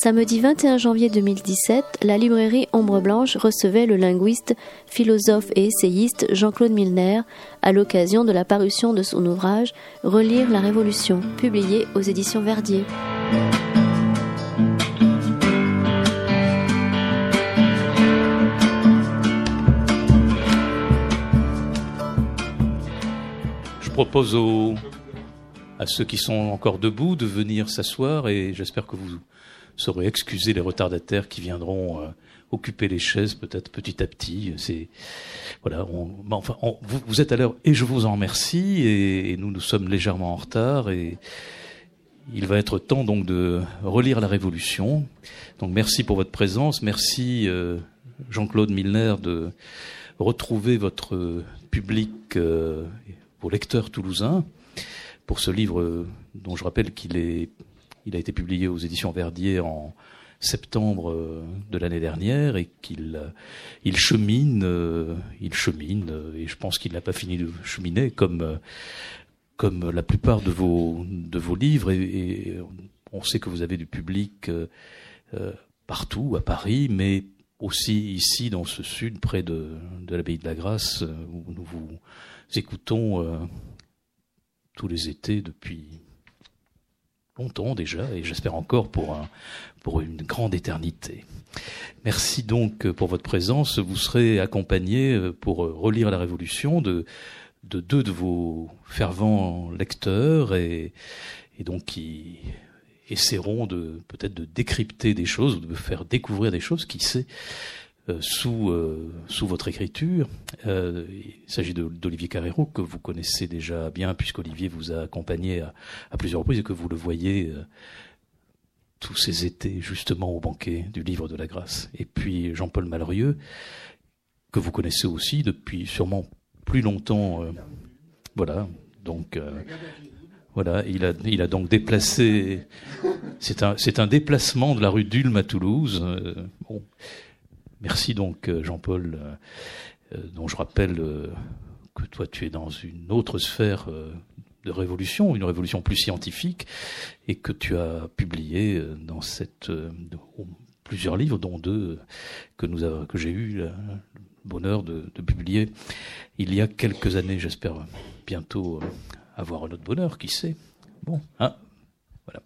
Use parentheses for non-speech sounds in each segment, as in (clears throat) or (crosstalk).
Samedi 21 janvier 2017, la librairie Ombre Blanche recevait le linguiste, philosophe et essayiste Jean-Claude Milner à l'occasion de la parution de son ouvrage Relire la Révolution, publié aux éditions Verdier. Je propose à ceux qui sont encore debout de venir s'asseoir et j'espère que vous saurez excuser les retardataires qui viendront euh, occuper les chaises peut-être petit à petit. C'est voilà, enfin, vous, êtes à l'heure et je vous en remercie et, nous nous sommes légèrement en retard et il va être temps donc de relire la Révolution. Donc merci pour votre présence, merci euh, Jean-Claude Milner de retrouver votre public, euh, vos lecteurs toulousains pour ce livre dont je rappelle qu'il est il a été publié aux éditions Verdier en septembre euh, de l'année dernière et qu'il euh, il chemine, euh, il chemine et je pense qu'il n'a pas fini de cheminer comme comme la plupart de vos de vos livres et, on sait que vous avez du public partout à Paris, mais aussi ici dans ce sud près de de l'abbaye de la Grâce où nous vous écoutons tous les étés depuis longtemps déjà, et j'espère encore pour, un, pour une grande éternité. Merci donc pour votre présence. Vous serez accompagné euh, pour euh, relire la Révolution de, de deux de vos fervents lecteurs et, et donc qui essaieront de peut-être de décrypter des choses, de faire découvrir des choses, qui sait, euh, sous, euh, sous votre écriture. Euh, il s'agit d'Olivier Carrero, que vous connaissez déjà bien, puisqu'Olivier vous a accompagné à, plusieurs reprises et que vous le voyez tous ces étés, justement, au banquet du Livre de la Grâce. Et puis Jean-Paul Malrieux, que vous connaissez aussi depuis sûrement plus longtemps. voilà, donc... Voilà, il a, il a donc déplacé. C'est un, un déplacement de la rue d'Ulm à Toulouse. bon, Merci donc euh, Jean-Paul, euh, euh, dont je rappelle que toi tu es dans une autre sphère de révolution, une révolution plus scientifique, et que tu as publié dans cette plusieurs livres, dont deux que nous que j'ai eu le bonheur de, de, publier il y a quelques années. J'espère bientôt avoir un autre bonheur, qui sait. Bon, hein, voilà.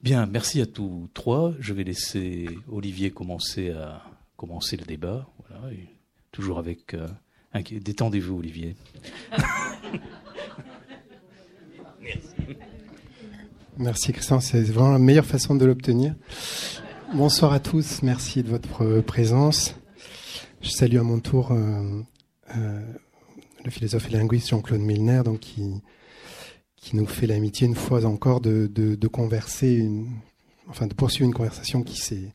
Bien, merci à tous trois. Je vais laisser Olivier commencer à commencer le débat. Voilà, toujours avec euh, détendez-vous, Olivier. Merci Christian, c'est vraiment la meilleure façon de l'obtenir. Bonsoir à tous, merci de votre présence. Je salue à mon tour euh, euh, le philosophe et linguiste Jean-Claude Milner, donc qui, qui nous fait l'amitié une fois encore de, de, converser, enfin de poursuivre une conversation qui s'est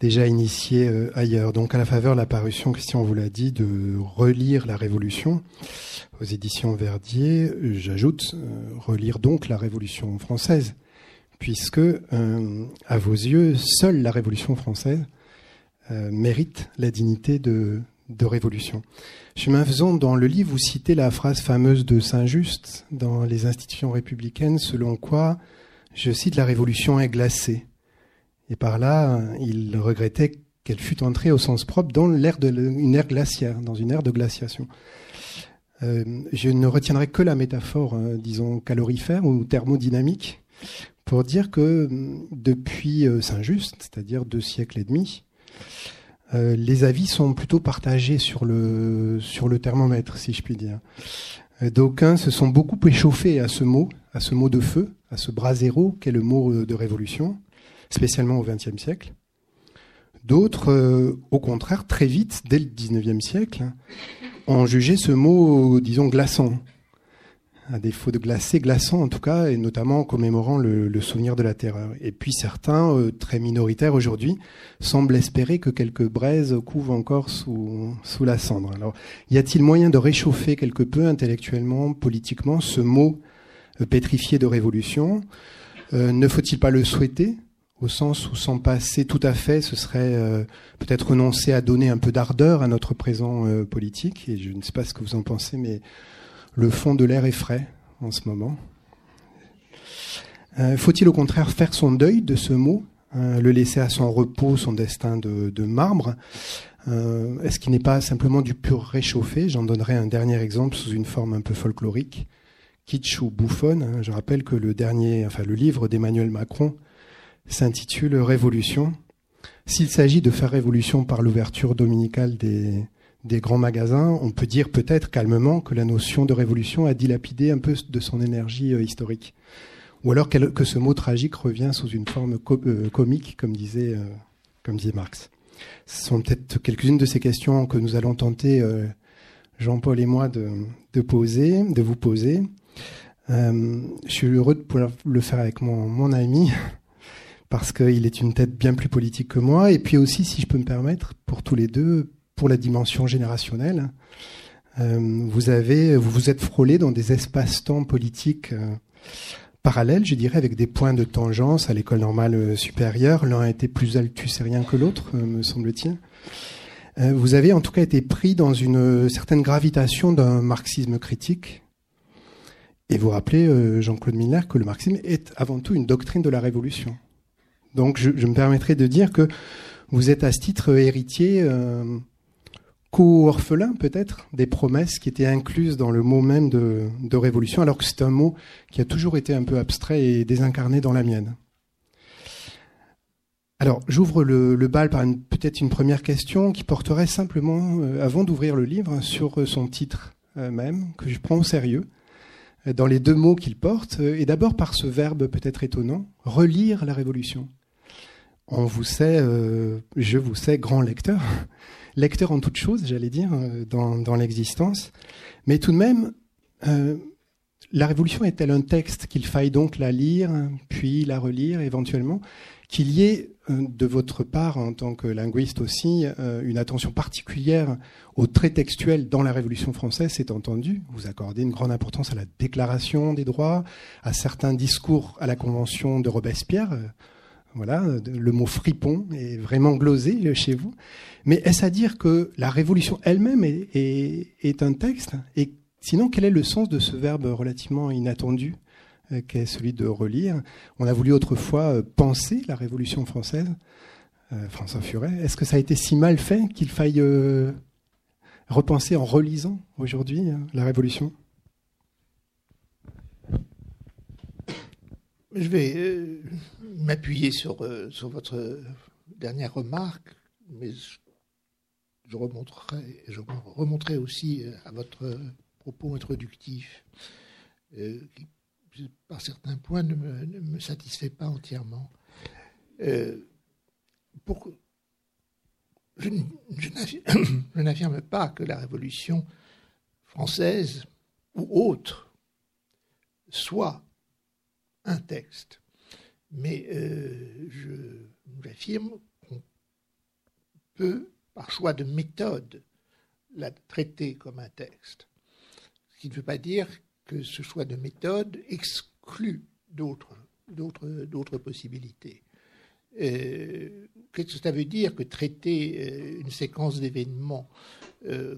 déjà initié euh, ailleurs. Donc à la faveur de la parution, Christian vous l'a dit, de relire la Révolution aux éditions Verdier, j'ajoute euh, relire donc la Révolution française, puisque euh, à vos yeux, seule la Révolution française mérite la dignité de, de révolution. Chemin faisant, dans le livre, vous citez la phrase fameuse de Saint-Just dans les institutions républicaines, selon quoi, je cite, la révolution est glacée. Et par là, il regrettait qu'elle fût entrée au sens propre dans l'ère de une ère glaciaire, dans une ère de glaciation. Euh, je ne retiendrai que la métaphore, euh, disons, calorifère ou thermodynamique, pour dire que mm, depuis euh, Saint-Just, c'est-à-dire deux siècles et demi, les avis sont plutôt partagés sur le, sur le thermomètre, si je puis dire. D'aucuns se sont beaucoup échauffés à ce mot, à ce mot de feu, à ce brasero qu'est le mot de révolution spécialement au XXe siècle. D'autres, euh, au contraire, très vite, dès le XIXe siècle, ont jugé ce mot, disons, glaçant. À défaut de glacé, glaçant en tout cas, et notamment en commémorant le, souvenir de la terreur. Et puis certains, euh, très minoritaires aujourd'hui, semblent espérer que quelques braises couvent encore sous, la cendre. Alors, y a-t-il moyen de réchauffer quelque peu intellectuellement, politiquement, ce mot euh, pétrifié de révolution? Ne faut-il pas le souhaiter? Au sens où s'en passer tout à fait, ce serait euh, peut-être renoncer à donner un peu d'ardeur à notre présent euh, politique. Et je ne sais pas ce que vous en pensez, mais le fond de l'air est frais en ce moment. Faut-il au contraire faire son deuil de ce mot, le laisser à son repos, son destin de, de marbre? Est-ce qu'il n'est pas simplement du pur réchauffé? J'en donnerai un dernier exemple sous une forme un peu folklorique kitsch ou bouffonne. Hein. Je rappelle que le dernier, enfin le livre d'Emmanuel Macron s'intitule Révolution. S'il s'agit de faire révolution par l'ouverture dominicale des, grands magasins, on peut dire peut-être calmement que la notion de révolution a dilapidé un peu de son énergie euh, historique. Ou alors que ce mot tragique revient sous une forme euh, comique, comme disait, euh, comme disait Marx. Ce sont peut-être quelques-unes de ces questions que nous allons tenter, Jean-Paul et moi, de, poser, de vous poser. Je suis heureux de pouvoir le faire avec mon ami, parce qu'il est une tête bien plus politique que moi, et puis aussi, si je peux me permettre, pour tous les deux, pour la dimension générationnelle. Euh, vous avez, vous vous êtes frôlés dans des espaces-temps politiques euh, parallèles, je dirais, avec des points de tangence à l'école normale supérieure. L'un a été plus altusérien que l'autre, me semble-t-il. vous avez en tout cas été pris dans une certaine gravitation d'un marxisme critique et vous rappelez, euh, Jean-Claude Miller, que le marxisme est avant tout une doctrine de la révolution. Donc je, me permettrai de dire que vous êtes à ce titre héritier, euh, co-orphelin peut-être, des promesses qui étaient incluses dans le mot même de, révolution, alors que c'est un mot qui a toujours été un peu abstrait et désincarné dans la mienne. Alors, j'ouvre le, bal par peut-être une première question qui porterait simplement, euh, avant d'ouvrir le livre, sur son titre même, que je prends au sérieux dans les deux mots qu'il porte, et d'abord par ce verbe peut-être étonnant, relire la Révolution. On vous sait, euh, je vous sais, grand lecteur, (laughs) lecteur en toute chose, j'allais dire, euh, dans, l'existence, mais tout de même, euh, la Révolution est-elle un texte qu'il faille donc la lire, puis la relire éventuellement? Qu'il y ait euh, de votre part, en tant que linguiste aussi, euh, une attention particulière aux traits textuels dans la Révolution française, c'est entendu. Vous accordez une grande importance à la déclaration des droits, à certains discours à la Convention de Robespierre. Euh, voilà, le mot fripon est vraiment glosé chez vous. Mais est-ce à dire que la Révolution elle-même est, un texte? Et sinon, quel est le sens de ce verbe relativement inattendu euh, qui est celui de relire? On a voulu autrefois euh, penser la Révolution française. Euh, François Furet, est-ce que ça a été si mal fait qu'il faille repenser en relisant aujourd'hui la Révolution? Je vais m'appuyer sur, sur votre dernière remarque, mais je remonterai, je remonterai aussi à votre propos introductif qui par certains points, ne me, satisfait pas entièrement. Euh, pour, (coughs) je n'affirme pas que la Révolution française ou autre soit un texte, mais euh, je j'affirme qu'on peut, par choix de méthode, la traiter comme un texte. Ce qui ne veut pas dire que ce choix de méthode exclut d'autres, possibilités. Euh, qu'est-ce que ça veut dire que traiter euh, une séquence d'événements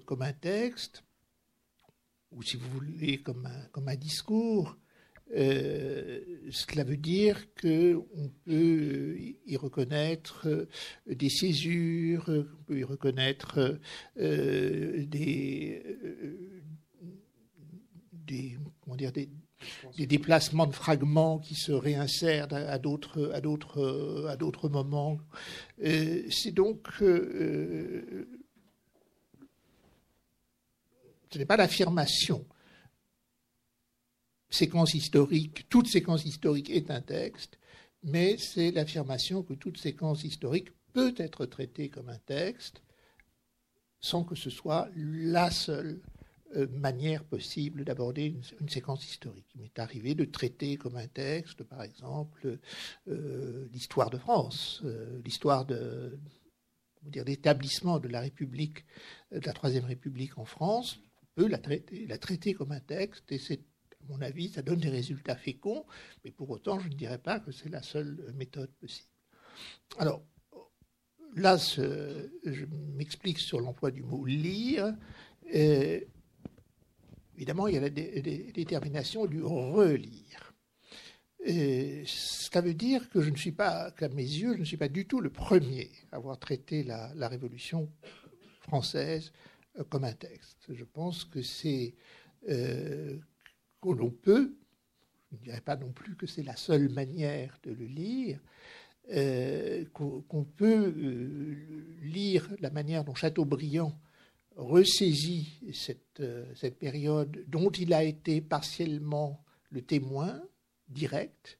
comme un texte, ou si vous voulez comme un discours, cela veut dire qu'on peut y reconnaître des césures, on peut y reconnaître des, comment dire, des, déplacements de fragments qui se réinsèrent à, d'autres, à, d'autres, moments. c'est donc. Euh, ce n'est pas l'affirmation. Séquence historique, toute séquence historique est un texte, mais c'est l'affirmation que toute séquence historique peut être traitée comme un texte sans que ce soit la seule euh, manière possible d'aborder une, séquence historique. Il m'est arrivé de traiter comme un texte, par exemple, euh, l'histoire de France, euh, l'histoire de l'établissement de la République, de la Troisième République en France. On peut la traiter, la traiter comme un texte, et c'est, mon avis, ça donne des résultats féconds, mais pour autant, je ne dirais pas que c'est la seule méthode possible. Alors, là, je m'explique sur l'emploi du mot lire. Évidemment, il y a la détermination du relire. Et ça veut dire que je ne suis pas, qu'à mes yeux, je ne suis pas du tout le premier à avoir traité la, Révolution française euh, comme un texte. Je pense que c'est euh, l'on peut, je ne dirais pas non plus que c'est la seule manière de le lire, euh, qu'on peut euh, lire la manière dont Chateaubriand ressaisit cette, euh, cette période dont il a été partiellement le témoin direct.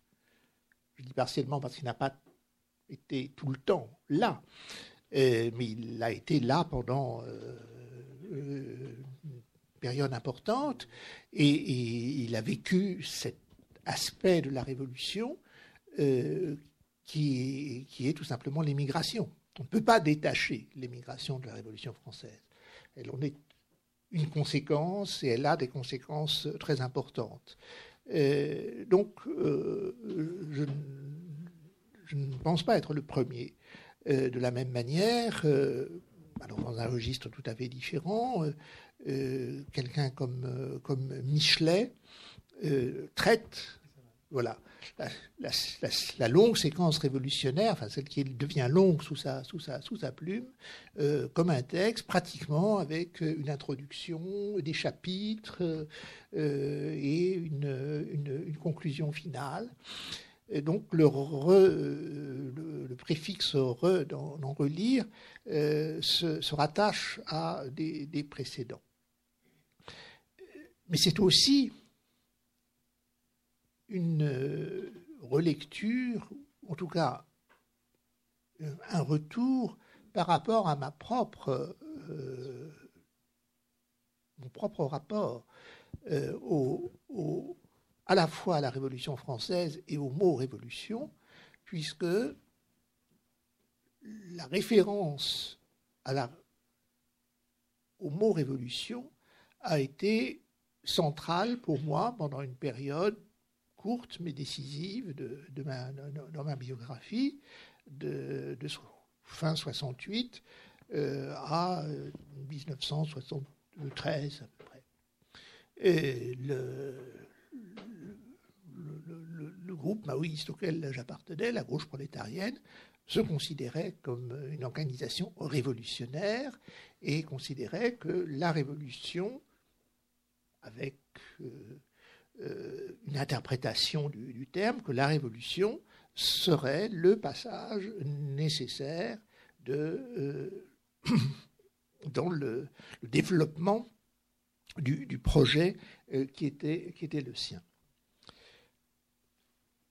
Je dis partiellement parce qu'il n'a pas été tout le temps là, mais il a été là pendant période importante et, il a vécu cet aspect de la Révolution euh, qui, qui est tout simplement l'émigration. On ne peut pas détacher l'émigration de la Révolution française. Elle en est une conséquence et elle a des conséquences très importantes. Euh, donc, euh, je, ne pense pas être le premier. De la même manière, dans un registre tout à fait différent, euh, quelqu'un comme, comme Michelet traite voilà, la, longue séquence révolutionnaire, enfin celle qui devient longue sous sa, sous sa, sous sa plume, euh, comme un texte, pratiquement avec une introduction, des chapitres euh, et une, une, conclusion finale. Donc le, préfixe re dans, relire euh, se, rattache à des précédents. Mais c'est aussi une relecture, en tout cas un retour par rapport à ma propre, euh, mon propre rapport euh, à la fois à la Révolution française et au mot révolution, puisque la référence au mot révolution a été centrale pour moi pendant une période courte mais décisive de, de ma, dans ma biographie de, fin 68 euh, à 1973 à peu près. Et le, le groupe maoïste auquel j'appartenais, la gauche prolétarienne, se considérait comme une organisation révolutionnaire et considérait que la révolution, avec euh, euh, une interprétation du, terme que la révolution serait le passage nécessaire euh, (coughs) dans le, développement du, projet qui, était, qui était le sien.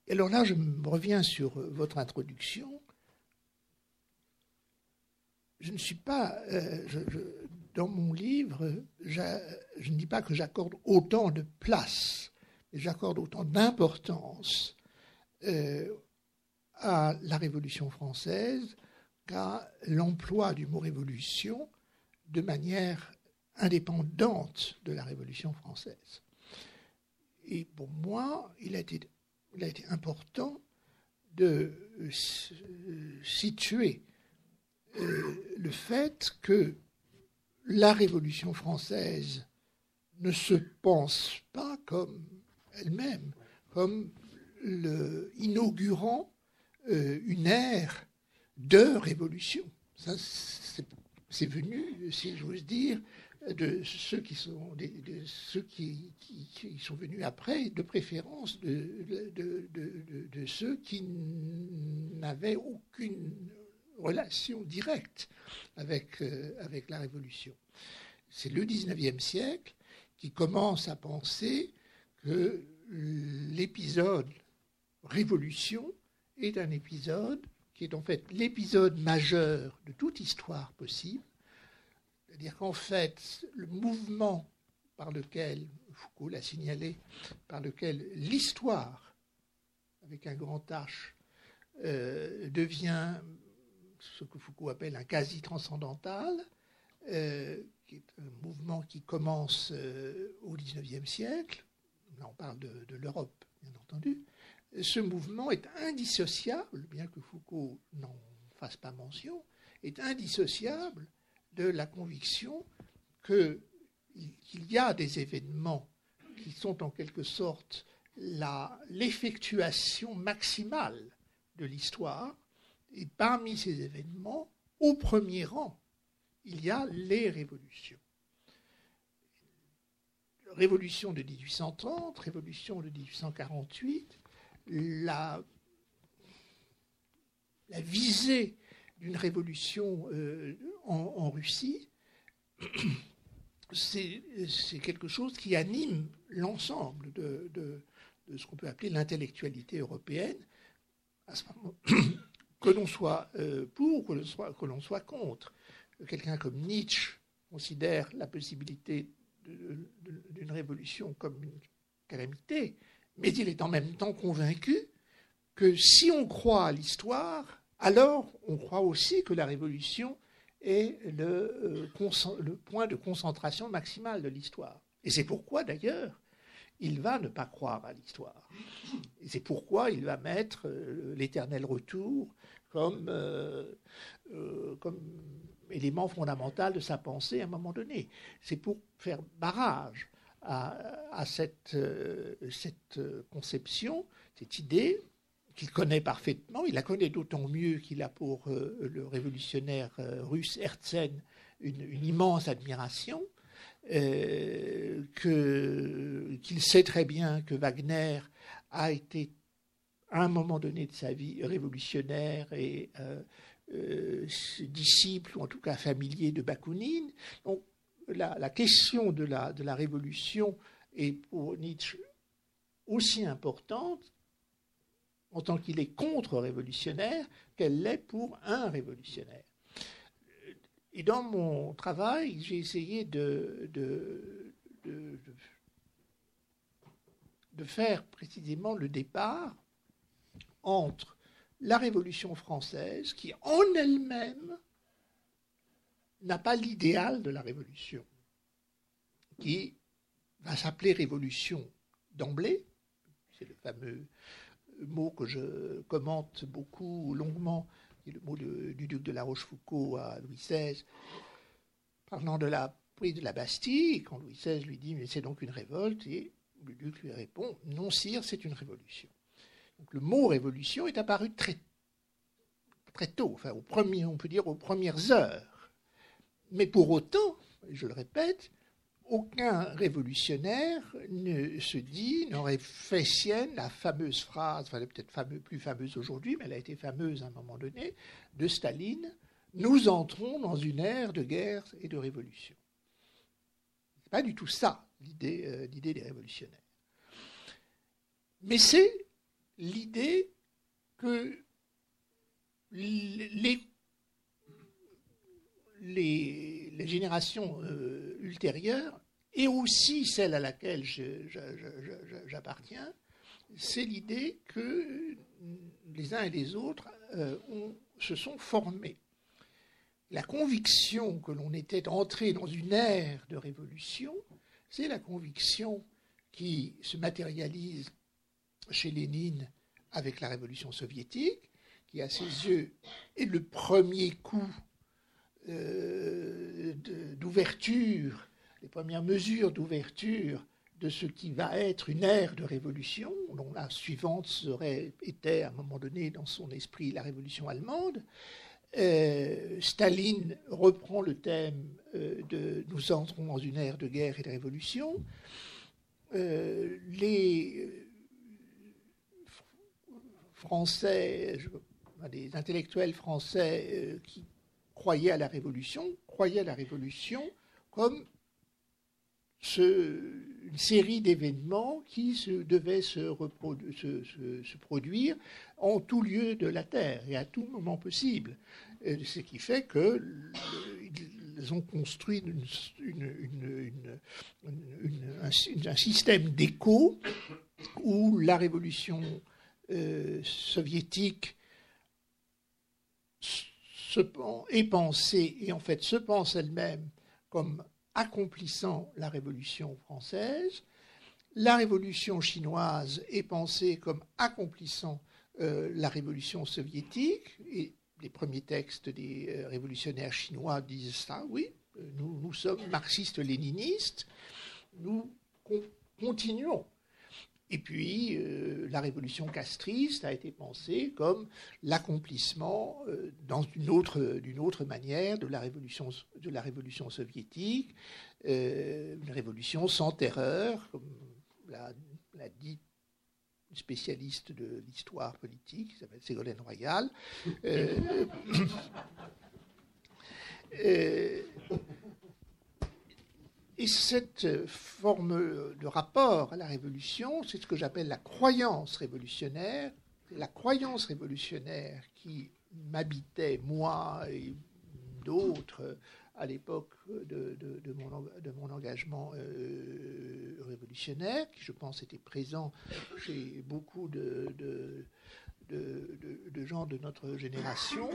Alors là, je reviens sur votre introduction. Je ne suis pas, dans mon livre, je ne dis pas que j'accorde autant de place j'accorde autant d'importance euh, à la Révolution française qu'à l'emploi du mot révolution de manière indépendante de la Révolution française. Et pour moi, il a été, il a été important de euh, situer euh, le fait que la Révolution française ne se pense pas comme elle-même comme le, inaugurant euh, une ère de révolution. C'est venu, si j'ose dire, de ceux qui sont, venus après, de préférence de ceux qui n'avaient aucune relation directe avec, euh, avec la Révolution. C'est le 19e siècle qui commence à penser que l'épisode Révolution est un épisode qui est en fait l'épisode majeur de toute histoire possible. C'est-à-dire qu'en fait, le mouvement par lequel, Foucault l'a signalé, par lequel l'histoire, avec un grand H, euh, devient ce que Foucault appelle un quasi-transcendantal, euh, qui est un mouvement qui commence euh, au XIXe siècle, là on parle de, de l'Europe, bien entendu, ce mouvement est indissociable, bien que Foucault n'en fasse pas mention, est indissociable de la conviction qu'il y a des événements qui sont en quelque sorte l'effectuation maximale de l'histoire. Et parmi ces événements, au premier rang, il y a les révolutions. Révolution de 1830, révolution de 1848, la, visée d'une révolution euh, en, Russie, (clears throat) c'est quelque chose qui anime l'ensemble de, ce qu'on peut appeler l'intellectualité européenne, à ce moment, (clears throat) que l'on soit euh, pour, soit, que l'on soit contre. Quelqu'un comme Nietzsche considère la possibilité d'une révolution comme une calamité, mais il est en même temps convaincu que si on croit à l'histoire, alors on croit aussi que la révolution est le, euh, point de concentration maximale de l'histoire. Et c'est pourquoi d'ailleurs il va ne pas croire à l'histoire. C'est pourquoi il va mettre euh, l'éternel retour comme, euh, comme élément fondamental de sa pensée à un moment donné. C'est pour faire barrage à, cette, cette conception, cette idée qu'il connaît parfaitement. Il la connaît d'autant mieux qu'il a pour le révolutionnaire russe Herzen une immense admiration. Euh, qu'il sait très bien que Wagner a été à un moment donné de sa vie révolutionnaire et euh, euh, disciple ou en tout cas familier de Bakounine. Donc la, question de la, de la révolution est pour Nietzsche aussi importante en tant qu'il est contre-révolutionnaire qu'elle l'est pour un révolutionnaire. Et dans mon travail, j'ai essayé de, de, de, faire précisément le départ entre la Révolution française, qui en elle-même n'a pas l'idéal de la Révolution, qui va s'appeler Révolution d'emblée, c'est le fameux mot que je commente beaucoup longuement le mot du duc de la Rochefoucauld à Louis XVI, parlant de la prise de la Bastille, quand Louis XVI lui dit Mais c'est donc une révolte, et le duc lui répond Non, sire, c'est une révolution. Donc le mot révolution est apparu très, tôt, au premier, on peut dire aux premières heures. Mais pour autant, je le répète, aucun révolutionnaire ne se dit, n'aurait fait sienne la fameuse phrase, enfin, peut-être plus fameuse aujourd'hui, mais elle a été fameuse à un moment donné, de Staline Nous entrons dans une ère de guerre et de révolution. Ce n'est pas du tout ça l'idée, euh, l'idée des révolutionnaires. Mais c'est l'idée que les, les, générations euh, et aussi celle à laquelle j'appartiens, c'est l'idée que les uns et les autres euh, se sont formés. La conviction que l'on était entré dans une ère de révolution, c'est la conviction qui se matérialise chez Lénine avec la révolution soviétique, qui à ses yeux est le premier coup euh, d'ouverture les premières mesures d'ouverture de ce qui va être une ère de révolution, dont la suivante serait, était à un moment donné dans son esprit la révolution allemande. Euh, Staline reprend le thème euh, de nous entrons dans une ère de guerre et de révolution. Les Français, des intellectuels français qui croyaient à la révolution, croyaient à la révolution comme une série d'événements qui devaient se, produire en tout lieu de la Terre et à tout moment possible. ce qui fait qu'ils ont construit un, système d'écho où la révolution euh, soviétique se, est pensée et en fait se pense elle-même comme accomplissant la Révolution française. La Révolution chinoise est pensée comme accomplissant euh, la Révolution soviétique. Et les premiers textes des euh, révolutionnaires chinois disent ça, oui, euh, nous, nous sommes marxistes-léninistes, nous continuons. Et puis, euh, la révolution castriste a été pensée comme l'accomplissement euh, d'une autre manière de la révolution, la soviétique, euh, une révolution sans terreur, comme l'a, dit une spécialiste de l'histoire politique, qui s'appelle Ségolène Royal. (coughs) Et cette forme de rapport à la révolution, c'est ce que j'appelle la croyance révolutionnaire. La croyance révolutionnaire qui m'habitait, moi et d'autres, à l'époque de, mon, engagement euh, révolutionnaire, qui je pense était présent chez beaucoup de, gens de notre génération.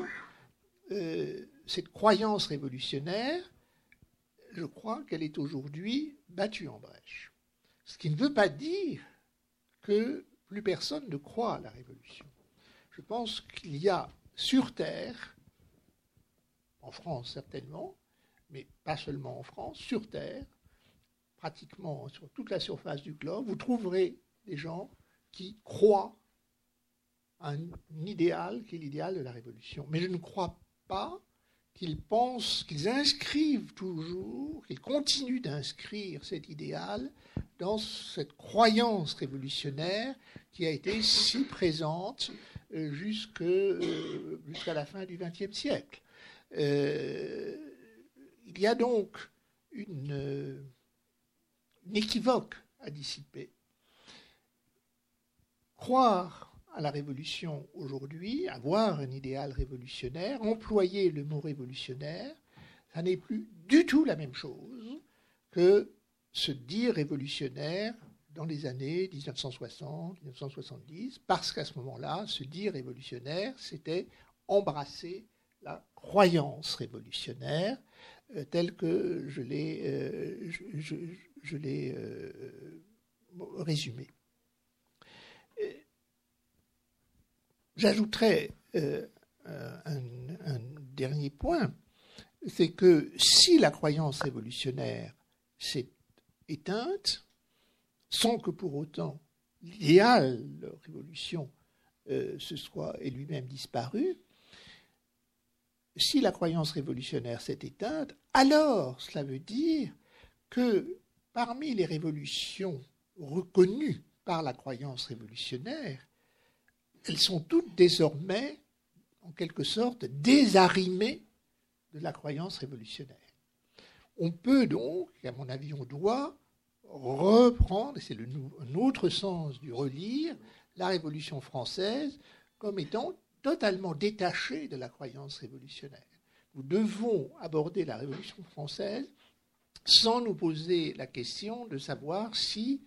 Euh, cette croyance révolutionnaire, je crois qu'elle est aujourd'hui battue en brèche. Ce qui ne veut pas dire que plus personne ne croit à la révolution. Je pense qu'il y a sur Terre, en France certainement, mais pas seulement en France, sur Terre, pratiquement sur toute la surface du globe, vous trouverez des gens qui croient à un idéal qui est l'idéal de la révolution. Mais je ne crois pas qu'ils pensent, qu'ils inscrivent toujours, qu'ils continuent d'inscrire cet idéal dans cette croyance révolutionnaire qui a été si présente euh, euh, jusqu'à la fin du XXe siècle. Euh, il y a donc une, une équivoque à dissiper. Croire à la révolution aujourd'hui, avoir un idéal révolutionnaire, employer le mot révolutionnaire, ça n'est plus du tout la même chose que se dire révolutionnaire dans les années 1960, 1970, parce qu'à ce moment-là, se dire révolutionnaire, c'était embrasser la croyance révolutionnaire euh, telle que je l'ai euh, je, euh, résumée. J'ajouterais euh, un, dernier point, c'est que si la croyance révolutionnaire s'est éteinte, sans que pour autant l'idéal révolution euh, se soit et lui-même disparu, si la croyance révolutionnaire s'est éteinte, alors cela veut dire que parmi les révolutions reconnues par la croyance révolutionnaire, elles sont toutes désormais, en quelque sorte, désarrimées de la croyance révolutionnaire. On peut donc, à mon avis, on doit reprendre, et c'est un autre sens du relire, la Révolution française comme étant totalement détachée de la croyance révolutionnaire. Nous devons aborder la Révolution française sans nous poser la question de savoir si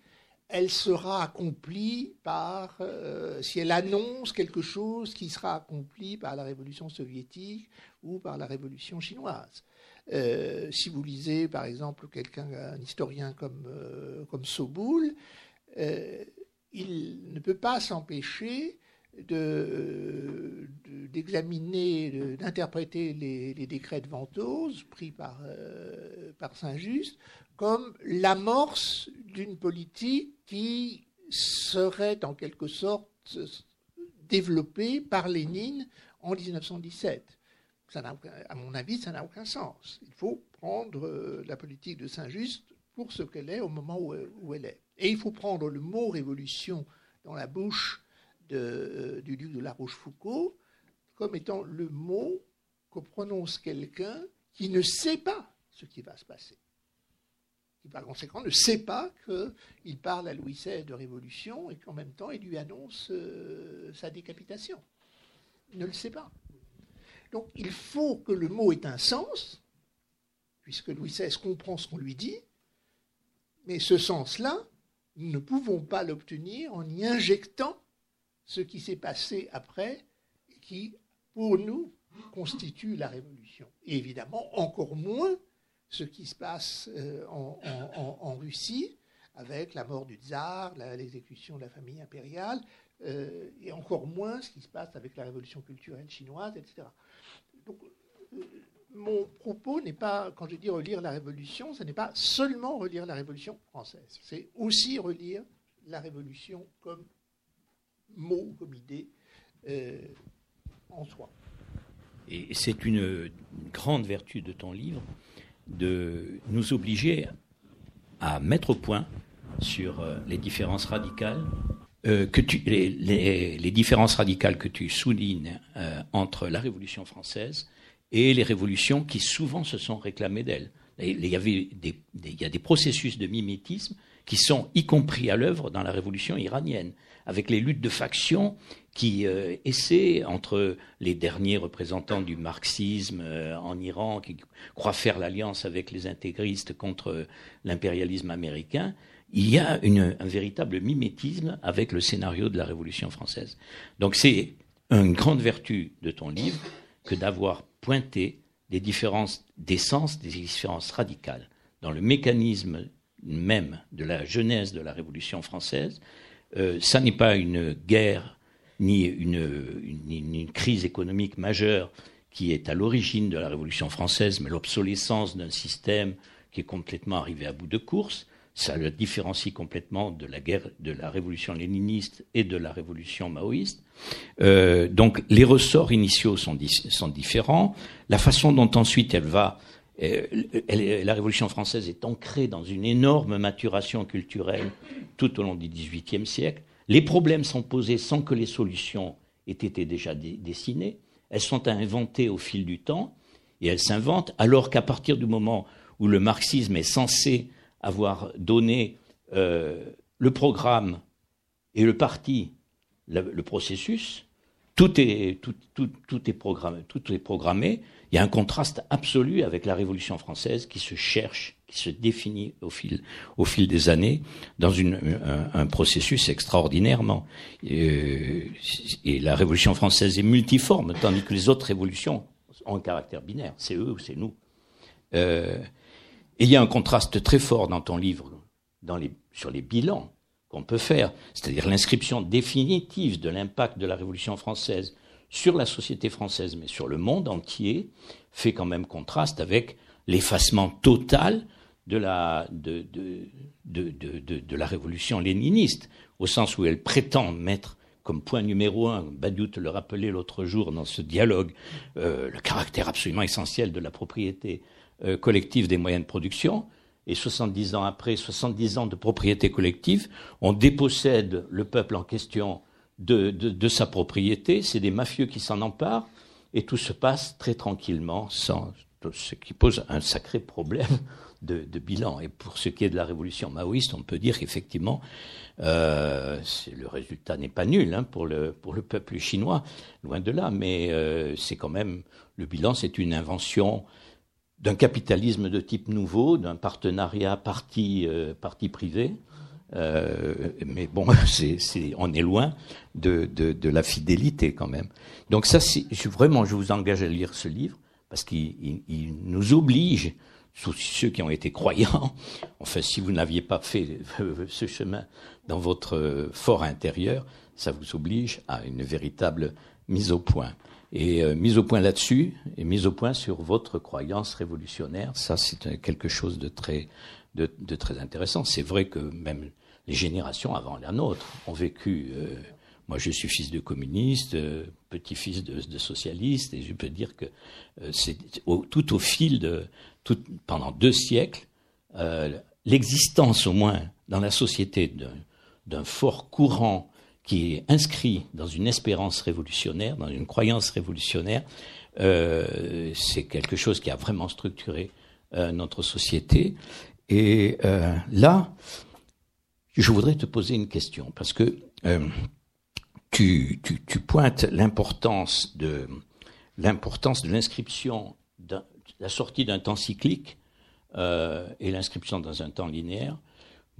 elle sera accomplie par, euh, si elle annonce quelque chose qui sera accompli par la révolution soviétique ou par la révolution chinoise. Euh, si vous lisez par exemple quelqu'un, un historien comme, euh, comme Soboul, il ne peut pas s'empêcher d'examiner, de, d'interpréter les, décrets de Ventose pris par, par Saint-Just comme l'amorce d'une politique qui serait en quelque sorte développée par Lénine en 1917. Ça à mon avis, ça n'a aucun sens. Il faut prendre euh, la politique de Saint-Just pour ce qu'elle est au moment où, elle est. Et il faut prendre le mot révolution dans la bouche euh, du duc de la Rochefoucauld comme étant le mot que prononce quelqu'un qui ne sait pas ce qui va se passer qui par conséquent ne sait pas qu'il parle à Louis XVI de révolution et qu'en même temps il lui annonce euh, sa décapitation. Il ne le sait pas. Donc il faut que le mot ait un sens, puisque Louis XVI comprend ce qu'on lui dit, mais ce sens-là, nous ne pouvons pas l'obtenir en y injectant ce qui s'est passé après qui, pour nous, constitue la révolution. Et évidemment, encore moins ce qui se passe euh, en, Russie avec la mort du tsar, l'exécution de la famille impériale, euh, et encore moins ce qui se passe avec la révolution culturelle chinoise, etc. Donc, euh, mon propos n'est pas, quand je dis relire la révolution, ce n'est pas seulement relire la révolution française, c'est aussi relire la révolution comme mot, comme idée euh, en soi. Et c'est une grande vertu de ton livre de nous obliger à mettre au point sur euh, les différences radicales euh, que tu, les, différences radicales que tu soulignes entre la Révolution française et les révolutions qui souvent se sont réclamées d'elle. Il y il y a des processus de mimétisme qui sont y compris à l'œuvre dans la révolution iranienne, avec les luttes de factions qui euh, essaient, entre les derniers représentants du marxisme euh, en Iran, qui croient faire l'alliance avec les intégristes contre l'impérialisme américain, il y a un véritable mimétisme avec le scénario de la Révolution française. Donc c'est une grande vertu de ton livre que d'avoir pointé des différences d'essence, des différences radicales dans le mécanisme même de la genèse de la Révolution française. Euh, ça n'est pas une guerre ni une, crise économique majeure qui est à l'origine de la Révolution française, mais l'obsolescence d'un système qui est complètement arrivé à bout de course. Ça le différencie complètement de la guerre, de la révolution léniniste et de la révolution maoïste. Euh, donc les ressorts initiaux sont, différents. La façon dont ensuite elle va, la Révolution française est ancrée dans une énorme maturation culturelle tout au long du XVIIIe siècle. Les problèmes sont posés sans que les solutions aient été déjà dessinées. Elles sont inventées au fil du temps et elles s'inventent alors qu'à partir du moment où le marxisme est censé avoir donné euh, le programme et le parti, le, processus, tout est, tout, tout, tout, est programmé, tout est programmé. Il y a un contraste absolu avec la Révolution française qui se cherche qui se définit au fil, au fil des années dans un, processus extraordinairement. Et la Révolution française est multiforme, tandis que les autres révolutions ont un caractère binaire. C'est eux ou c'est nous. Euh, et il y a un contraste très fort dans ton livre dans les, sur les bilans qu'on peut faire, c'est-à-dire l'inscription définitive de l'impact de la Révolution française sur la société française, mais sur le monde entier, fait quand même contraste avec l'effacement total de la, de, de, de, de, la révolution léniniste, au sens où elle prétend mettre comme point numéro un, Badiou le rappelait l'autre jour dans ce dialogue, euh, le caractère absolument essentiel de la propriété euh, collective des moyens de production. Et 70 ans après, 70 ans de propriété collective, on dépossède le peuple en question de, sa propriété, c'est des mafieux qui s'en emparent, et tout se passe très tranquillement, sans, ce qui pose un sacré problème de, bilan. Et pour ce qui est de la révolution maoïste, on peut dire qu'effectivement, euh, le résultat n'est pas nul hein, pour, le, pour le peuple chinois, loin de là, mais euh, c'est quand même, le bilan, c'est une invention d'un capitalisme de type nouveau, d'un partenariat parti, euh, parti privé. mais bon, (laughs) c'est, on est loin de, de, la fidélité quand même. Donc ça, je, vraiment, je vous engage à lire ce livre parce qu'il nous oblige ceux qui ont été croyants, (laughs) enfin, si vous n'aviez pas fait ce chemin dans votre fort intérieur, ça vous oblige à une véritable mise au point. Et euh, mise au point là-dessus, et mise au point sur votre croyance révolutionnaire, ça c'est quelque chose de très, de, très intéressant. C'est vrai que même les générations avant la nôtre ont vécu. Euh, moi, je suis fils de communiste, euh, petit-fils de, de, socialiste, et je peux dire que c'est tout au fil de, pendant deux siècles, euh, l'existence au moins dans la société d'un fort courant qui est inscrit dans une espérance révolutionnaire, dans une croyance révolutionnaire, euh, c'est quelque chose qui a vraiment structuré euh, notre société. Et là, je voudrais te poser une question, parce que tu, pointes l'importance de l'importance de l'inscription la sortie d'un temps cyclique euh, et l'inscription dans un temps linéaire.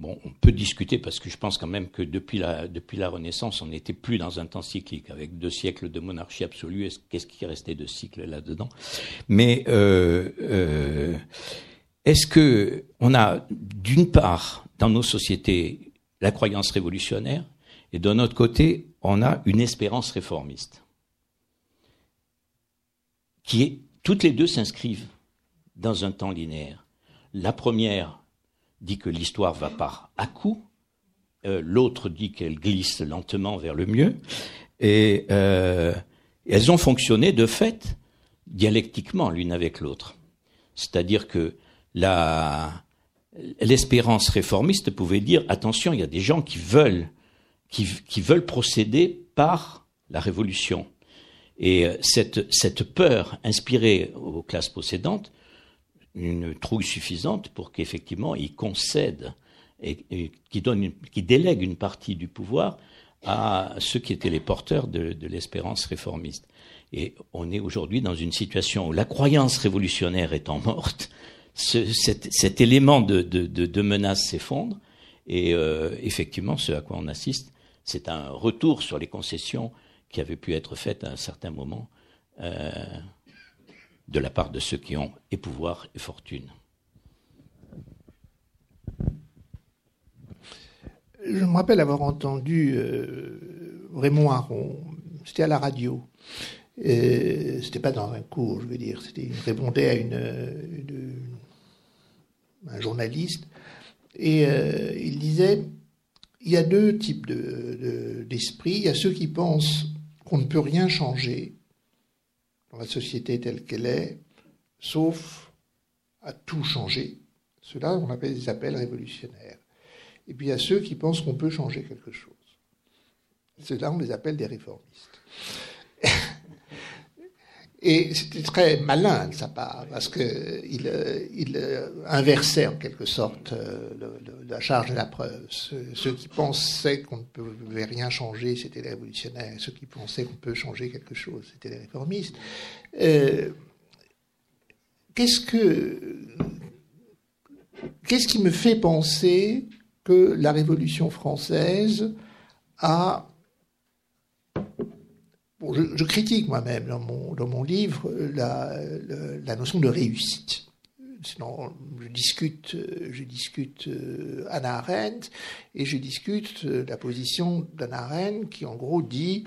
Bon, on peut discuter parce que je pense quand même que depuis la, depuis la Renaissance, on n'était plus dans un temps cyclique. Avec deux siècles de monarchie absolue, qu'est-ce qui est resté de cycle là-dedans? Mais euh, euh, est-ce que on a d'une part dans nos sociétés la croyance révolutionnaire et d'un autre côté, on a une espérance réformiste qui est toutes les deux s'inscrivent dans un temps linéaire. La première dit que l'histoire va par à coup, euh, l'autre dit qu'elle glisse lentement vers le mieux, et euh, elles ont fonctionné de fait dialectiquement l'une avec l'autre. C'est-à-dire que la, l'espérance réformiste pouvait dire attention, il y a des gens qui veulent, qui, qui veulent procéder par la révolution. Et euh, cette, cette peur inspirée aux classes possédantes, une trouille suffisante pour qu'effectivement ils concèdent et, qui, donne qui délègue une partie du pouvoir à ceux qui étaient les porteurs de, de l'espérance réformiste. Et on est aujourd'hui dans une situation où la croyance révolutionnaire étant morte, ce, cet, cet, élément de, de, de menace s'effondre. Et euh, effectivement, ce à quoi on assiste, c'est un retour sur les concessions qui avaient pu être faites à un certain moment euh, de la part de ceux qui ont et pouvoir et fortune. Je me rappelle avoir entendu euh, Raymond Aron, c'était à la radio. C'était pas dans un cours, je veux dire. C'était, il répondait à un journaliste et euh, il disait il y a deux types de, d'esprit. il y a ceux qui pensent qu'on ne peut rien changer dans la société telle qu'elle est, sauf à tout changer. Cela, on appelle des appels révolutionnaires. Et puis il y a ceux qui pensent qu'on peut changer quelque chose. Ceux-là, on les appelle des réformistes. (laughs) Et c'était très malin de sa part, parce qu'il il inversait en quelque sorte euh, la charge de la preuve. Ceux, qui pensaient qu'on ne pouvait rien changer, c'était les révolutionnaires. Ceux qui pensaient qu'on peut changer quelque chose, c'était les réformistes. Euh, qu'est-ce que qu'est-ce qui me fait penser que la Révolution française a... Bon, je, critique moi-même dans mon, dans mon livre la, notion de réussite. Je discute, je discute euh, Anna Arendt et je discute euh, la position d'Anna Arendt qui en gros dit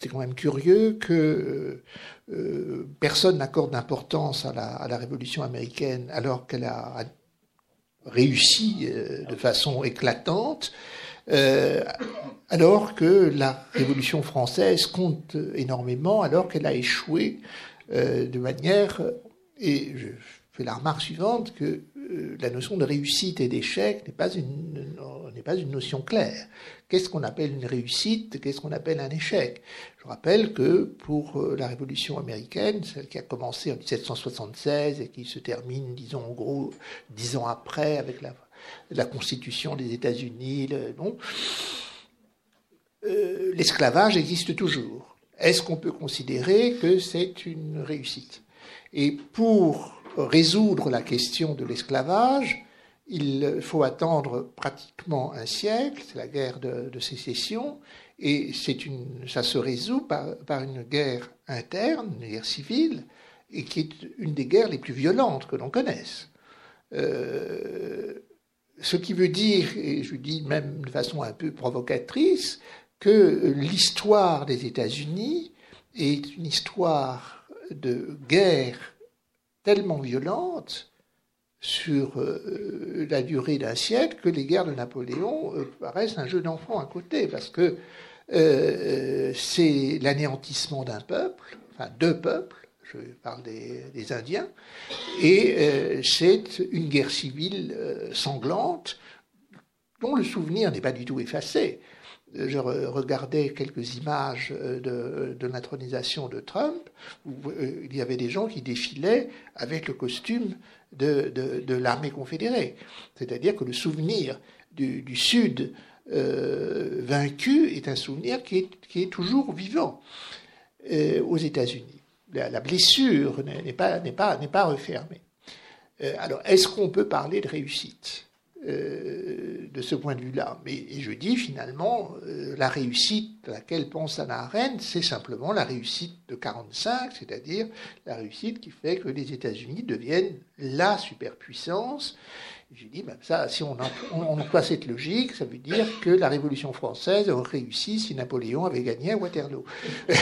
c'est quand même curieux que euh, personne n'accorde d'importance à la, révolution américaine alors qu'elle a réussi de façon éclatante, euh, alors que la Révolution française compte énormément, alors qu'elle a échoué euh, de manière, et je fais la remarque suivante, que la notion de réussite et d'échec n'est pas une, n'est pas une notion claire. Qu'est-ce qu'on appelle une réussite? Qu'est-ce qu'on appelle un échec? Je rappelle que pour euh, la Révolution américaine, celle qui a commencé en 1776 et qui se termine, disons en gros, dix ans après avec la, la Constitution des États-Unis, euh, l'esclavage existe toujours. Est-ce qu'on peut considérer que c'est une réussite? Et pour résoudre la question de l'esclavage, il faut attendre pratiquement un siècle, c'est la guerre de, sécession, et une, ça se résout par, par, une guerre interne, une guerre civile, et qui est une des guerres les plus violentes que l'on connaisse. Euh, ce qui veut dire, et je dis même de façon un peu provocatrice, que l'histoire des États-Unis est une histoire de guerre tellement violente sur euh, la durée d'un siècle que les guerres de Napoléon euh, paraissent un jeu d'enfant à côté, parce que euh, c'est l'anéantissement d'un peuple, enfin deux peuples, je parle des, Indiens, et c'est une guerre civile sanglante dont le souvenir n'est pas du tout effacé. Je regardais quelques images de, de l'intronisation de Trump, où il y avait des gens qui défilaient avec le costume de, l'armée confédérée. C'est-à-dire que le souvenir du, Sud euh, vaincu est un souvenir qui est, toujours vivant euh, aux États-Unis. La, blessure n'est pas, pas, pas refermée. Euh, alors, est-ce qu'on peut parler de réussite euh, de ce point de vue-là? Mais et je dis finalement, euh, la réussite à laquelle pense Anna Arendt, c'est simplement la réussite de 45, c'est-à-dire la réussite qui fait que les États-Unis deviennent la superpuissance. J'ai dit, ben ça, si on, on, on, emploie cette logique, ça veut dire que la Révolution française aurait réussi si Napoléon avait gagné à Waterloo. (laughs)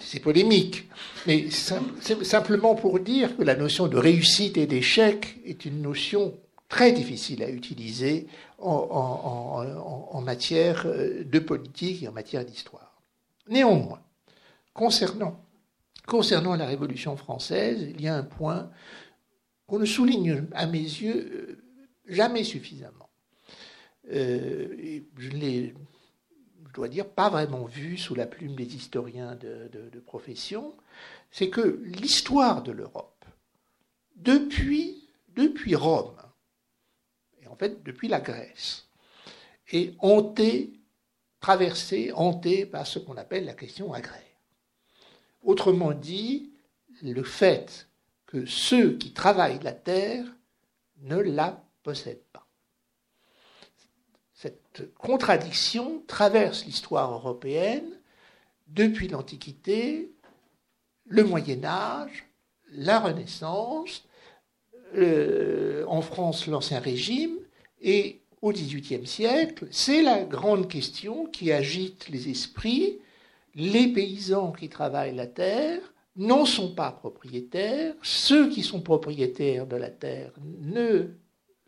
c'est polémique, mais c'est simplement pour dire que la notion de réussite et d'échec est une notion très difficile à utiliser en, matière de politique et en matière d'histoire. Néanmoins, concernant, concernant la Révolution française, il y a un point qu'on ne souligne à mes yeux jamais suffisamment. Euh, je l'ai, dois dire, pas vraiment vu sous la plume des historiens de, de profession, c'est que l'histoire de l'Europe, depuis, depuis Rome, et en fait depuis la Grèce, est hantée, traversée, hantée par ce qu'on appelle la question agraire. Autrement dit, le fait que ceux qui travaillent la terre ne la possèdent. Cette contradiction traverse l'histoire européenne depuis l'Antiquité, le Moyen Âge, la Renaissance, en France l'Ancien Régime, et au XVIIIe siècle, c'est la grande question qui agite les esprits. Les paysans qui travaillent la terre n'en sont pas propriétaires, ceux qui sont propriétaires de la terre ne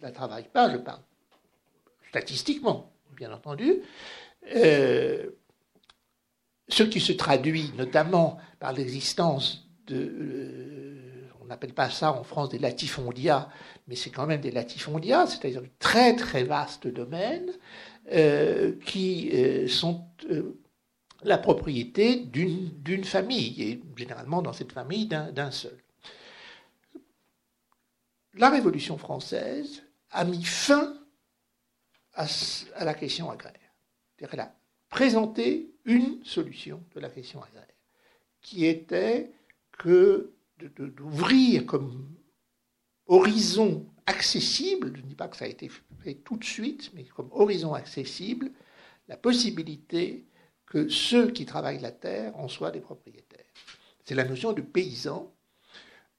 la travaillent pas, je parle statistiquement, bien entendu, euh, ce qui se traduit notamment par l'existence de, euh, on n'appelle pas ça en France des latifondia, mais c'est quand même des latifondia, c'est-à-dire de très très vastes domaines euh, qui sont la propriété d'une famille, et généralement dans cette famille d'un seul. La Révolution française a mis fin à, la question agraire. Elle a présenté une solution de la question agraire, qui était que d'ouvrir comme horizon accessible, je ne dis pas que ça a été fait tout de suite, mais comme horizon accessible, la possibilité que ceux qui travaillent la terre en soient des propriétaires. C'est la notion de paysan,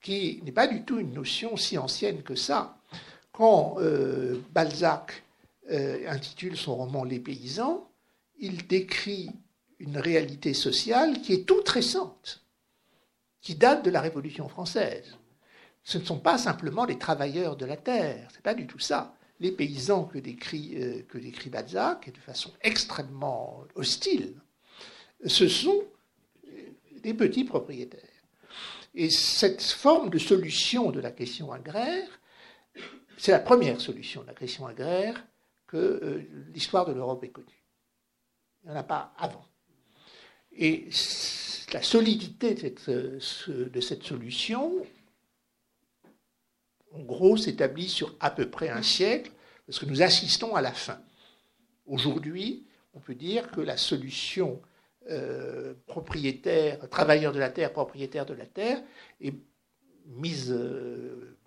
qui n'est pas du tout une notion si ancienne que ça. Quand euh, Balzac euh, intitule son roman Les paysans, il décrit une réalité sociale qui est toute récente, qui date de la Révolution française. Ce ne sont pas simplement les travailleurs de la terre, c'est pas du tout ça. Les paysans que décrit, euh, que décrit Balzac, et de façon extrêmement hostile, ce sont des petits propriétaires. Et cette forme de solution de la question agraire, c'est la première solution de la question agraire que euh, l'histoire de l'Europe est connue. Il n'y en a pas avant. Et la solidité de cette, solution, en gros, s'établit sur à peu près un siècle, parce que nous assistons à la fin. Aujourd'hui, on peut dire que la solution euh, propriétaire, travailleur de la terre, propriétaire de la terre, est mise euh,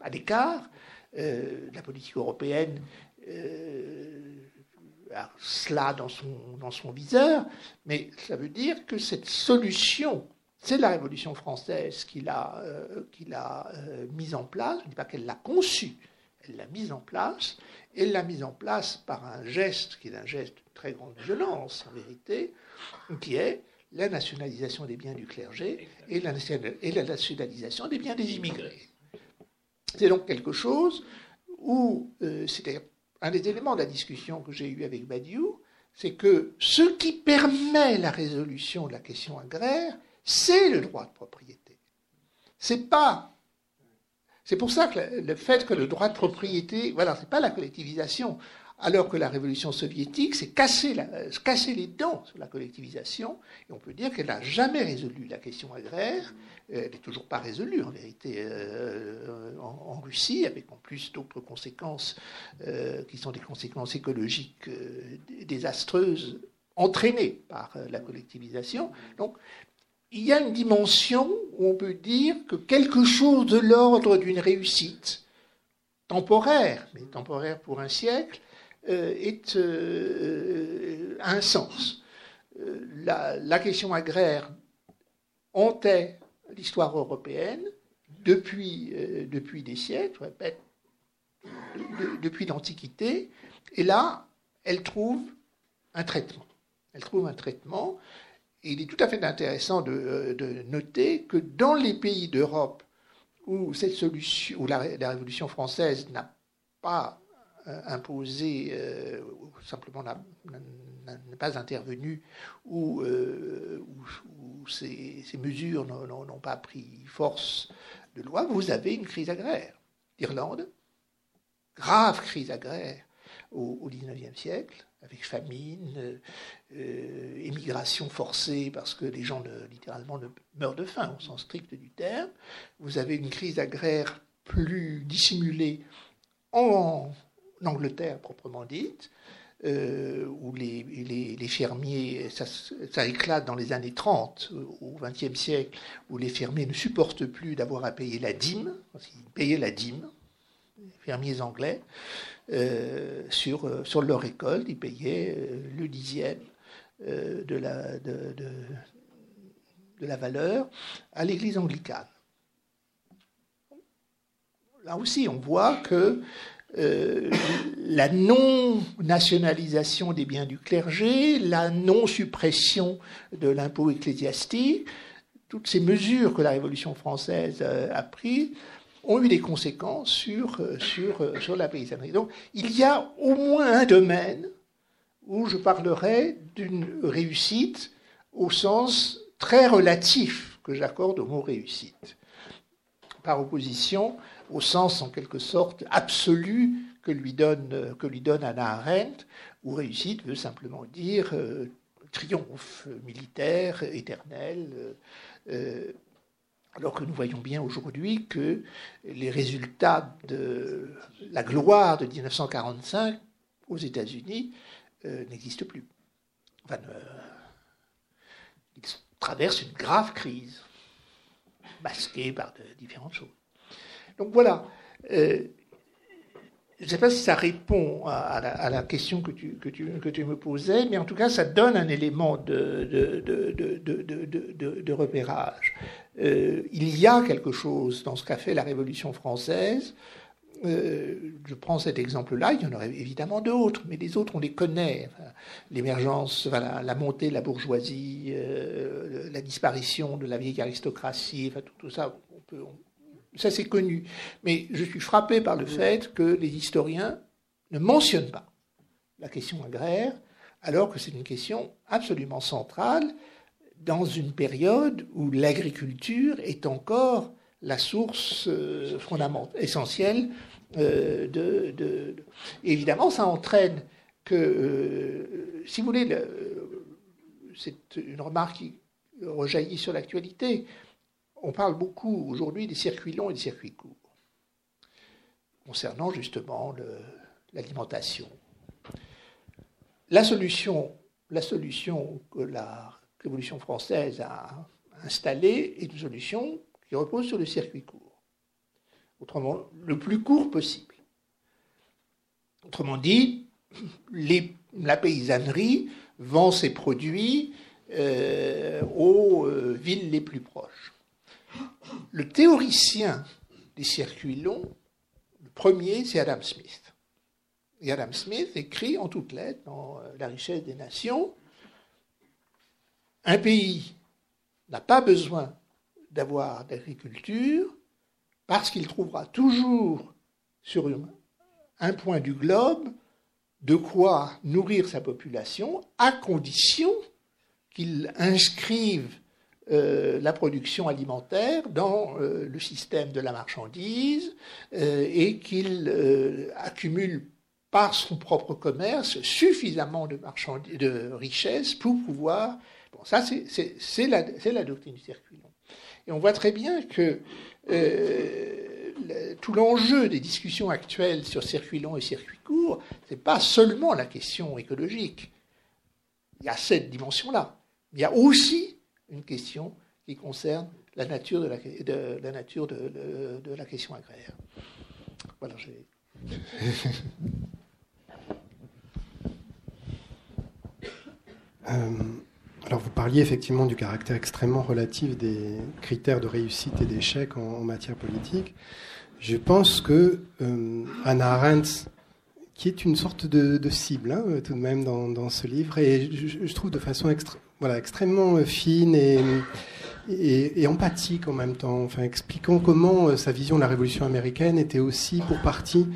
à l'écart euh, la politique européenne euh, a cela dans son, viseur, mais ça veut dire que cette solution, c'est la Révolution française qui l'a euh, mise en place, je ne dis pas qu'elle l'a conçue, elle l'a mise en place, elle l'a mise en place par un geste qui est un geste de très grande violence en vérité, qui est la nationalisation des biens du clergé et la nationalisation des biens des immigrés. C'est donc quelque chose où, euh, c'était un des éléments de la discussion que j'ai eue avec Badiou, c'est que ce qui permet la résolution de la question agraire, c'est le droit de propriété. C'est pas. C'est pour ça que le fait que le droit de propriété, voilà, c'est pas la collectivisation alors que la révolution soviétique s'est cassé, les dents sur la collectivisation, et on peut dire qu'elle n'a jamais résolu la question agraire, euh, elle n'est toujours pas résolue en vérité euh, en, Russie, avec en plus d'autres conséquences euh, qui sont des conséquences écologiques désastreuses entraînées par la collectivisation. Donc il y a une dimension où on peut dire que quelque chose de l'ordre d'une réussite temporaire, mais temporaire pour un siècle, euh, est, euh, un sens. Euh, la, question agraire hantait l'histoire européenne depuis, depuis des siècles, depuis l'Antiquité, et là, elle trouve un traitement. Elle trouve un traitement, il est tout à fait intéressant de, de noter que dans les pays d'Europe où cette solution, où la, Révolution française n'a pas euh, imposé, euh, simplement n'est pas intervenu, ou ces, mesures n'ont pas pris force de loi, vous avez une crise agraire. L'Irlande, grave crise agraire au XIXe siècle, avec famine, euh, émigration forcée parce que les gens littéralement meurent de faim au sens strict du terme. Vous avez une crise agraire plus dissimulée en, Angleterre proprement dite, euh, où les, les, fermiers, ça, éclate dans les années 30 au XXe siècle, où les fermiers ne supportent plus d'avoir à payer la dîme, parce qu'ils payaient la dîme, les fermiers anglais. Euh, sur, euh, sur leur récolte. Ils payaient euh, le dixième de, la, de, de la valeur à l'église anglicane. Là aussi, on voit que la non-nationalisation des biens du clergé, la non-suppression de l'impôt ecclésiastique, toutes ces mesures que la Révolution française a prises ont eu des conséquences sur, euh, sur, euh, sur la paysannerie. Donc il y a au moins un domaine où je parlerai d'une réussite au sens très relatif que j'accorde au mot réussite, par opposition au sens en quelque sorte absolu que lui donne, que lui donne Anna Arendt, où réussite veut simplement dire euh, triomphe militaire éternel, alors que nous voyons bien aujourd'hui que les résultats de la gloire de 1945 aux États-Unis euh, n'existent plus. Ils traversent une grave crise, masquée par différentes choses. Donc voilà. Euh, je ne sais pas si ça répond à, la, question que tu, me posais, mais en tout cas, ça donne un élément de, repérage. Euh, il y a quelque chose dans ce qu'a fait la Révolution française. Euh, je prends cet exemple-là, il y en aurait évidemment d'autres, mais les autres, on les connaît. L'émergence, la, montée de la bourgeoisie, la disparition de la vieille aristocratie, tout, ça, on peut, ça c'est connu. Mais je suis frappé par le fait que les historiens ne mentionnent pas la question agraire, alors que c'est une question absolument centrale dans une période où l'agriculture est encore la source euh, fondamentale, essentielle euh, de, Évidemment, ça entraîne que, euh, si vous voulez, c'est une remarque qui rejaillit sur l'actualité, on parle beaucoup aujourd'hui des circuits longs et des circuits courts, concernant justement l'alimentation. La solution, que la Révolution française a installée est une solution qui repose sur le circuit court. Autrement, le plus court possible. Autrement dit, la paysannerie vend ses produits euh, aux euh, villes les plus proches. Le théoricien des circuits longs, le premier, c'est Adam Smith. Et Adam Smith écrit en toutes lettres dans euh, La richesse des nations, un pays n'a pas besoin d'avoir d'agriculture parce qu'il trouvera toujours sur un point du globe de quoi nourrir sa population à condition qu'il inscrive euh, la production alimentaire dans euh, le système de la marchandise euh, et qu'il accumule par son propre commerce suffisamment de, richesses pour pouvoir ça, c'est la, la, doctrine du circuit long. Et on voit très bien que tout l'enjeu des discussions actuelles sur circuit long et circuit court, ce n'est pas seulement la question écologique. Il y a cette dimension-là. Il y a aussi une question qui concerne la nature de la, question agraire. Voilà, j'ai. (laughs) euh, alors vous parliez effectivement du caractère extrêmement relatif des critères de réussite et d'échec en, matière politique. Je pense que euh, Arendt, qui est une sorte de, cible hein, tout de même dans, ce livre, et je, trouve de façon voilà, extrêmement fine et, et, empathique en même temps, enfin expliquant comment euh, sa vision de la révolution américaine était aussi pour partie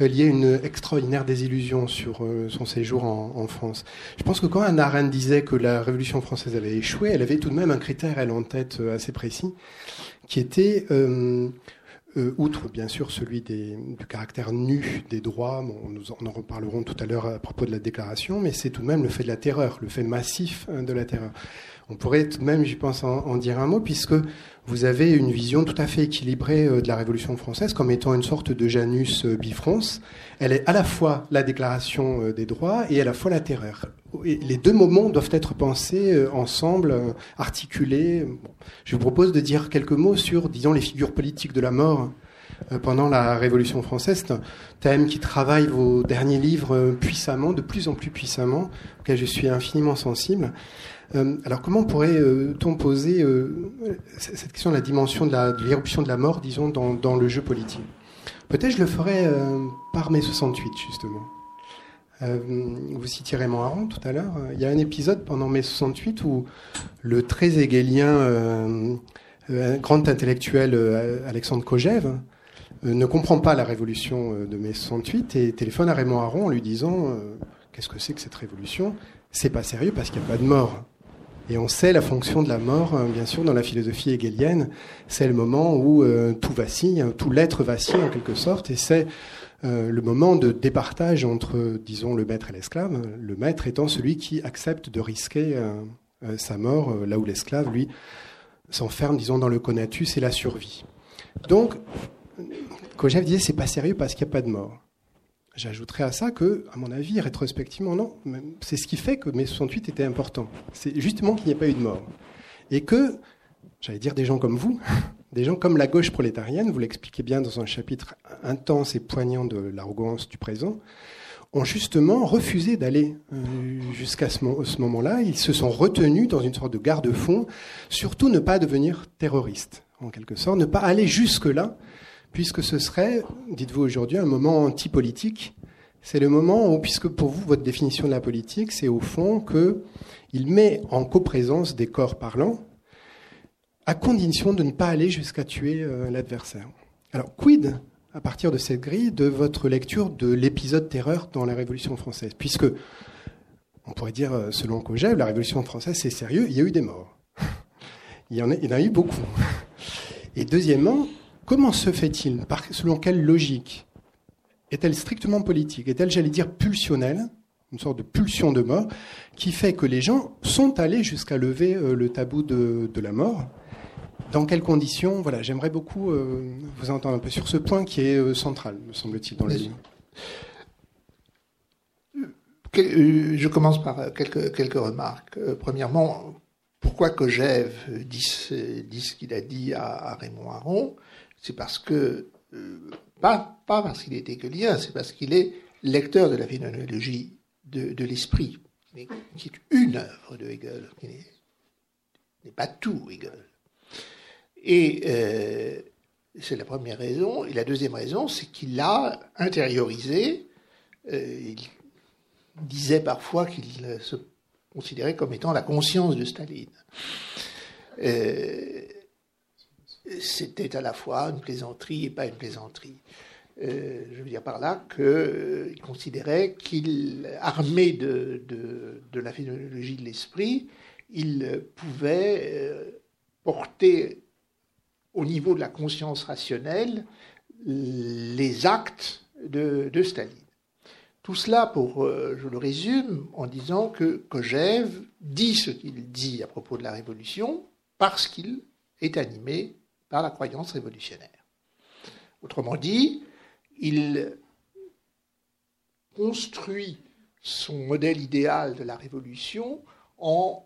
euh, liée à une extraordinaire désillusion sur euh, son séjour en, France. Je pense que quand Anna Arendt disait que la révolution française avait échoué, elle avait tout de même un critère, elle, en tête assez précis, qui était euh, outre bien sûr celui du caractère nu des droits, nous en, reparlerons tout à l'heure à propos de la déclaration, mais c'est tout de même le fait de la terreur, le fait massif hein, de la terreur. On pourrait tout de même, j'y pense, en, dire un mot, puisque vous avez une vision tout à fait équilibrée euh, de la Révolution française comme étant une sorte de Janus euh, bifrons. Elle est à la fois la déclaration des droits et à la fois la terreur. Les deux moments doivent être pensés ensemble, articulés. Je vous propose de dire quelques mots sur, disons, les figures politiques de la mort euh, pendant la Révolution française. Thème qui travaille vos derniers livres euh, puissamment, de plus en plus puissamment, auquel je suis infiniment sensible. Euh, alors comment pourrait-on poser cette question de la dimension de l'éruption de, la mort, disons, dans, le jeu politique? Peut-être je le ferai par mai 68, justement. Vous citiez Raymond Aron tout à l'heure. Il y a un épisode pendant mai 68 où le très hégélien, grand intellectuel Alexandre Kojève, euh, ne comprend pas la révolution euh, de mai 68 et téléphone à Raymond Aron en lui disant euh, Qu'est-ce que c'est que cette révolution? C'est pas sérieux parce qu'il n'y a pas de mort. Et on sait la fonction de la mort, bien sûr, dans la philosophie hegelienne. C'est le moment où tout vacille, hein, tout l'être vacille en quelque sorte, et c'est le moment de départage entre, disons, le maître et l'esclave. Le maître étant celui qui accepte de risquer sa mort, là où l'esclave, lui, s'enferme, disons, dans le conatus et la survie. Donc, Kojève disait c'est pas sérieux parce qu'il n'y a pas de mort. J'ajouterais à ça que, à mon avis, rétrospectivement, non, c'est ce qui fait que mai 68 était important. C'est justement qu'il n'y a pas eu de mort. Et que, j'allais dire des gens comme vous, (laughs) des gens comme la gauche prolétarienne, vous l'expliquez bien dans un chapitre intense et poignant de l'arrogance du présent, ont justement refusé d'aller euh, jusqu'à ce, moment-là. Ils se sont retenus dans une sorte de garde-fond, surtout ne pas devenir terroristes, en quelque sorte, ne pas aller jusque-là puisque ce serait, dites-vous aujourd'hui, un moment anti-politique. C'est le moment où, puisque pour vous, votre définition de la politique, c'est au fond qu'il met en coprésence des corps parlants, à condition de ne pas aller jusqu'à tuer euh, l'adversaire. Alors, quid, à partir de cette grille, de votre lecture de l'épisode terreur dans la Révolution française? Puisque, on pourrait dire, euh, selon Kojève, la Révolution française, c'est sérieux, il y a eu des morts. (laughs) il, y en a, eu beaucoup. Et deuxièmement, Comment se fait-il? Selon quelle logique? Est-elle strictement politique? Est-elle, j'allais dire, pulsionnelle? Une sorte de pulsion de mort qui fait que les gens sont allés jusqu'à lever euh, le tabou de, la mort dans quelles conditions Voilà, j'aimerais beaucoup euh, vous entendre un peu sur ce point qui est euh, central, me semble-t-il, dans les livre. Je commence par quelques, quelques remarques. Premièrement, pourquoi Kojève dit, dit ce qu'il a dit à Raymond Aron c'est parce que, euh, pas, pas parce qu'il est hegelien, c'est parce qu'il est lecteur de la phénoménologie de, l'esprit, qui est une œuvre de Hegel, qui n'est pas tout Hegel. Et euh, c'est la première raison. Et la deuxième raison, c'est qu'il l'a intériorisé. Euh, il disait parfois qu'il se considérait comme étant la conscience de Staline c'était à la fois une plaisanterie et pas une plaisanterie. Euh, je veux dire par là qu'il euh, considérait qu'il, armé de, de, la phénoménologie de l'esprit, il pouvait euh, porter au niveau de la conscience rationnelle les actes de, Staline. Tout cela, pour, je le résume en disant que Kojève dit ce qu'il dit à propos de la révolution parce qu'il est animé par la croyance révolutionnaire. Autrement dit, il construit son modèle idéal de la révolution en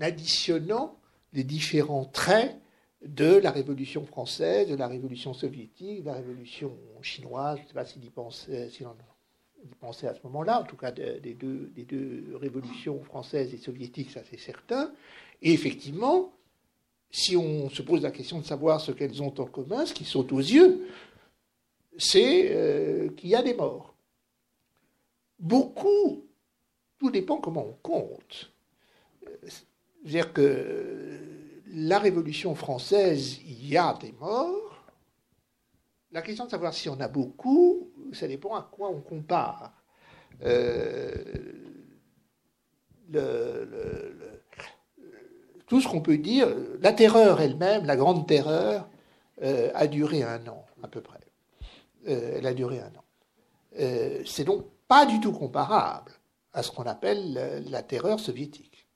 additionnant les différents traits de la révolution française, de la révolution soviétique, de la révolution chinoise, je ne sais pas s'il y pensait, y pensait à ce moment-là, en tout cas des, deux, révolutions françaises et soviétiques, ça c'est certain. Et effectivement, si on se pose la question de savoir ce qu'elles ont en commun, ce qui saute aux yeux, c'est euh, qu'il y a des morts. Beaucoup, tout dépend comment on compte. C'est-à-dire que la Révolution française, il y a des morts. La question de savoir si on a beaucoup, ça dépend à quoi on compare. Euh, tout ce qu'on peut dire, la terreur elle-même, la grande terreur, euh, a duré un an à peu près. Euh, elle a duré un an. C'est donc pas du tout comparable à ce qu'on appelle la terreur soviétique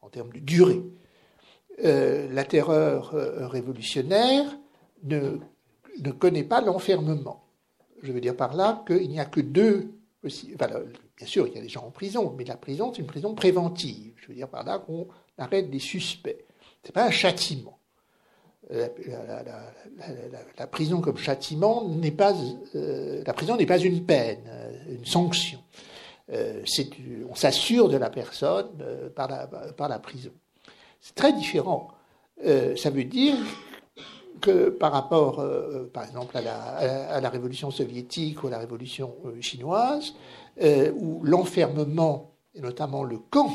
en termes de durée. La terreur révolutionnaire ne, ne connaît pas l'enfermement. Je veux dire par là qu'il n'y a que deux bien sûr, il y a des gens en prison, mais la prison, c'est une prison préventive. Je veux dire par là qu'on arrête des suspects. Ce n'est pas un châtiment. La, prison comme châtiment n'est pas euh, la prison n'est pas une peine, euh, une sanction. Euh, on s'assure de la personne par, la, par la prison. C'est très différent. ça veut dire que par rapport, euh, par exemple, à la, révolution soviétique ou à la révolution euh, chinoise, euh, où l'enfermement, et notamment le camp,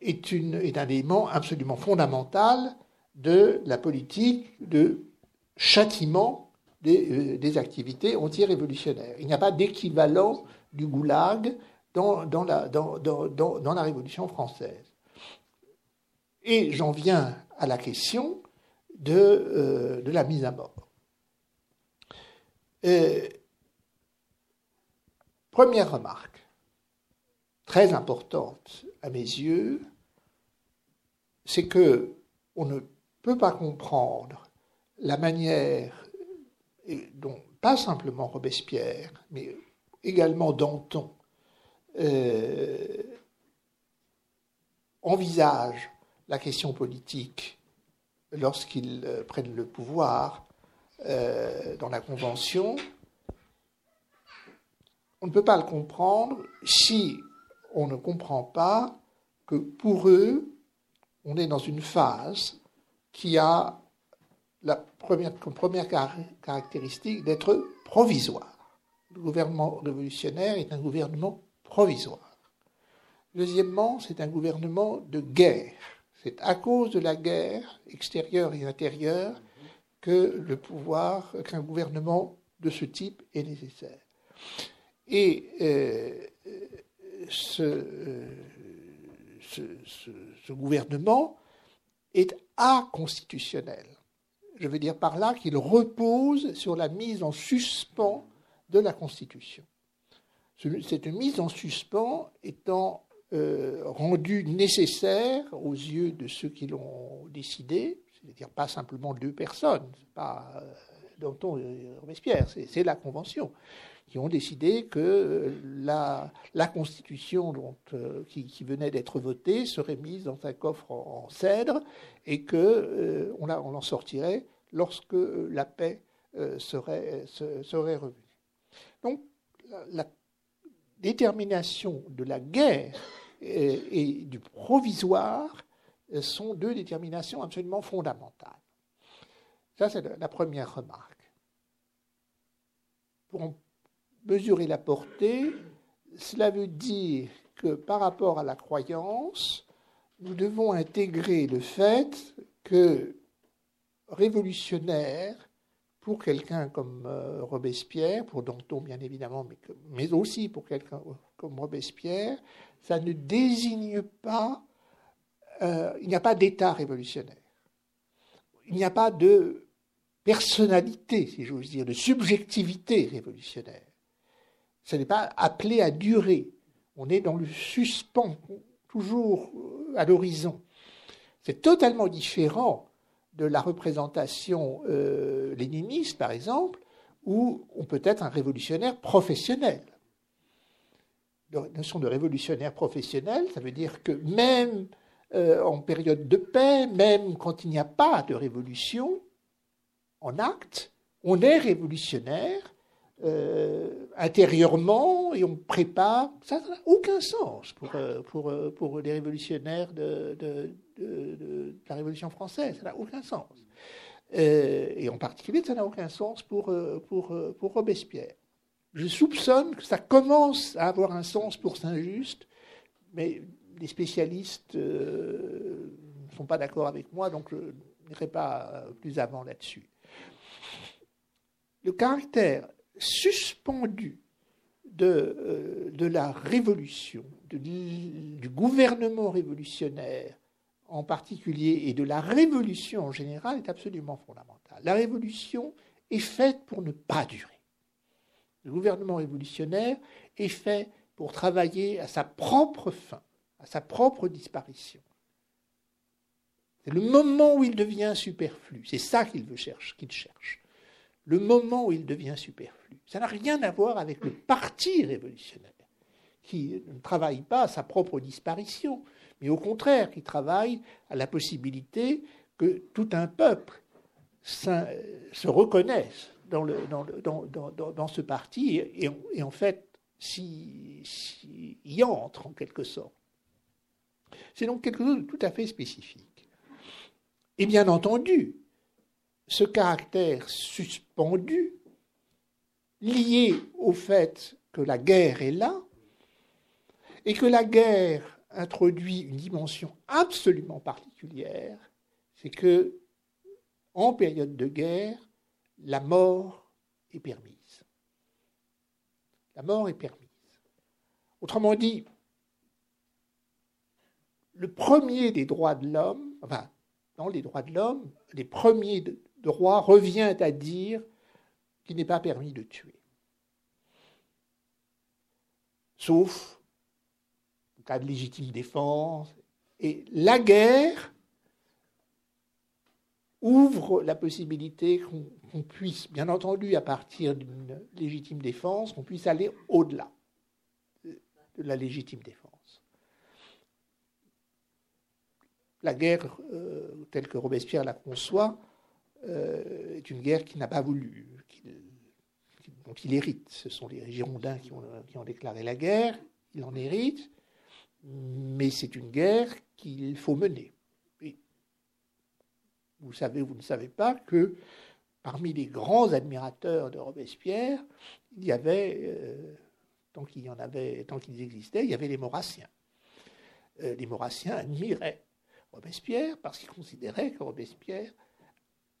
est, un élément absolument fondamental de la politique de châtiment des, des activités anti-révolutionnaires. Il n'y a pas d'équivalent du goulag dans, dans, la, dans, dans, dans la Révolution française. Et j'en viens à la question de, euh, de la mise à mort. première remarque, très importante à mes yeux, c'est que on ne peut pas comprendre la manière dont pas simplement Robespierre, mais également Danton euh, envisage la question politique lorsqu'ils euh, prennent le pouvoir euh, dans la Convention, on ne peut pas le comprendre si on ne comprend pas que pour eux, on est dans une phase qui a la comme première caractéristique d'être provisoire. Le gouvernement révolutionnaire est un gouvernement provisoire. Deuxièmement, c'est un gouvernement de guerre. C'est à cause de la guerre extérieure et intérieure que le pouvoir, qu'un gouvernement de ce type est nécessaire. Et euh, euh, ce, gouvernement est inconstitutionnel. Je veux dire par là qu'il repose sur la mise en suspens de la Constitution. Cette mise en suspens étant euh, rendu nécessaire aux yeux de ceux qui l'ont décidé, c'est-à-dire pas simplement deux personnes, pas euh, Danton et Robespierre, c'est la Convention, qui ont décidé que la, la Constitution dont, euh, qui, venait d'être votée serait mise dans un coffre en, cèdre et qu'on on, on en sortirait lorsque la paix serait, serait revenue. Donc, la détermination de la guerre et, du provisoire sont deux déterminations absolument fondamentales. Ça, c'est la première remarque. Pour mesurer la portée, cela veut dire que par rapport à la croyance, nous devons intégrer le fait que révolutionnaire pour quelqu'un comme euh, Robespierre, pour Danton bien évidemment, mais, aussi pour quelqu'un comme Robespierre, ça ne désigne pas, euh, il n'y a pas d'État révolutionnaire. Il n'y a pas de personnalité, si j'ose dire, de subjectivité révolutionnaire. Ce n'est pas appelé à durer. On est dans le suspens, toujours à l'horizon. C'est totalement différent de la représentation euh, léniniste, par exemple, où on peut être un révolutionnaire professionnel. La notion de révolutionnaire professionnel, ça veut dire que même euh, en période de paix, même quand il n'y a pas de révolution en acte, on est révolutionnaire euh, intérieurement et on prépare. Ça n'a aucun sens pour, pour les révolutionnaires de, la Révolution française. Ça n'a aucun sens. Euh, et en particulier, ça n'a aucun sens pour, euh, pour, euh, pour Robespierre. Je soupçonne que ça commence à avoir un sens pour Saint-Just, mais les spécialistes sont pas d'accord avec moi, donc je n'irai pas plus avant là-dessus. Le caractère suspendu de, de la révolution, du gouvernement révolutionnaire en particulier et de la révolution en général est absolument fondamental. La révolution est faite pour ne pas durer. Le gouvernement révolutionnaire est fait pour travailler à sa propre fin, à sa propre disparition. C'est le moment où il devient superflu. C'est ça qu'il veut cherche, qu'il cherche. Le moment où il devient superflu. Ça n'a rien à voir avec le parti révolutionnaire, qui ne travaille pas à sa propre disparition, mais au contraire, qui travaille à la possibilité que tout un peuple se reconnaisse dans, ce parti et, en fait s'y entre en quelque sorte. C'est donc quelque chose de tout à fait spécifique. Et bien entendu, ce caractère suspendu, lié au fait que la guerre est là, et que la guerre introduit une dimension absolument particulière, c'est que en période de guerre, la mort est permise. La mort est permise. Autrement dit, le premier des droits de l'homme, enfin, dans les droits de l'homme, les premiers droits revient à dire qu'il n'est pas permis de tuer. Sauf cas de légitime défense. Et la guerre ouvre la possibilité qu'on puisse, bien entendu, à partir d'une légitime défense, qu'on puisse aller au-delà de la légitime défense. La guerre, euh, telle que Robespierre la conçoit, euh, est une guerre qu'il n'a pas voulu, dont il hérite. Ce sont les Girondins qui ont, qui ont déclaré la guerre, il en hérite, mais c'est une guerre qu'il faut mener. Vous savez, vous ne savez pas que parmi les grands admirateurs de Robespierre, il y avait, euh, tant qu'il y en avait, tant qu'ils existaient, il y avait les Maurassiens. Euh, les Maurassiens admiraient Robespierre parce qu'ils considéraient que Robespierre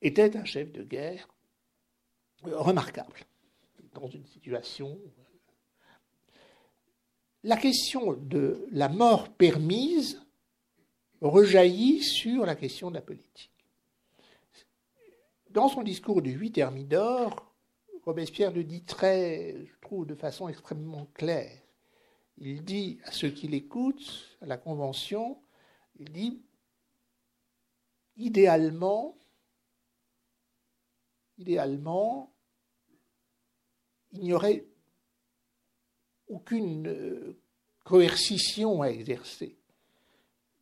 était un chef de guerre remarquable dans une situation. La question de la mort permise rejaillit sur la question de la politique. Dans son discours du 8 Thermidor, Robespierre le dit très, je trouve, de façon extrêmement claire. Il dit à ceux qui l'écoutent, à la Convention, il dit, idéalement, idéalement, il n'y aurait aucune euh, coercition à exercer.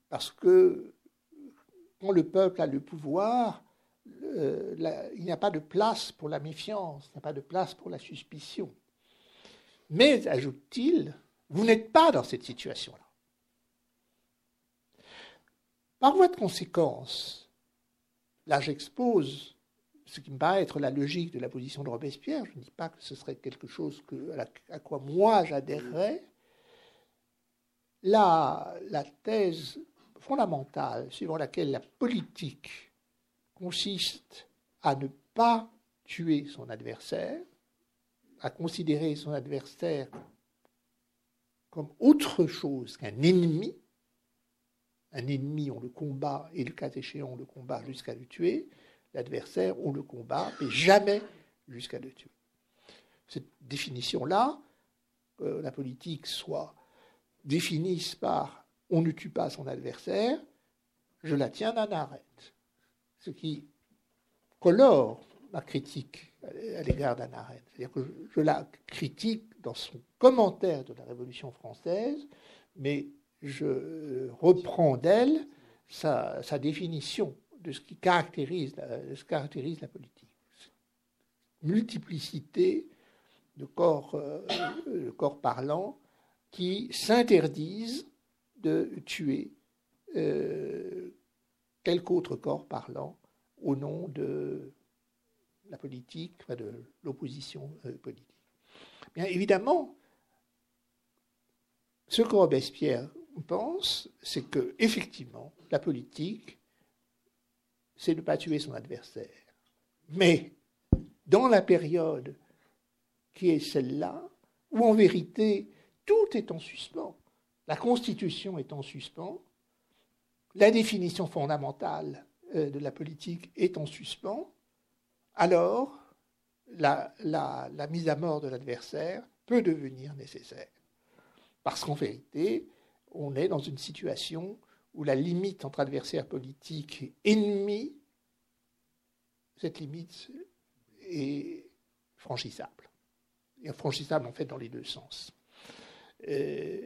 Parce que quand le peuple a le pouvoir, il n'y a pas de place pour la méfiance, il n'y a pas de place pour la suspicion. Mais, ajoute-t-il, vous n'êtes pas dans cette situation-là. Par voie de conséquence, là j'expose ce qui me paraît être la logique de la position de Robespierre, je ne dis pas que ce serait quelque chose à, quoi moi j'adhérerais, la, la thèse fondamentale suivant laquelle la politique consiste à ne pas tuer son adversaire, à considérer son adversaire comme autre chose qu'un ennemi. Un ennemi, on le combat, et le cas échéant, on le combat jusqu'à le tuer. L'adversaire, on le combat, mais jamais jusqu'à le tuer. Cette définition-là, euh, la politique soit définisse par on ne tue pas son adversaire, je la tiens d'un arrêt ce qui colore ma critique à l'égard d'Anna Arendt. C'est-à-dire que je, la critique dans son commentaire de la Révolution française, mais je reprends d'elle sa, définition de ce qui caractérise la, politique. Multiplicité de corps, euh, corps parlants qui s'interdisent de tuer euh, quelque autre corps parlant au nom de la politique, de l'opposition euh, politique. Bien évidemment, ce que Robespierre pense, c'est que effectivement, la politique c'est de ne pas tuer son adversaire. Mais dans la période qui est celle-là, où en vérité tout est en suspens, la Constitution est en suspens, la définition fondamentale euh, de la politique est en suspens, alors la, la mise à mort de l'adversaire peut devenir nécessaire. Parce qu'en vérité, on est dans une situation où la limite entre adversaire politique et ennemi, cette limite est franchissable. Et franchissable en fait dans les deux sens. Euh,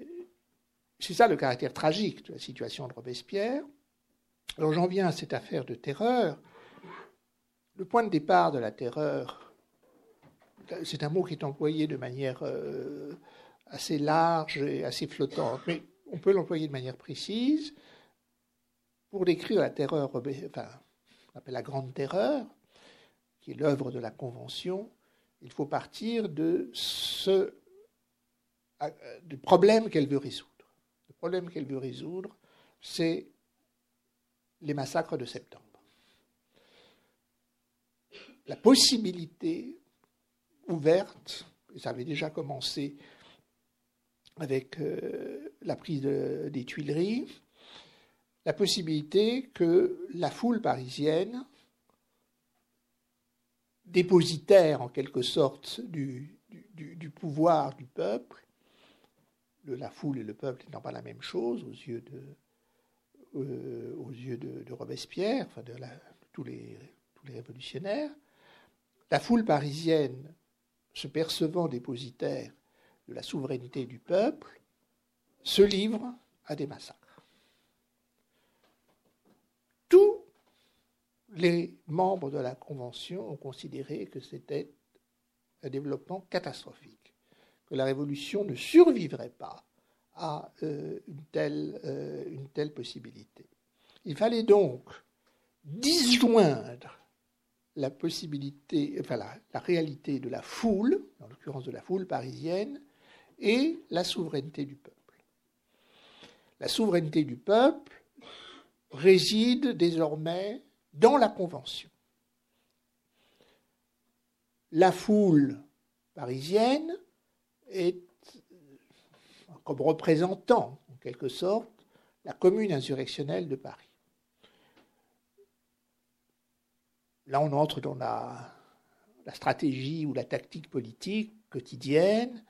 c'est ça le caractère tragique de la situation de Robespierre. Alors j'en viens à cette affaire de terreur. Le point de départ de la terreur, c'est un mot qui est employé de manière euh, assez large et assez flottante, mais on peut l'employer de manière précise pour décrire la terreur, enfin, on la grande terreur, qui est l'œuvre de la Convention. Il faut partir du problème qu'elle veut résoudre. Le problème qu'elle veut résoudre, c'est les massacres de septembre. La possibilité ouverte, et ça avait déjà commencé avec euh, la prise des Tuileries, la possibilité que la foule parisienne, dépositaire en quelque sorte du, pouvoir du peuple, la foule et le peuple n'étant pas la même chose aux yeux de, euh, Robespierre, enfin de, tous, les, tous les révolutionnaires, la foule parisienne se percevant dépositaire de la souveraineté du peuple, se livre à des massacres. Tous les membres de la Convention ont considéré que c'était un développement catastrophique, que la Révolution ne survivrait pas à euh, une, telle, euh, une telle possibilité. Il fallait donc disjoindre la possibilité, enfin la, la, réalité de la foule, en l'occurrence de la foule parisienne, et la souveraineté du peuple. La souveraineté du peuple réside désormais dans la Convention. La foule parisienne est comme représentant, en quelque sorte, la commune insurrectionnelle de Paris. Là, on entre dans la, stratégie ou la tactique politique quotidienne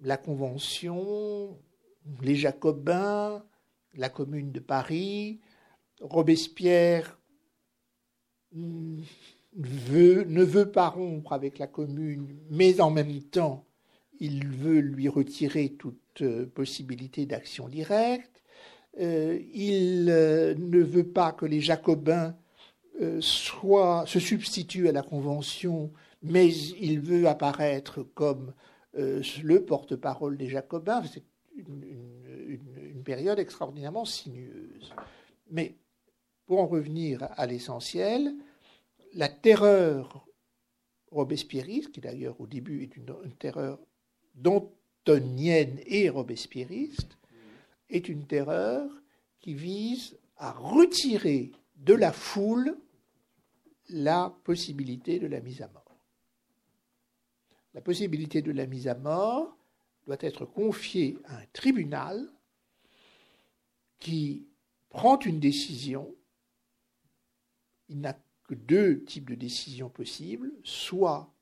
la Convention, les Jacobins, la Commune de Paris, Robespierre ne veut pas rompre avec la Commune, mais en même temps, il veut lui retirer toute euh, possibilité d'action directe. Euh, il euh, ne veut pas que les Jacobins se substituent à la Convention, mais il veut apparaître comme le porte-parole des Jacobins. C'est une, période extraordinairement sinueuse. Mais pour en revenir à l'essentiel, la terreur robespierriste, qui d'ailleurs au début est une, terreur dantonienne et robespierriste, est une terreur qui vise à retirer de la foule la possibilité de la mise à mort la possibilité de la mise à mort doit être confiée à un tribunal qui prend une décision. Il n'a que deux types de décisions possibles, soit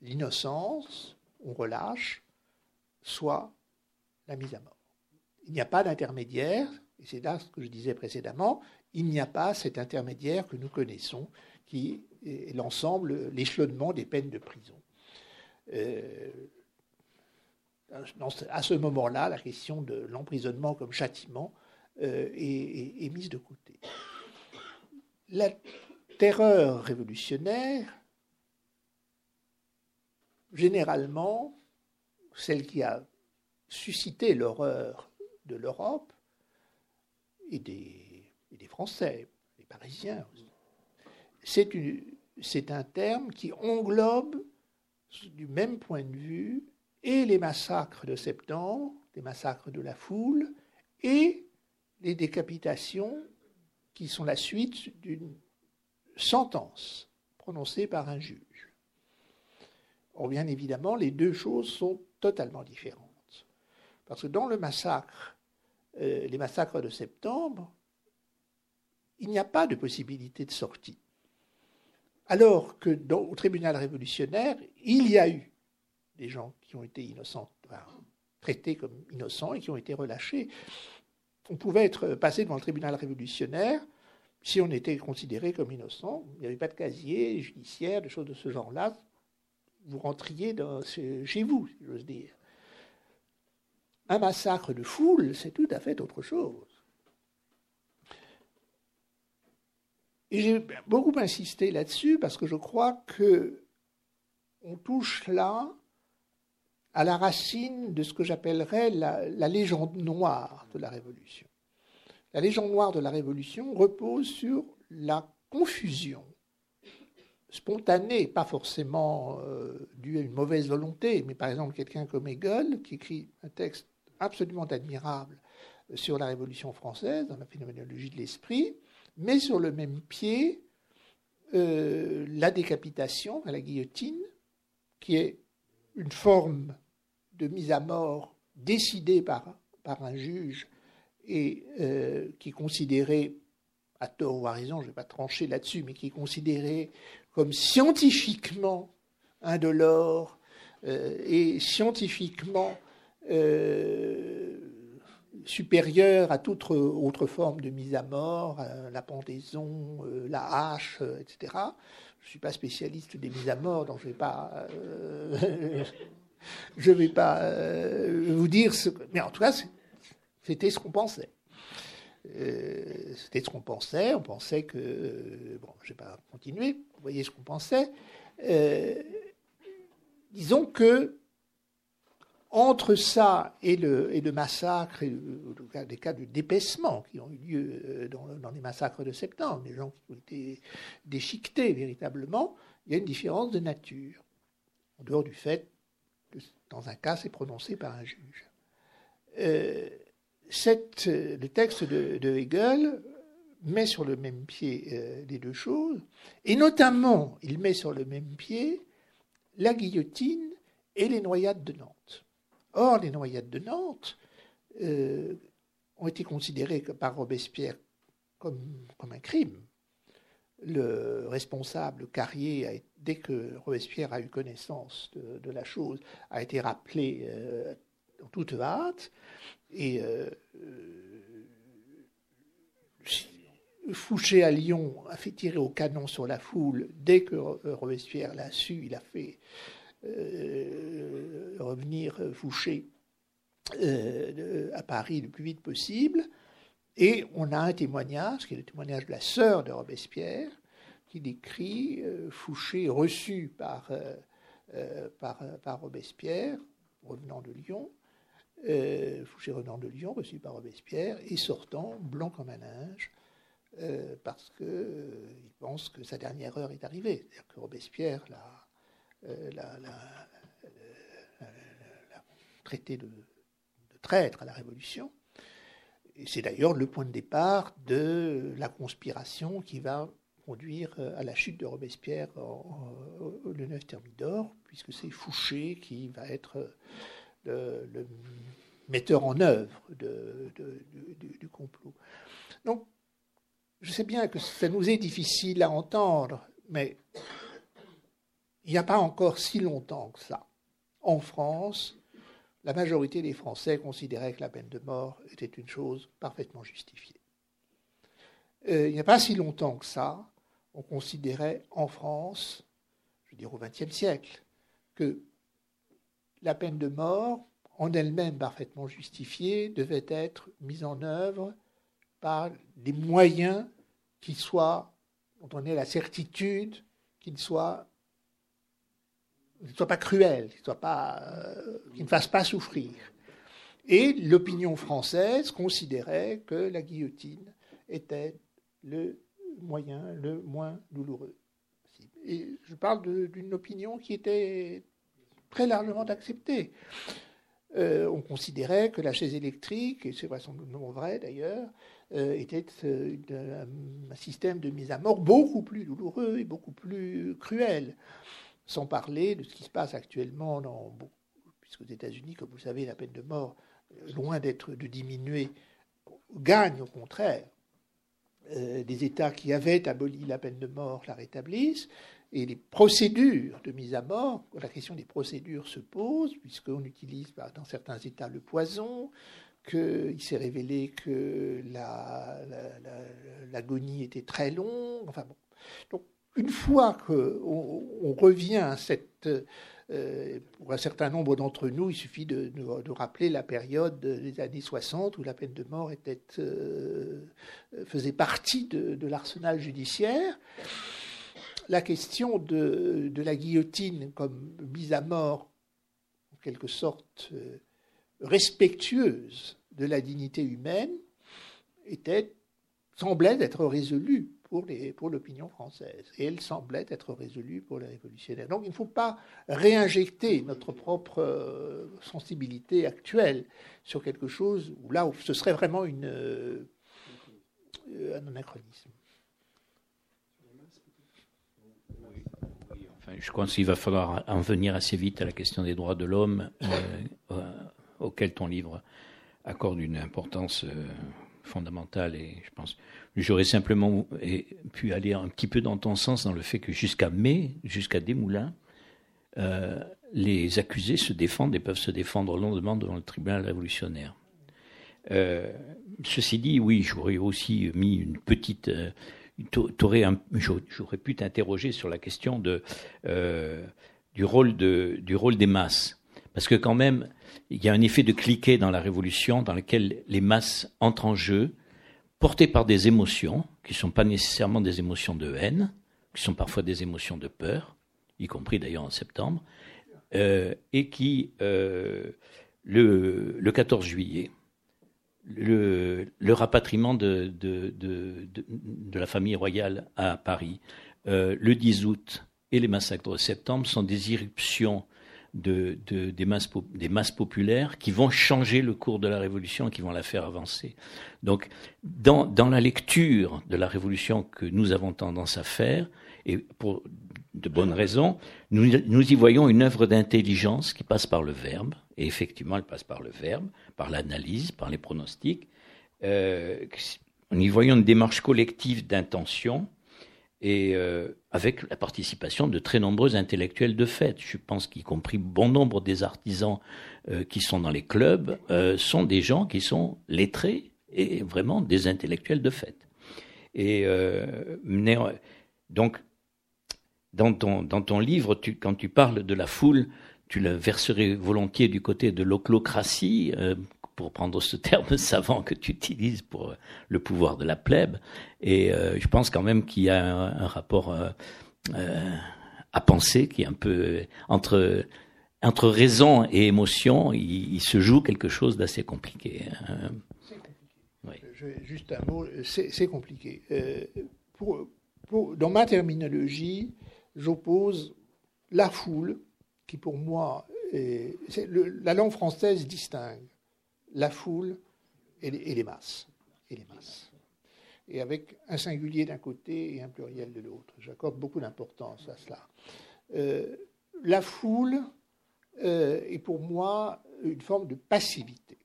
l'innocence, on relâche, soit la mise à mort. Il n'y a pas d'intermédiaire, et c'est là ce que je disais précédemment, il n'y a pas cet intermédiaire que nous connaissons, qui est l'ensemble, l'échelonnement des peines de prison. Euh, à ce moment-là, la question de l'emprisonnement comme châtiment euh, est, mise de côté. La terreur révolutionnaire, généralement, celle qui a suscité l'horreur de l'Europe et des, Français, des Parisiens, c'est un terme qui englobe du même point de vue et les massacres de septembre, les massacres de la foule, et les décapitations qui sont la suite d'une sentence prononcée par un juge. Or, bien évidemment, les deux choses sont totalement différentes. Parce que dans le massacre, euh, les massacres de septembre, il n'y a pas de possibilité de sortie. Alors que dans, au tribunal révolutionnaire, il y a eu des gens qui ont été innocents, traités comme innocents et qui ont été relâchés. On pouvait être passé devant le tribunal révolutionnaire si on était considéré comme innocent. Il n'y avait pas de casier judiciaire, des choses de ce genre-là. Vous rentriez chez vous, si j'ose dire. Un massacre de foule, c'est tout à fait autre chose. Et j'ai beaucoup insisté là-dessus parce que je crois que on touche là à la racine de ce que j'appellerais la, légende noire de la Révolution. La légende noire de la Révolution repose sur la confusion spontanée, pas forcément euh, due à une mauvaise volonté, mais par exemple quelqu'un comme Hegel, qui écrit un texte absolument admirable sur la Révolution française, dans la phénoménologie de l'esprit, met sur le même pied euh, la décapitation à la guillotine, qui est une forme de mise à mort décidée par, un juge et euh, qui est considérée, à tort ou à raison, je ne vais pas trancher là-dessus, mais qui est considérée comme scientifiquement indolore euh, et scientifiquement euh, supérieure à toute autre forme de mise à mort, la pendaison, la hache, etc. Je ne suis pas spécialiste des mises à mort, donc je ne vais pas (laughs) Je ne vais pas euh, vous dire ce que. Mais en tout cas, c'était ce qu'on pensait. Euh, c'était ce qu'on pensait. On pensait que. Bon, je ne vais pas continuer. Vous voyez ce qu'on pensait. Euh, disons que entre ça et le, massacre, et des cas de dépaissement qui ont eu lieu dans, dans, les massacres de septembre, les gens qui ont été déchiquetés véritablement, il y a une différence de nature. En dehors du fait dans un cas, c'est prononcé par un juge. Euh, le texte de, Hegel met sur le même pied euh, les deux choses, et notamment, il met sur le même pied la guillotine et les noyades de Nantes. Or, les noyades de Nantes euh, ont été considérées par Robespierre comme, un crime le responsable Carrier, dès que Robespierre a eu connaissance de, la chose, a été rappelé euh, en toute hâte. Et euh, Fouché à Lyon a fait tirer au canon sur la foule. Dès que Robespierre l'a su, il a fait revenir Fouché à Paris le plus vite possible. Et on a un témoignage, qui est le témoignage de la sœur de Robespierre, qui décrit euh, Fouché reçu euh, euh, par, Robespierre, revenant de Lyon, Fouché revenant de Lyon, reçu par Robespierre, et sortant blanc comme un linge, parce qu'il pense que sa dernière heure est arrivée. C'est-à-dire que Robespierre l'a, traité de, traître à la Révolution c'est d'ailleurs le point de départ de la conspiration qui va conduire euh, à la chute de Robespierre le 9 Thermidor, puisque c'est Fouché qui va être euh, le, metteur en œuvre du, complot. Donc, je sais bien que ça nous est difficile à entendre, mais il n'y a pas encore si longtemps que ça, en France, la majorité des Français considéraient que la peine de mort était une chose parfaitement justifiée. Euh, il n'y a pas si longtemps que ça, on considérait en France, je veux dire au XXe siècle, que la peine de mort, en elle-même parfaitement justifiée, devait être mise en œuvre par des moyens qui soient, dont on ait la certitude qu'ils soient ne soit pas cruel, qu'il, euh, ne fasse pas souffrir. Et l'opinion française considérait que la guillotine était le moyen le moins douloureux. Et je parle d'une opinion qui était très largement acceptée. Euh, on considérait que la chaise électrique, et c'est vraisemblablement vrai d'ailleurs, était un système de mise à mort beaucoup plus douloureux et beaucoup plus cruel. Sans parler de ce qui se passe actuellement, dans, puisque aux États-Unis, comme vous le savez, la peine de mort, loin d'être de diminuer, gagne au contraire. des États qui avaient aboli la peine de mort la rétablissent et les procédures de mise à mort, la question des procédures se pose, puisqu'on utilise bah, dans certains États le poison, qu'il s'est révélé que l'agonie la, était très longue. Enfin bon. Donc, une fois qu'on on revient à cette. Euh, pour un certain nombre d'entre nous, il suffit de, rappeler la période des années 60 où la peine de mort euh, faisait partie de, de l'arsenal judiciaire la question de, la guillotine comme mise à mort, en quelque sorte euh, respectueuse de la dignité humaine, était, semblait être résolue pour, l'opinion française. Et elle semblait être résolue pour les révolutionnaires. Donc il ne faut pas réinjecter notre propre euh, sensibilité actuelle sur quelque chose où là, ce serait vraiment euh, un anachronisme. je pense qu'il va falloir en venir assez vite à la question des droits de l'homme, euh, euh, auquel ton livre accorde une importance fondamentale. Et je pense, j'aurais simplement pu aller un petit peu dans ton sens dans le fait que jusqu'à mai, jusqu'à Desmoulins, les accusés se défendent et peuvent se défendre longuement devant le tribunal révolutionnaire. ceci dit, oui, j'aurais aussi mis une petite j'aurais pu t'interroger sur la question euh, du, rôle de, du rôle des masses. Parce que quand même, il y a un effet de cliquet dans la révolution dans lequel les masses entrent en jeu, portées par des émotions, qui ne sont pas nécessairement des émotions de haine, qui sont parfois des émotions de peur, y compris d'ailleurs en septembre, euh, et qui, euh, le, le 14 juillet, le, rapatriement de, la famille royale à Paris, euh, le 10 août et les massacres de septembre sont des irruptions des, masses, populaires qui vont changer le cours de la Révolution et qui vont la faire avancer. Donc, dans, la lecture de la Révolution que nous avons tendance à faire, et pour de bonnes raisons, nous, nous y voyons une œuvre d'intelligence qui passe par le verbe, et effectivement, elle passe par le verbe, par l'analyse, par les pronostics. Euh, y voyons une démarche collective d'intention et euh, avec la participation de très nombreux intellectuels de fait. Je pense qu'y compris bon nombre des artisans euh, qui sont dans les clubs euh, sont des gens qui sont lettrés et vraiment des intellectuels de fait. Et donc, dans ton, dans ton livre, tu, quand tu parles de la foule, tu le verserais volontiers du côté de l'oclocratie, euh, pour prendre ce terme (laughs) savant que tu utilises pour le pouvoir de la plèbe. Et euh, je pense quand même qu'il y a un, rapport euh, à penser qui est un peu entre entre raison et émotion, il, se joue quelque chose d'assez compliqué. Hein. juste un mot, c'est compliqué. pour, dans ma terminologie, j'oppose la foule qui pour moi, est, la langue française distingue la foule et les, masses. Et les masses. Et avec un singulier d'un côté et un pluriel de l'autre. J'accorde beaucoup d'importance à cela. Euh, la foule euh, est pour moi une forme de passivité.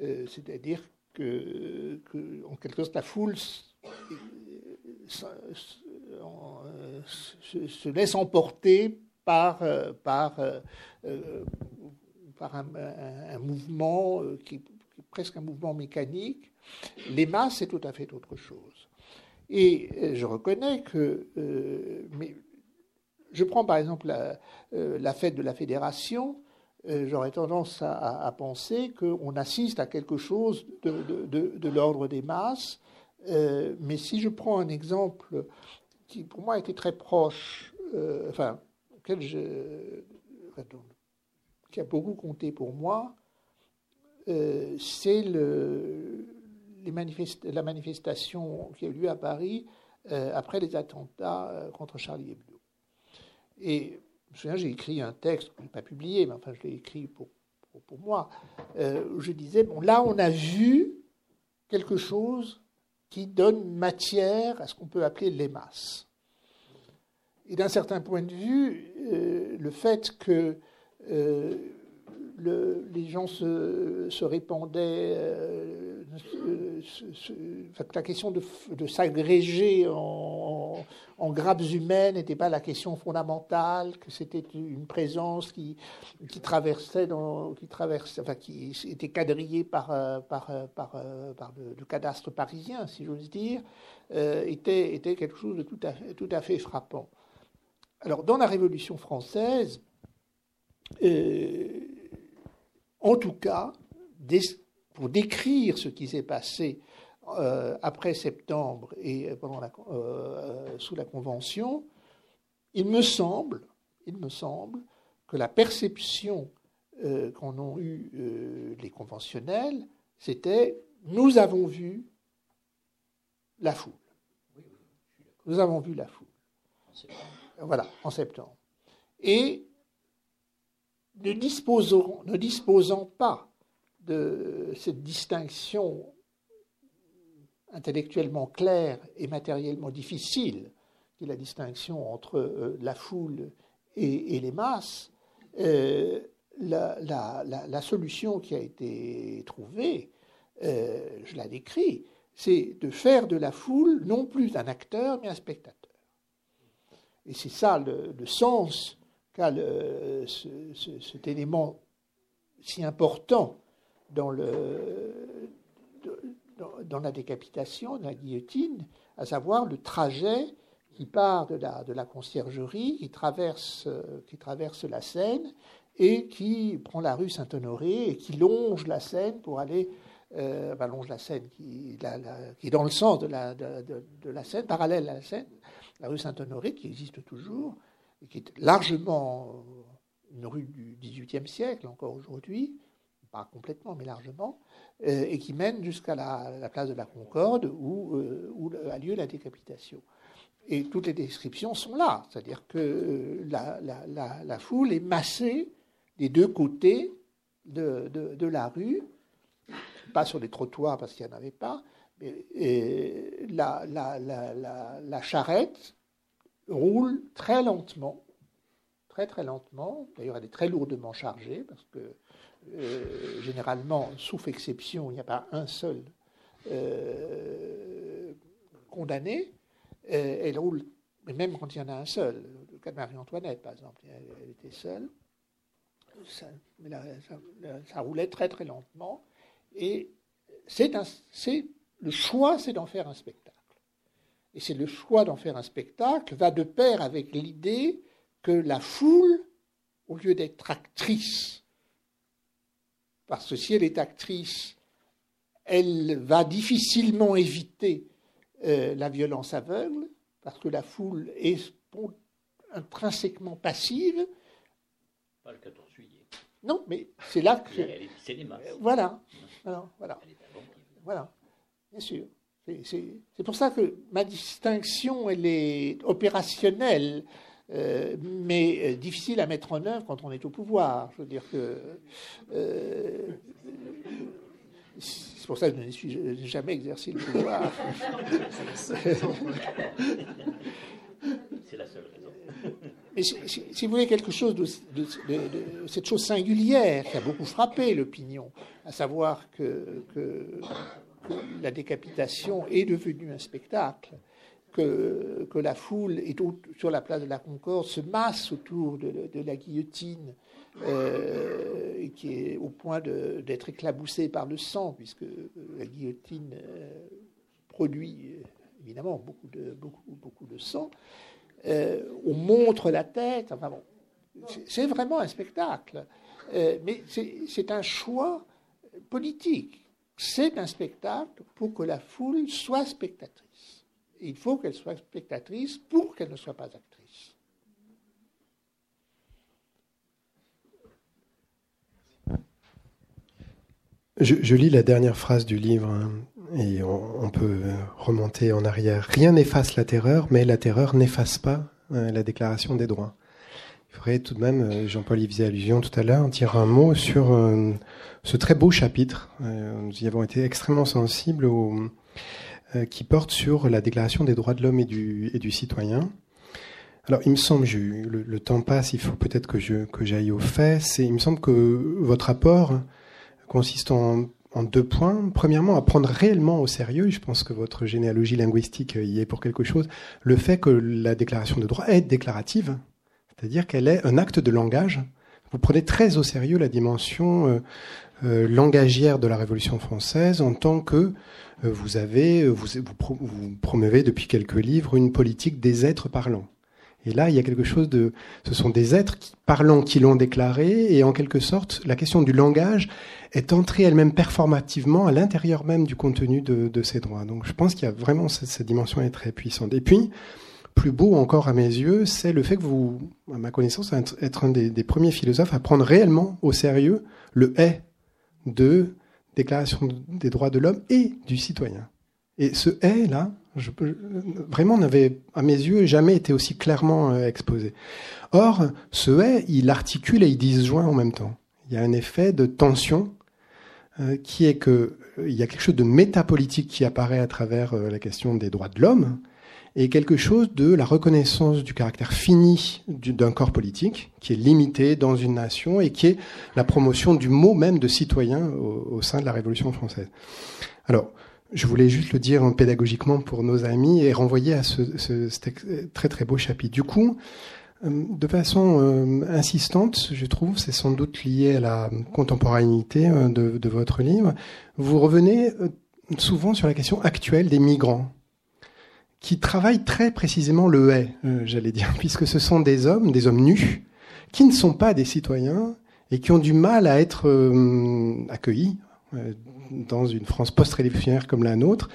Euh, c'est-à-dire que, en quelque sorte, la foule se, se laisse emporter par, euh, euh, un, mouvement qui est presque un mouvement mécanique. Les masses, c'est tout à fait autre chose. Et je reconnais que, mais je prends par exemple la, fête de la fédération, j'aurais tendance à, penser qu'on assiste à quelque chose de, de, de, l'ordre des masses. mais si je prends un exemple qui pour moi était très proche, enfin je, qui a beaucoup compté pour moi, euh, c'est la manifestation qui a eu lieu à Paris euh, après les attentats euh, contre Charlie Hebdo. Et je me souviens, j'ai écrit un texte, je ne l'ai pas publié, mais enfin je l'ai écrit pour, moi, où je disais, bon là on a vu quelque chose qui donne matière à ce qu'on peut appeler les masses. Et d'un certain point de vue, le fait que euh, les gens se, répandaient, euh, la question de, s'agréger en, grappes humaines n'était pas la question fondamentale, que c'était une présence qui, qui traversait, qui traversait, enfin, qui était quadrillée par, par, par, le, cadastre parisien, si j'ose dire, était, était quelque chose de tout à, tout à fait frappant. Alors, dans la Révolution française, euh, en tout cas, pour décrire ce qui s'est passé euh, après septembre et pendant euh, sous la Convention, il me semble, il me semble que la perception qu'en ont eu les conventionnels, c'était nous avons vu la foule. Nous avons vu la foule. Voilà, en septembre. Et ne, disposant pas de cette distinction intellectuellement claire et matériellement difficile, qui est la distinction entre euh, la foule et, les masses, euh, la, solution qui a été trouvée, euh, je la décris, c'est de faire de la foule non plus un acteur, mais un spectateur. Et c'est ça le, sens qu'a cet élément si important dans, le, la décapitation, dans la guillotine, à savoir le trajet qui part de la, de la conciergerie, qui traverse, la Seine et qui prend la rue Saint-Honoré et qui longe la Seine pour aller euh, longe la Seine, qui, est dans le sens de la, de, la Seine, parallèle à la Seine, la rue Saint-Honoré, qui existe toujours, qui est largement une rue du XVIIIe siècle, encore aujourd'hui, pas complètement, mais largement, euh, et qui mène jusqu'à la, place de la Concorde, où, euh, a lieu la décapitation. Et toutes les descriptions sont là, c'est-à-dire que euh, la, foule est massée des deux côtés de, la rue, pas sur les trottoirs parce qu'il n'y en avait pas, et la, la, la, charrette roule très lentement, très très lentement. D'ailleurs, elle est très lourdement chargée parce que euh, généralement, sauf exception, il n'y a pas un seul euh, condamné. Euh, elle roule, même quand il y en a un seul, le cas de Marie-Antoinette par exemple, elle, était seule. Ça, ça, roulait très très lentement et c'est le choix, c'est d'en faire un spectacle. Et c'est le choix d'en faire un spectacle va de pair avec l'idée que la foule, au lieu d'être actrice, parce que si elle est actrice, elle va difficilement éviter euh, la violence aveugle, parce que la foule est intrinsèquement passive. Pas le 14 juillet. Non, mais c'est là que. C'est les masses. Voilà. voilà. voilà. Voilà. Bien sûr. C'est pour ça que ma distinction, elle est opérationnelle, euh, mais euh, difficile à mettre en œuvre quand on est au pouvoir. Je veux dire que. Euh, c'est pour ça que je n'ai jamais exercé le pouvoir. C'est la seule raison. Mais si, vous voulez quelque chose de, cette chose singulière qui a beaucoup frappé l'opinion, à savoir que, que la décapitation est devenue un spectacle, que, la foule est sur la place de la Concorde se masse autour de, la guillotine, euh, qui est au point d'être éclaboussée par le sang, puisque la guillotine euh, produit évidemment beaucoup de, sang. Euh, on montre la tête, enfin bon, c'est vraiment un spectacle, mais c'est un choix politique c'est un spectacle pour que la foule soit spectatrice. il faut qu'elle soit spectatrice pour qu'elle ne soit pas actrice. Je, lis la dernière phrase du livre hein, et on, peut remonter en arrière. Rien n'efface la terreur, mais la terreur n'efface pas hein, la déclaration des droits. Il faudrait tout de même, Jean-Paul y faisait allusion tout à l'heure, dire un mot sur ce très beau chapitre. nous y avons été extrêmement sensibles au, qui porte sur la Déclaration des droits de l'homme et du, citoyen. Alors, il me semble, je, le, temps passe, il faut peut-être que je que j'aille au fait. C'est, il me semble que votre apport consiste en, en, deux points. Premièrement, à prendre réellement au sérieux. Je pense que votre généalogie linguistique y est pour quelque chose. Le fait que la déclaration de droit est déclarative, c'est-à-dire qu'elle est un acte de langage. Vous prenez très au sérieux la dimension euh, euh, langagière de la Révolution française en tant que euh, vous avez, vous, vous, promeuvez depuis quelques livres une politique des êtres parlants. Et là, il y a quelque chose de, ce sont des êtres parlants qui l'ont déclaré, et en quelque sorte, la question du langage est entrée elle-même performativement à l'intérieur même du contenu de, de, ces droits. Donc, je pense qu'il y a vraiment cette, cette, dimension est très puissante. Et puis, plus beau encore à mes yeux, c'est le fait que vous, à ma connaissance, être un des, premiers philosophes à prendre réellement au sérieux le est de Déclaration des droits de l'homme et du citoyen. Et ce est là, je, vraiment n'avait, à mes yeux, jamais été aussi clairement euh, exposé. Or, ce est, il articule et il disjoint en même temps. Il y a un effet de tension euh, qui est que euh, il y a quelque chose de métapolitique qui apparaît à travers la question des droits de l'homme et quelque chose de la reconnaissance du caractère fini d'un corps politique qui est limité dans une nation et qui est la promotion du mot même de citoyen au, sein de la Révolution française. Alors, je voulais juste le dire pédagogiquement pour nos amis et renvoyer à ce, très très beau chapitre. Du coup, euh, de façon euh, insistante, je trouve, c'est sans doute lié à la contemporanéité euh, de, votre livre, vous revenez souvent sur la question actuelle des migrants, qui travaillent très précisément le est, j'allais dire, (laughs) puisque ce sont des hommes, des hommes nus, qui ne sont pas des citoyens et qui ont du mal à être accueillis dans une France post-révolutionnaire comme la nôtre.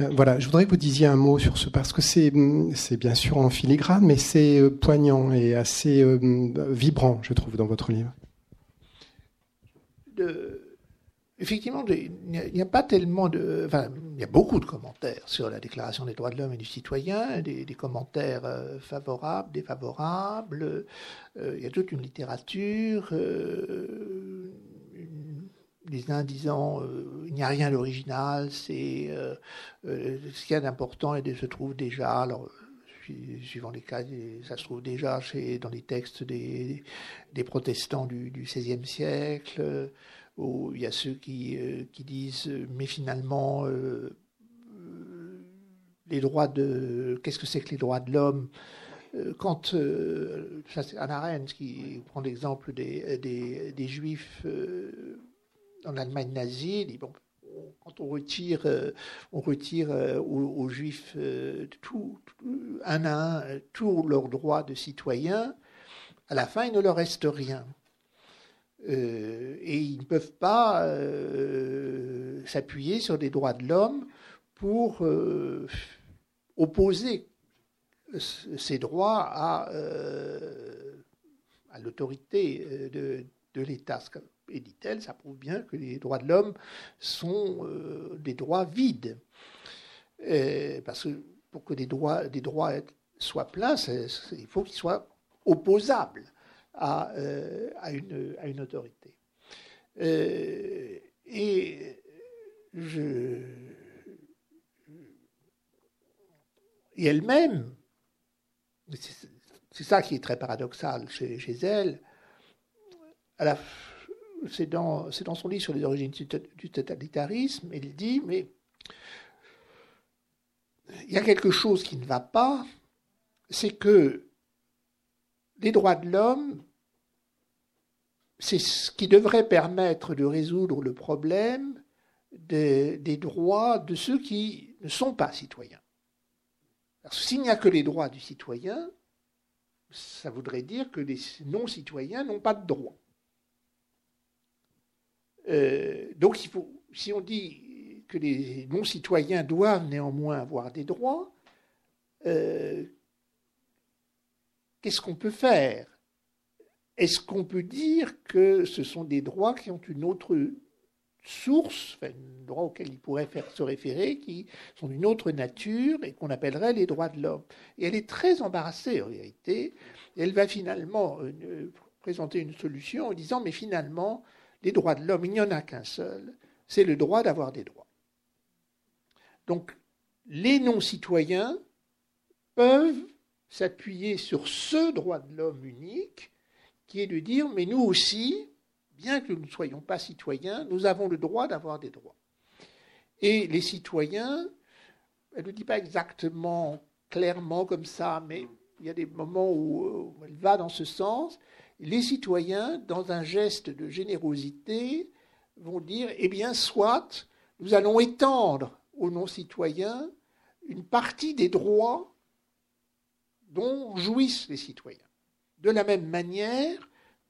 Euh, voilà, je voudrais que vous disiez un mot sur ce, parce que c'est, c'est bien sûr en filigrane, mais c'est euh, poignant et assez euh, vibrant, je trouve, dans votre livre. Effectivement, il n'y a, pas tellement de. Enfin, il y a beaucoup de commentaires sur la Déclaration des droits de l'homme et du citoyen, des, commentaires favorables, défavorables. il y a toute une littérature les uns disant euh, il n'y a rien d'original, c'est euh, euh, ce qu'il y a d'important et se trouve déjà. Alors, suivant les cas, ça se trouve déjà chez, dans les textes des, des protestants du, XVIe siècle, où il y a ceux qui, qui disent mais finalement les droits de qu'est-ce que c'est que les droits de l'homme quand ça c'est Anna Arendt qui prend l'exemple des, des, juifs dans l'Allemagne nazie, dit, bon, quand on retire, euh, on retire euh, aux, juifs euh, un à un tous leurs droits de citoyens, à la fin, il ne leur reste rien. Et ils ne peuvent pas s'appuyer sur des droits de l'homme pour opposer ces droits à, l'autorité de, l'État et dit-elle, ça prouve bien que les droits de l'homme sont euh, des droits vides. parce que pour que des droits, des droits soient pleins, il faut qu'ils soient opposables à, euh, à, une, autorité. Euh, et je, elle-même, c'est ça qui est très paradoxal chez, elle, c'est dans, dans, son livre sur les origines du totalitarisme, il dit, mais il y a quelque chose qui ne va pas, c'est que les droits de l'homme, c'est ce qui devrait permettre de résoudre le problème des, droits de ceux qui ne sont pas citoyens. Parce que s'il n'y a que les droits du citoyen, ça voudrait dire que les non-citoyens n'ont pas de droits. Euh, donc, si on dit que les non-citoyens doivent néanmoins avoir des droits, euh, qu'est-ce qu'on peut faire? Est-ce qu'on peut dire que ce sont des droits qui ont une autre sources, enfin, droits auxquels ils pourraient se référer, qui sont d'une autre nature et qu'on appellerait les droits de l'homme? Et elle est très embarrassée en vérité. Elle va finalement euh, présenter une solution en disant mais finalement, les droits de l'homme, il n'y en a qu'un seul, c'est le droit d'avoir des droits. Donc, les non-citoyens peuvent s'appuyer sur ce droit de l'homme unique, qui est de dire, mais nous aussi, bien que nous ne soyons pas citoyens, nous avons le droit d'avoir des droits. Et les citoyens, elle ne dit pas exactement clairement comme ça, mais il y a des moments où, elle va dans ce sens. Les citoyens, dans un geste de générosité, vont dire, eh bien, soit, nous allons étendre aux non-citoyens une partie des droits dont jouissent les citoyens. De la même manière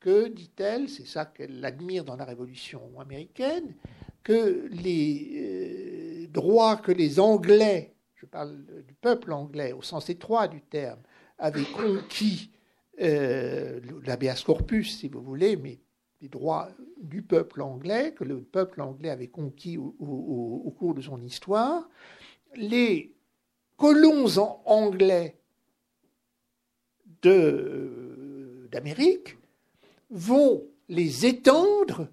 que, dit-elle, c'est ça qu'elle admire dans la Révolution américaine, que les euh, droits que les Anglais, je parle du peuple anglais au sens étroit du terme, avaient conquis, euh, corpus si vous voulez, mais les droits du peuple anglais, que le peuple anglais avait conquis au, cours de son histoire, les colons anglais d'Amérique vont les étendre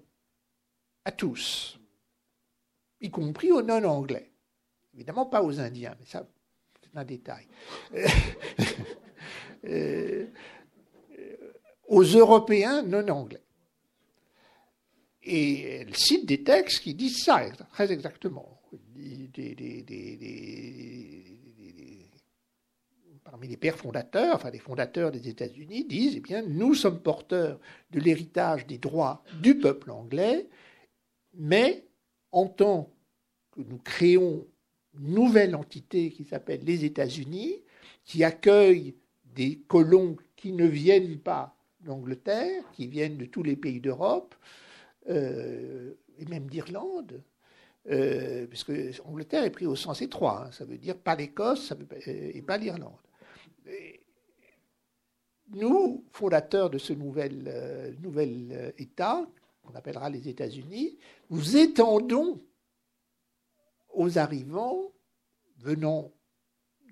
à tous, y compris aux non-anglais. Évidemment pas aux Indiens, mais ça, c'est un détail. (laughs) Euh, aux Européens non-anglais. Et elle cite des textes qui disent ça très exactement. Les pères fondateurs, enfin les fondateurs des États-Unis, disent, eh bien, nous sommes porteurs de l'héritage des droits du peuple anglais, mais en tant que nous créons une nouvelle entité qui s'appelle les États-Unis, qui accueille des colons qui ne viennent pas d'Angleterre, qui viennent de tous les pays d'Europe, euh, et même d'Irlande, euh, puisque Angleterre est pris au sens étroit, hein, ça veut dire pas l'Écosse et pas l'Irlande. Nous, fondateurs de ce nouvel, euh, nouvel État, qu'on appellera les États-Unis, nous étendons aux arrivants venant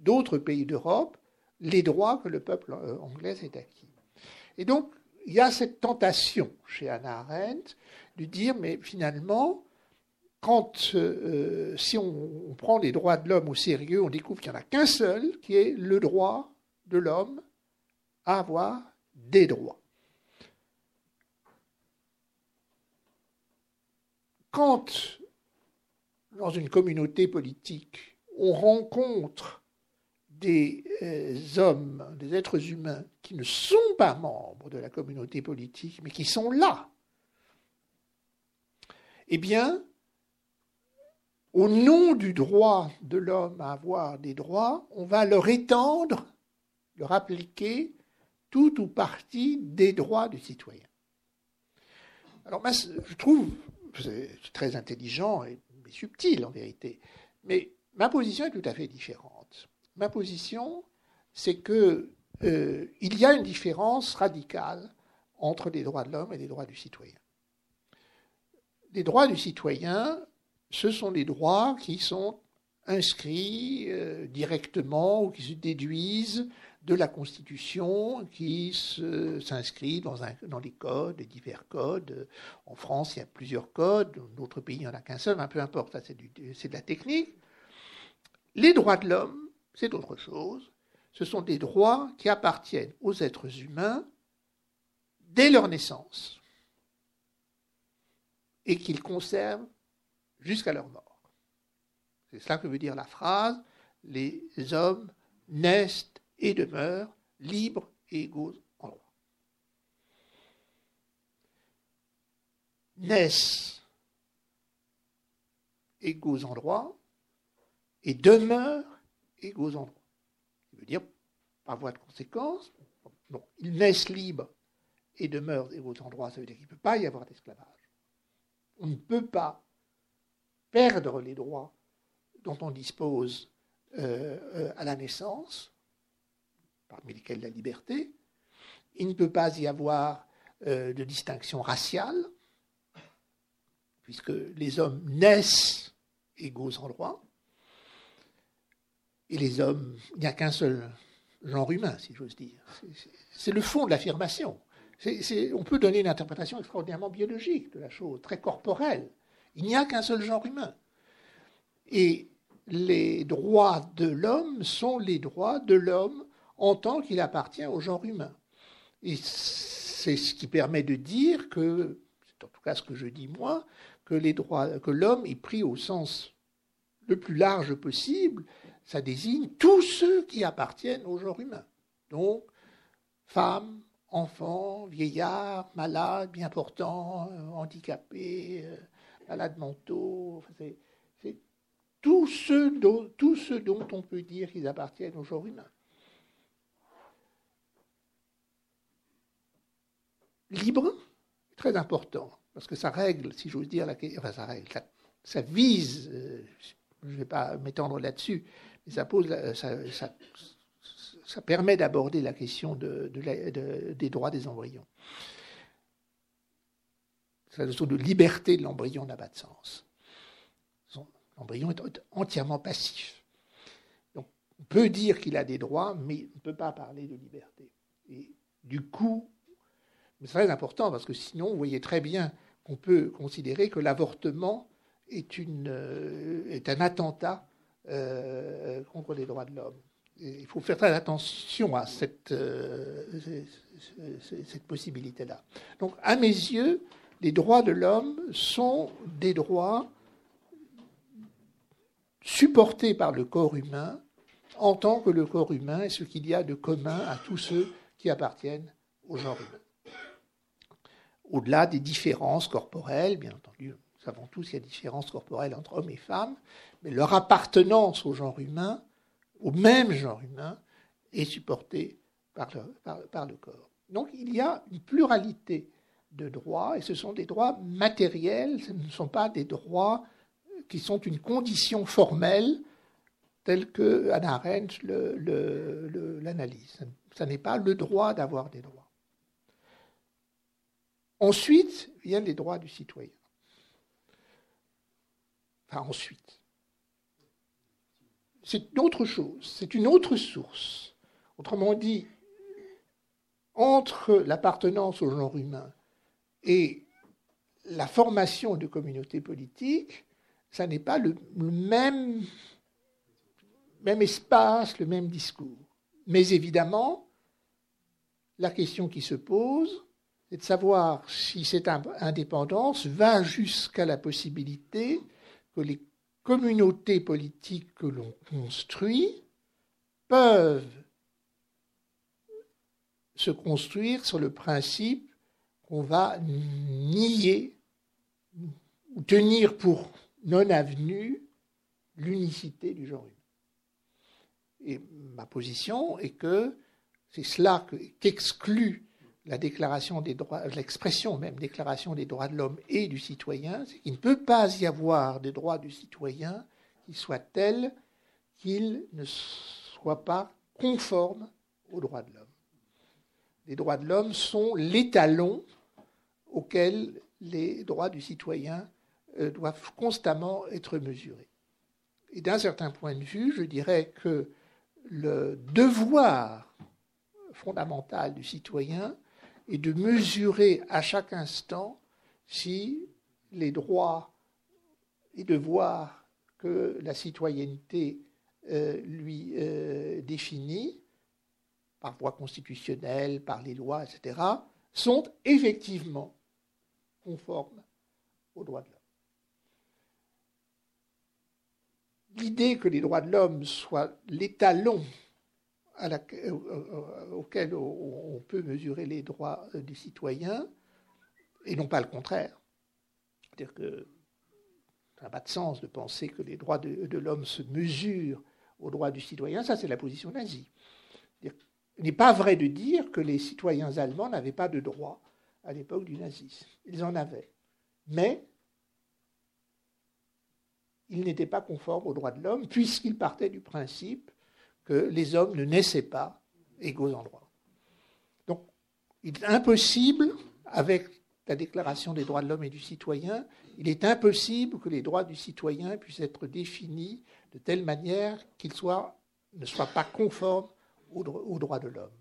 d'autres pays d'Europe les droits que le peuple anglais s'est acquis. Et donc, il y a cette tentation chez Anna Arendt de dire, mais finalement, quand, euh, si on, prend les droits de l'homme au sérieux, on découvre qu'il n'y en a qu'un seul, qui est le droit de l'homme à avoir des droits. Quand, dans une communauté politique, on rencontre des euh, hommes, des êtres humains qui ne sont pas membres de la communauté politique, mais qui sont là, eh bien, au nom du droit de l'homme à avoir des droits, on va leur étendre, leur appliquer tout ou partie des droits du citoyen. Alors, je trouve, c'est très intelligent et subtil en vérité, mais ma position est tout à fait différente ma position, c'est qu'il euh, y a une différence radicale entre les droits de l'homme et les droits du citoyen. Les droits du citoyen, ce sont des droits qui sont inscrits euh, directement ou qui se déduisent de la Constitution, qui s'inscrit dans, les codes, les divers codes. En France, il y a plusieurs codes, dans d'autres pays, il n'y en a qu'un seul, peu importe, c'est de la technique. Les droits de l'homme, c'est autre chose. Ce sont des droits qui appartiennent aux êtres humains dès leur naissance et qu'ils conservent jusqu'à leur mort. C'est cela que veut dire la phrase les hommes naissent et demeurent libres et égaux en droit. Naissent égaux en droit et demeurent égaux en droit. Ça veut dire, par voie de conséquence, ils naissent libres et demeurent égaux en droit, ça veut dire qu'il ne peut pas y avoir d'esclavage. On ne peut pas perdre les droits dont on dispose euh, euh, à la naissance, parmi lesquels la liberté. Il ne peut pas y avoir euh, de distinction raciale, puisque les hommes naissent égaux en droit, et les hommes, il n'y a qu'un seul genre humain, si j'ose dire. C'est le fond de l'affirmation. On peut donner une interprétation extraordinairement biologique de la chose, très corporelle. Il n'y a qu'un seul genre humain. Et les droits de l'homme sont les droits de l'homme en tant qu'il appartient au genre humain. Et c'est ce qui permet de dire que, c'est en tout cas ce que je dis moi, que les droits, que l'homme est pris au sens le plus large possible. Ça désigne tous ceux qui appartiennent au genre humain. Donc, femmes, enfants, vieillards, malades, bien portants, handicapés, euh, malades mentaux. c'est tous ceux, dont, dont on peut dire qu'ils appartiennent au genre humain. Libre, très important, parce que ça règle, si j'ose dire, la, enfin ça règle, ça, vise, euh, je ne vais pas m'étendre là-dessus, mais ça, pose, ça, ça, permet d'aborder la question de, des droits des embryons. La notion de liberté de l'embryon n'a pas de sens. L'embryon est entièrement passif. Donc, on peut dire qu'il a des droits, mais on ne peut pas parler de liberté. Et du coup, c'est très important parce que sinon, vous voyez très bien qu'on peut considérer que l'avortement est, euh, un attentat euh, contre les droits de l'homme. Il faut faire très attention à cette, euh, cette possibilité-là. Donc, à mes yeux, les droits de l'homme sont des droits supporté par le corps humain en tant que le corps humain est ce qu'il y a de commun à tous ceux qui appartiennent au genre humain. Au-delà des différences corporelles, bien entendu, nous savons tous qu'il y a différences corporelles entre hommes et femmes, mais leur appartenance au genre humain, au même genre humain, est supportée par le, par le corps. Donc il y a une pluralité de droits, et ce sont des droits matériels, ce ne sont pas des droits qui sont une condition formelle telle que Anna Arendt l'analyse. Ce n'est pas le droit d'avoir des droits. Ensuite viennent les droits du citoyen. Enfin, ensuite. C'est autre chose, c'est une autre source. Autrement dit, entre l'appartenance au genre humain et la formation de communautés politiques, ça n'est pas le, même, même espace, le même discours. Mais évidemment, la question qui se pose, c'est de savoir si cette indépendance va jusqu'à la possibilité que les communautés politiques que l'on construit peuvent se construire sur le principe qu'on va nier ou tenir pour non avenue l'unicité du genre humain. Et ma position est que c'est cela qu'exclut la déclaration des droits, l'expression même déclaration des droits de l'homme et du citoyen, c'est qu'il ne peut pas y avoir des droits du citoyen qui soient tels qu'ils ne soient pas conformes aux droits de l'homme. Les droits de l'homme sont l'étalon auquel les droits du citoyen euh, doivent constamment être mesurés. Et d'un certain point de vue, je dirais que le devoir fondamental du citoyen est de mesurer à chaque instant si les droits et devoirs que la citoyenneté euh, lui euh, définit, par voie constitutionnelle, par les lois, etc., sont effectivement conformes aux droits de l'homme. l'idée que les droits de l'homme soient l'étalon auquel on peut mesurer les droits des citoyens, et non pas le contraire. C'est-à-dire que ça n'a pas de sens de penser que les droits de, l'homme se mesurent aux droits du citoyen, ça c'est la position nazie. Il n'est pas vrai de dire que les citoyens allemands n'avaient pas de droits à l'époque du nazisme. Ils en avaient. Mais il n'était pas conforme aux droits de l'homme, puisqu'il partait du principe les hommes ne naissaient pas égaux en droit. Donc, il est impossible, avec la Déclaration des droits de l'homme et du citoyen, il est impossible que les droits du citoyen puissent être définis de telle manière qu'ils ne soient pas conformes aux, droits de l'homme.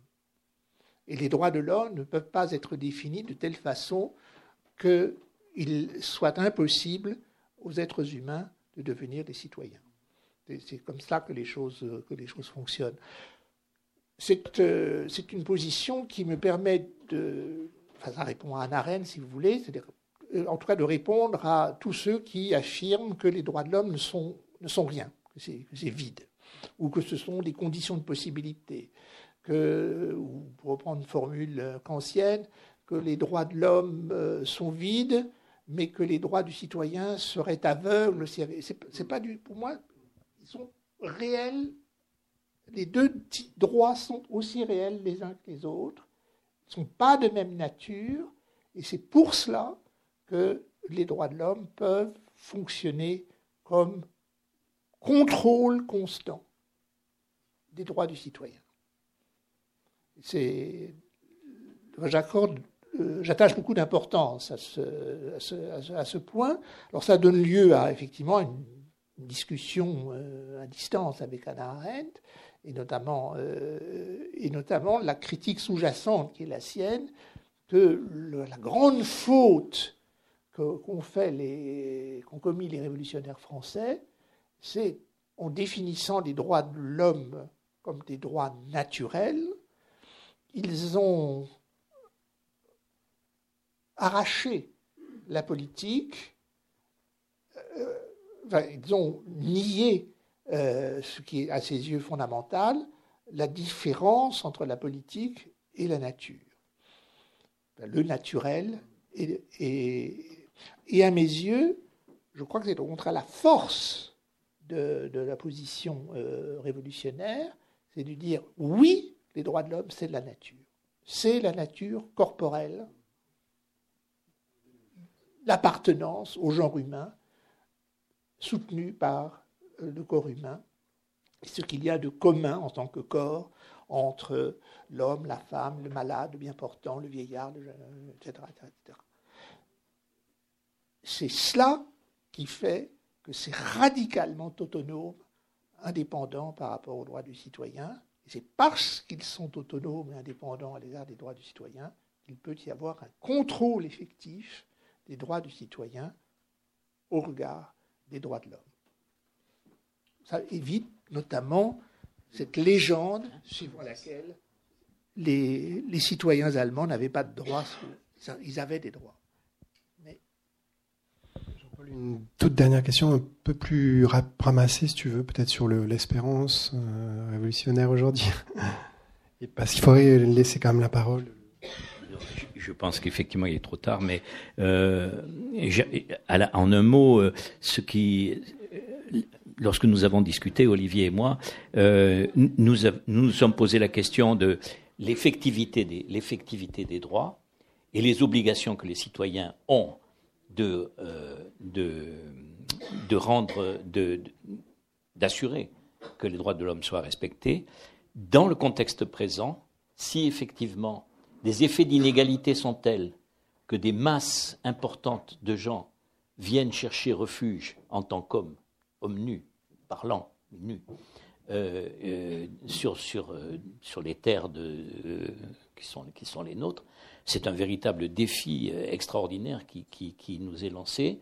Et les droits de l'homme ne peuvent pas être définis de telle façon qu'il soit impossible aux êtres humains de devenir des citoyens. C'est comme ça que les choses, que les choses fonctionnent. Euh, c'est une position qui me permet de. Enfin, ça répond à un arène, si vous voulez, euh, en tout cas, de répondre à tous ceux qui affirment que les droits de l'homme ne sont, rien, que c'est vide, ou que ce sont des conditions de possibilité, que, ou pour reprendre une formule kantienne, que les droits de l'homme euh, sont vides, mais que les droits du citoyen seraient aveugles. C'est pas du, pour moi, sont réels les deux droits sont aussi réels les uns que les autres, ne sont pas de même nature, et c'est pour cela que les droits de l'homme peuvent fonctionner comme contrôle constant des droits du citoyen. Euh, j'attache beaucoup d'importance à ce, à, ce, point. Alors ça donne lieu à effectivement une, discussion euh, à distance avec Anna Arendt, et notamment, euh, et notamment la critique sous-jacente qui est la sienne, que la grande faute qu'ont commis les révolutionnaires français, c'est en définissant les droits de l'homme comme des droits naturels, ils ont arraché la politique, euh, enfin, ils ont nié euh, ce qui est à ses yeux fondamental, la différence entre la politique et la nature. Le naturel et, et, à mes yeux, je crois que c'est au contraire la force de, la position euh, révolutionnaire, c'est de dire oui, les droits de l'homme, c'est de la nature. C'est la nature corporelle, l'appartenance au genre humain, soutenue par le corps humain, ce qu'il y a de commun en tant que corps entre l'homme, la femme, le malade, le bien portant, le vieillard, etc. C'est cela qui fait que c'est radicalement autonome, indépendant par rapport aux droits du citoyen. C'est parce qu'ils sont autonomes et indépendants à l'égard des droits du citoyen qu'il peut y avoir un contrôle effectif des droits du citoyen au regard des droits de l'homme. Ça évite notamment cette légende suivant laquelle les, citoyens allemands n'avaient pas de droits, ils avaient des droits. Une toute dernière question, un peu plus ramassée, si tu veux, peut-être sur l'espérance euh, révolutionnaire aujourd'hui. (laughs) Parce qu'il faudrait laisser quand même la parole. Je pense qu'effectivement il est trop tard, mais euh, en un mot, euh, ce qui lorsque nous avons discuté, Olivier et moi, euh, nous, nous sommes posé la question de l'effectivité des, droits et les obligations que les citoyens ont de, euh, rendre, d'assurer que les droits de l'homme soient respectés. Dans le contexte présent, si effectivement des effets d'inégalité sont tels que des masses importantes de gens viennent chercher refuge en tant qu'hommes, hommes nus, parlant, nu, euh, euh, sur, sur, euh, sur les terres qui, sont, qui sont les nôtres. C'est un véritable défi extraordinaire qui, qui, nous est lancé.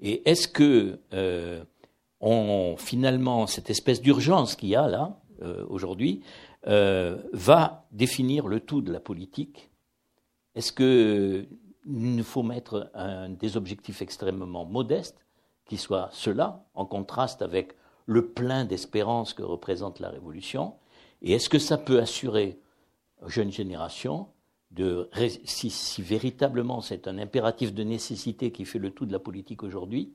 Et est-ce que on, finalement, cette espèce d'urgence qu'il y a là, aujourd'hui, va définir le tout de la politique. Est-ce qu'il nous faut mettre des objectifs extrêmement modestes qui soient ceux-là, en contraste avec le plein d'espérance que représente la Révolution? Et est-ce que ça peut assurer aux jeunes générations, de, si, véritablement c'est un impératif de nécessité qui fait le tout de la politique aujourd'hui,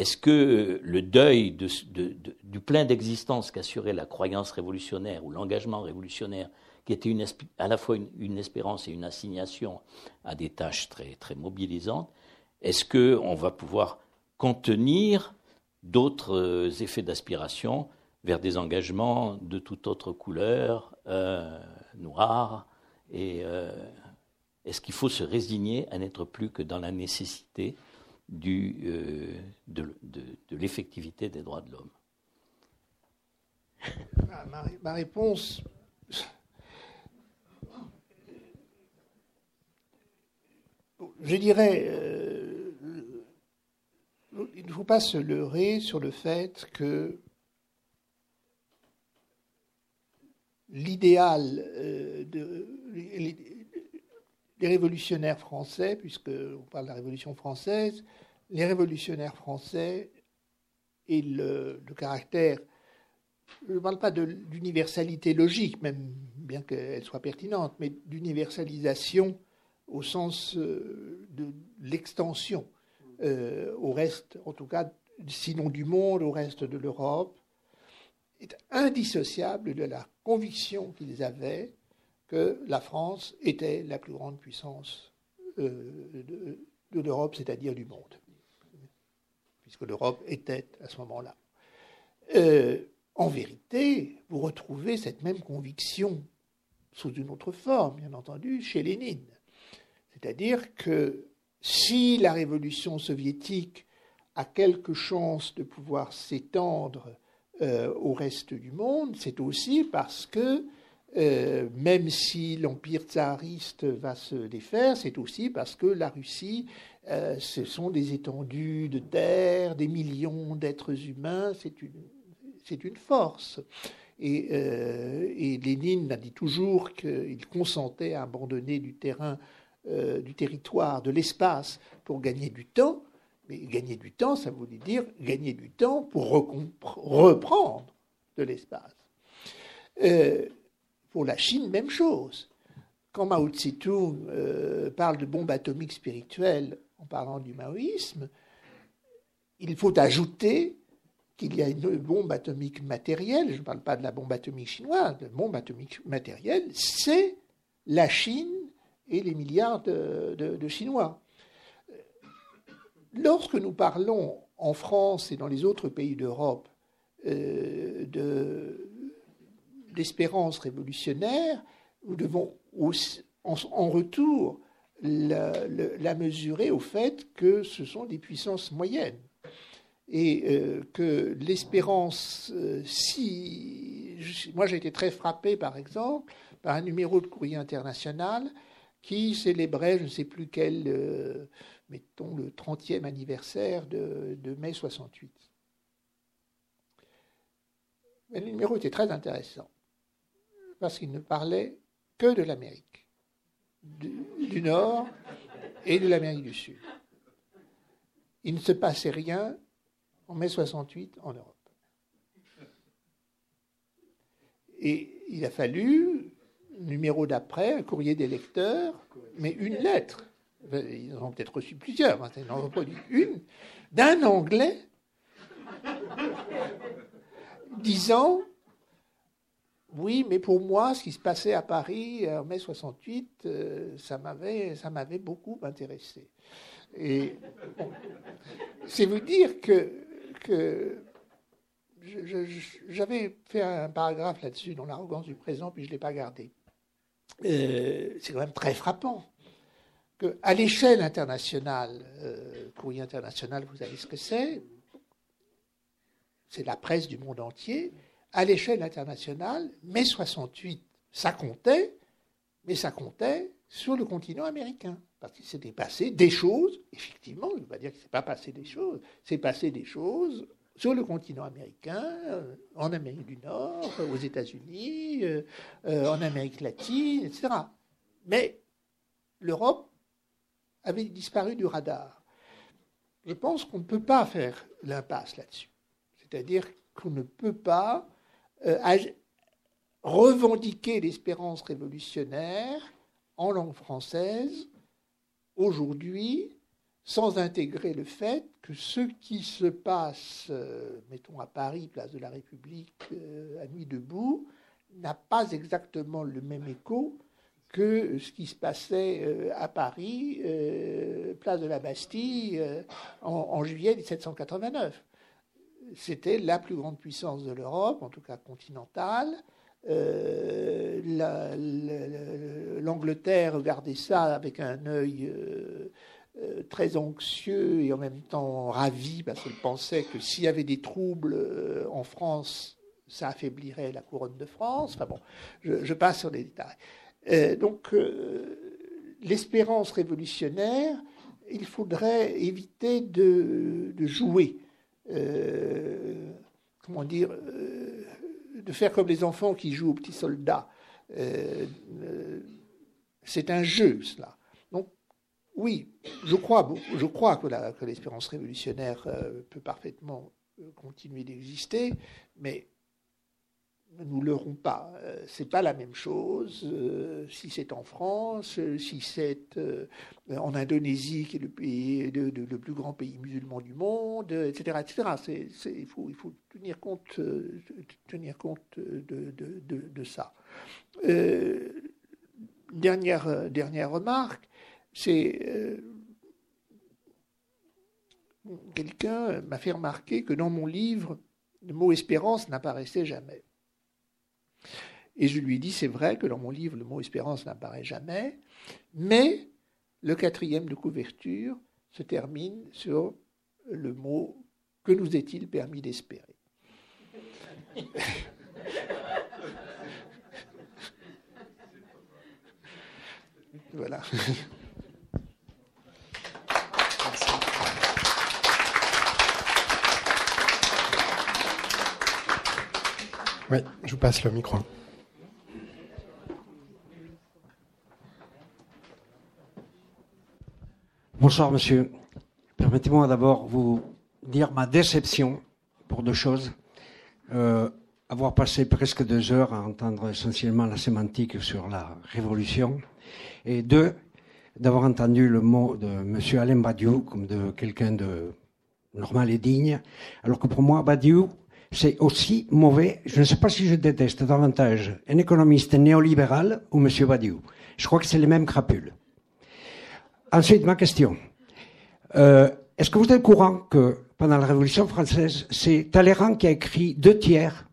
est-ce que le deuil du plein d'existence qu'assurait la croyance révolutionnaire ou l'engagement révolutionnaire, qui était à la fois une, espérance et une assignation à des tâches très, mobilisantes, est-ce qu'on va pouvoir contenir d'autres euh, effets d'aspiration vers des engagements de toute autre couleur, euh, noir et, euh, Est-ce qu'il faut se résigner à n'être plus que dans la nécessité du, euh, de, l'effectivité des droits de l'homme ah, ma, réponse. Je dirais, euh, il ne faut pas se leurrer sur le fait que l'idéal euh, de, les révolutionnaires français, puisqu'on parle de la Révolution française, les révolutionnaires français et le, caractère, je ne parle pas d'universalité logique, même bien qu'elle soit pertinente, mais d'universalisation au sens euh, de l'extension euh, au reste, en tout cas, sinon du monde, au reste de l'Europe, est indissociable de la conviction qu'ils avaient que la France était la plus grande puissance euh, de, l'Europe, c'est-à-dire du monde, puisque l'Europe était à ce moment-là. Euh, en vérité, vous retrouvez cette même conviction sous une autre forme, bien entendu, chez Lénine. C'est-à-dire que si la révolution soviétique a quelque chance de pouvoir s'étendre euh, au reste du monde, c'est aussi parce que euh, même si l'empire tsariste va se défaire, c'est aussi parce que la Russie, euh, ce sont des étendues de terre, des millions d'êtres humains, c'est une, une force. Et, euh, et, Lénine a dit toujours qu'il consentait à abandonner du terrain, du territoire, de l'espace pour gagner du temps. Mais gagner du temps, ça voulait dire gagner du temps pour reprendre de l'espace. Pour la Chine, même chose. Quand Mao Tse-tung euh, parle de bombe atomique spirituelle en parlant du maoïsme, il faut ajouter qu'il y a une bombe atomique matérielle, je ne parle pas de la bombe atomique chinoise, la bombe atomique matérielle, c'est la Chine et les milliards de, Chinois. Lorsque nous parlons en France et dans les autres pays d'Europe euh, de l'espérance révolutionnaire, nous devons en, retour la, mesurer au fait que ce sont des puissances moyennes et euh, que l'espérance, euh, si moi j'ai été très frappé par exemple par un numéro de courrier international qui célébrait je ne sais plus quel, euh, mettons le 30e anniversaire de, de mai 68. Mais le numéro était très intéressant parce qu'il ne parlait que de l'Amérique du, Nord et de l'Amérique du Sud. Il ne se passait rien en mai 68 en Europe. Et il a fallu, numéro d'après, un courrier des lecteurs, mais une lettre. Ils en ont peut-être reçu plusieurs, hein, ils en ont produit une, d'un Anglais disant oui, mais pour moi, ce qui se passait à Paris en mai 68, euh, ça m'avait, beaucoup intéressé. Et c'est vous dire que, j'avais fait un paragraphe là-dessus dans l'arrogance du présent, puis je ne l'ai pas gardé. Euh, c'est quand même très frappant qu'à l'échelle internationale, euh, courrier international, vous savez ce que c'est, c'est la presse du monde entier, à l'échelle internationale, mai 68, ça comptait, mais ça comptait sur le continent américain. Parce qu'il s'était passé des choses, effectivement, je ne veux pas dire qu'il ne s'est pas passé des choses, c'est passé des choses sur le continent américain, euh, en Amérique du Nord, aux États-Unis, euh, euh, en Amérique latine, etc. Mais l'Europe avait disparu du radar. Je pense qu'on ne peut pas faire l'impasse là-dessus. C'est-à-dire qu'on ne peut pas euh, revendiquer l'espérance révolutionnaire en langue française aujourd'hui sans intégrer le fait que ce qui se passe, euh, mettons à Paris, place de la République, euh, à Nuit debout, n'a pas exactement le même écho que ce qui se passait à Paris, place de la Bastille, en, en, juillet 1789 c'était la plus grande puissance de l'Europe, en tout cas continentale, l'Angleterre regardait ça avec un œil très anxieux et en même temps ravi parce qu'elle pensait que s'il y avait des troubles en France, ça affaiblirait la couronne de France. Enfin bon, je, passe sur les détails. donc, l'espérance révolutionnaire, il faudrait éviter de, jouer, euh, comment dire, euh, de faire comme les enfants qui jouent aux petits soldats. Euh, c'est un jeu, cela. Donc, oui, je crois, je crois que l'espérance révolutionnaire peut parfaitement continuer d'exister, mais nous leurrons pas. Euh, c'est pas la même chose euh, si c'est en France, euh, si c'est en Indonésie, qui est le, plus grand pays musulman du monde, etc. etc. il, faut, tenir compte, de ça. dernière, dernière remarque, c'est quelqu'un m'a fait remarquer que dans mon livre, le mot espérance n'apparaissait jamais. Et je lui dit, c'est vrai que dans mon livre, le mot espérance n'apparaît jamais, mais le quatrième de couverture se termine sur le mot Que nous est-il permis d'espérer (laughs) Voilà. (laughs) Oui, je vous passe le micro. Bonsoir, monsieur. Permettez-moi d'abord vous dire ma déception pour deux choses. Euh, avoir passé presque deux heures à entendre essentiellement la sémantique sur la révolution. Et deux, d'avoir entendu le mot de monsieur Alain Badiou comme de quelqu'un de normal et digne. Alors que pour moi, Badiou, c'est aussi mauvais. Je ne sais pas si je déteste davantage un économiste néolibéral ou M. Badiou. Je crois que c'est les mêmes crapules. Ensuite, ma question. Euh, est-ce que vous êtes courant que pendant la Révolution française, c'est Talleyrand qui a écrit deux tiers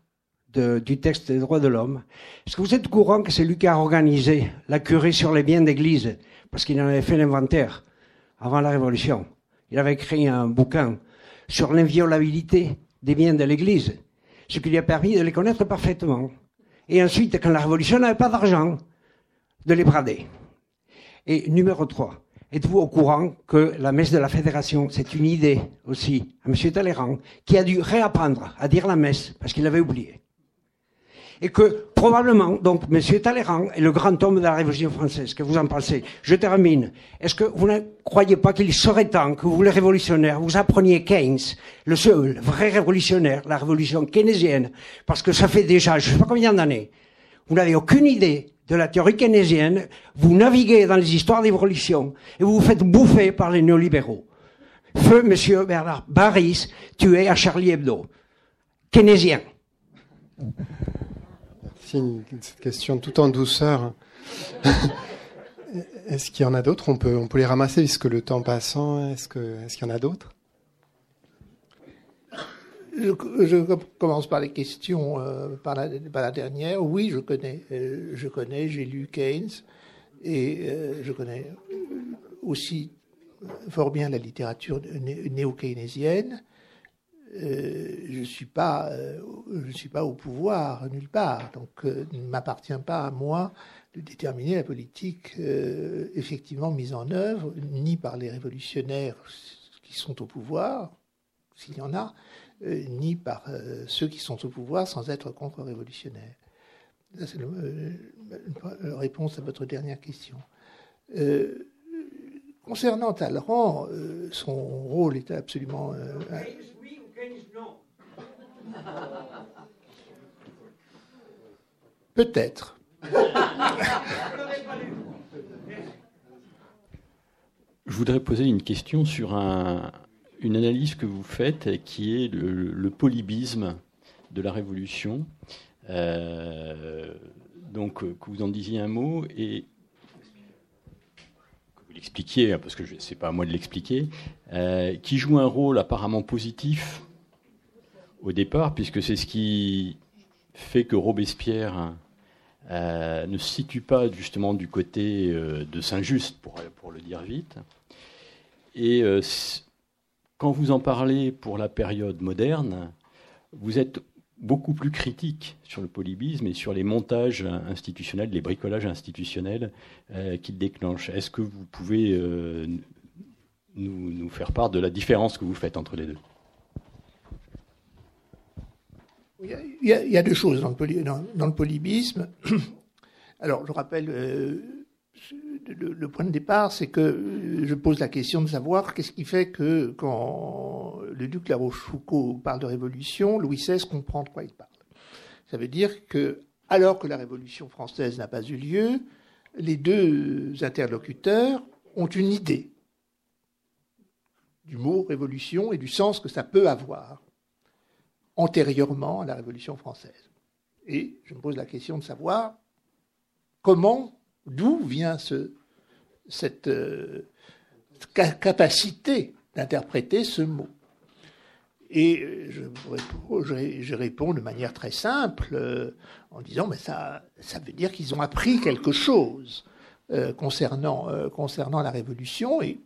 du texte des droits de l'homme? Est-ce que vous êtes courant que c'est lui qui a organisé la curée sur les biens d'église? Parce qu'il en avait fait l'inventaire avant la Révolution. Il avait écrit un bouquin sur l'inviolabilité des biens de l'Église, ce qui lui a permis de les connaître parfaitement. Et ensuite, quand la Révolution n'avait pas d'argent, de les brader. Et numéro 3, êtes-vous au courant que la messe de la Fédération, c'est une idée aussi à M. Talleyrand, qui a dû réapprendre à dire la messe parce qu'il l'avait oublié et que probablement, donc, M. Talleyrand est le grand homme de la Révolution française. Que vous en pensez Je termine. Est-ce que vous ne croyez pas qu'il serait temps que vous, les révolutionnaires, vous appreniez Keynes, le seul vrai révolutionnaire, la révolution keynésienne, parce que ça fait déjà, je ne sais pas combien d'années, vous n'avez aucune idée de la théorie keynésienne, vous naviguez dans les histoires d'évolution et vous vous faites bouffer par les néolibéraux. Feu, monsieur Bernard Baris, tué à Charlie Hebdo. Keynésien cette question tout en douceur. (laughs) est-ce qu'il y en a d'autres? On peut, on peut les ramasser puisque le temps passant, est-ce qu'il est y en a d'autres? Je, commence par les questions, euh, par, la, dernière. Oui, je connais. Euh, je connais, j'ai lu Keynes et euh, je connais aussi fort bien la littérature néo-keynésienne. Euh, je ne suis, pas, euh, suis pas au pouvoir nulle part. Donc, euh, il ne m'appartient pas à moi de déterminer la politique effectivement mise en œuvre, ni par les révolutionnaires qui sont au pouvoir, s'il y en a, ni par ceux qui sont au pouvoir sans être contre-révolutionnaires. C'est la réponse à votre dernière question. concernant Talleyrand, son rôle est absolument Peut-être. Je voudrais poser une question sur une analyse que vous faites qui est le, polybisme de la Révolution. Euh, donc, que vous en disiez un mot et que vous l'expliquiez, hein, parce que ce n'est pas à moi de l'expliquer, euh, qui joue un rôle apparemment positif au départ, puisque c'est ce qui fait que Robespierre ne se situe pas justement du côté de Saint-Just, pour, le dire vite. Et quand vous en parlez pour la période moderne, vous êtes beaucoup plus critique sur le polybisme et sur les montages institutionnels, les bricolages institutionnels euh, qu'il déclenche. Est-ce que vous pouvez euh, nous, faire part de la différence que vous faites entre les deux? Il y, a, deux choses dans le, le polybisme. (clears throat) Alors, je rappelle, euh, le, point de départ, c'est que je pose la question de savoir qu'est-ce qui fait que quand le duc La Rochefoucauld parle de révolution, Louis XVI comprend de quoi il parle. Ça veut dire que, alors que la révolution française n'a pas eu lieu, les deux interlocuteurs ont une idée du mot révolution et du sens que ça peut avoir antérieurement à la révolution française. Et je me pose la question de savoir comment D'où vient cette euh, capacité d'interpréter ce mot Et euh, je, réponds de manière très simple euh, en disant mais ça, veut dire qu'ils ont appris quelque chose concernant, concernant la Révolution et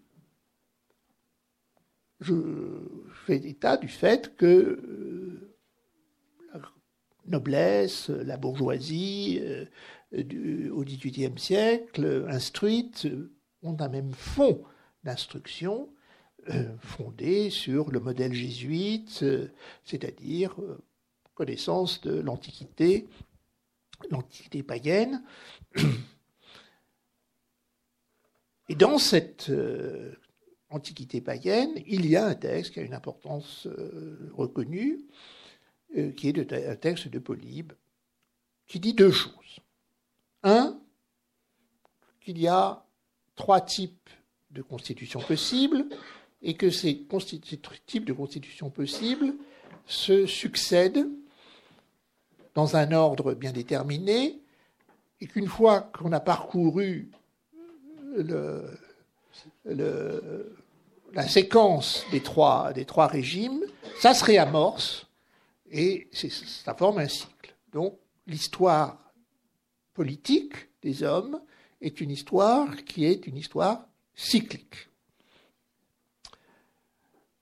je fais état du fait que noblesse, la bourgeoisie, au XVIIIe siècle, instruites, ont un même fond d'instruction euh, fondé sur le modèle jésuite, euh, c'est-à-dire euh, connaissance de l'Antiquité, l'Antiquité païenne. (clears throat) Et dans cette Antiquité païenne, il y a un texte qui a une importance reconnue, qui est un texte de Polybe, qui dit deux choses. Un, qu'il y a trois types de constitutions possibles et que ces, types de constitutions possibles se succèdent dans un ordre bien déterminé et qu'une fois qu'on a parcouru la séquence des trois, des trois régimes, ça se réamorce et ça forme un cycle. Donc l'histoire politique des hommes est une histoire qui est une histoire cyclique,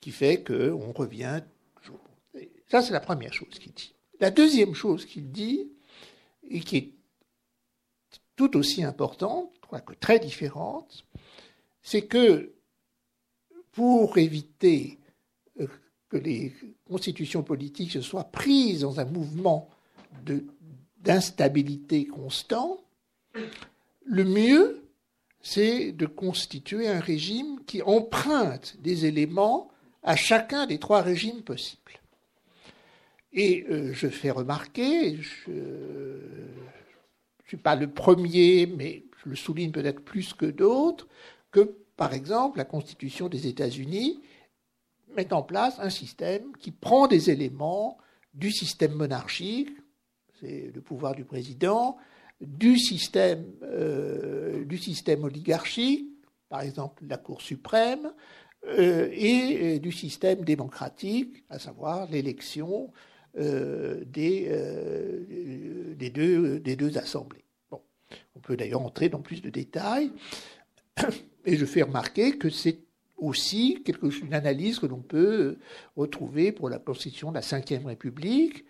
qui fait qu'on revient. Ça, c'est la première chose qu'il dit. La deuxième chose qu'il dit, et qui est tout aussi importante, quoique très différente, c'est que pour éviter euh, que les constitutions politiques se soient prises dans un mouvement d'instabilité constant, le mieux, c'est de constituer un régime qui emprunte des éléments à chacun des trois régimes possibles. Et euh, je fais remarquer, je ne suis pas le premier, mais je le souligne peut-être plus que d'autres, que par exemple la Constitution des États-Unis met en place un système qui prend des éléments du système monarchique, c'est le pouvoir du président, du système, euh, du système oligarchique, par exemple la Cour suprême, euh, et, du système démocratique, à savoir l'élection euh, des, des, deux, des deux assemblées. Bon. On peut d'ailleurs entrer dans plus de détails, (coughs) et je fais remarquer que c'est aussi quelque, une analyse que l'on peut retrouver pour la constitution de la Ve République,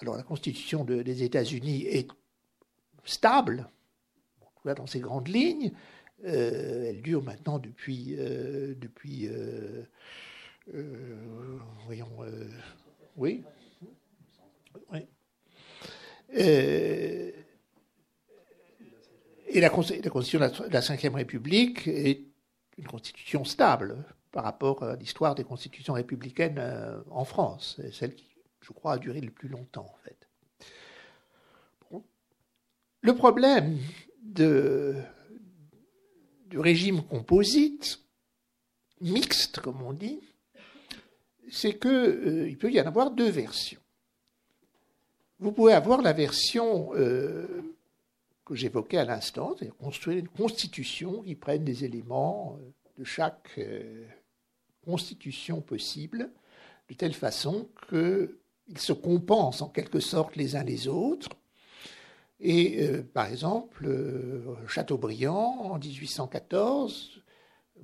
alors la Constitution des États-Unis est stable, dans ses grandes lignes. Euh, elle dure maintenant depuis, euh, depuis euh, voyons, oui, oui. et la, Constitution de la, Ve République est une constitution stable par rapport à l'histoire des constitutions républicaines en France, celle qui je crois, a duré le plus longtemps, en fait. Le problème du régime composite, mixte, comme on dit, c'est qu'il euh, peut y en avoir deux versions. Vous pouvez avoir la version euh, que j'évoquais à l'instant, c'est-à-dire construire une constitution qui prenne des éléments euh, de chaque constitution possible, de telle façon que ils se compensent en quelque sorte les uns les autres. Et euh, par exemple, Chateaubriand, en 1814,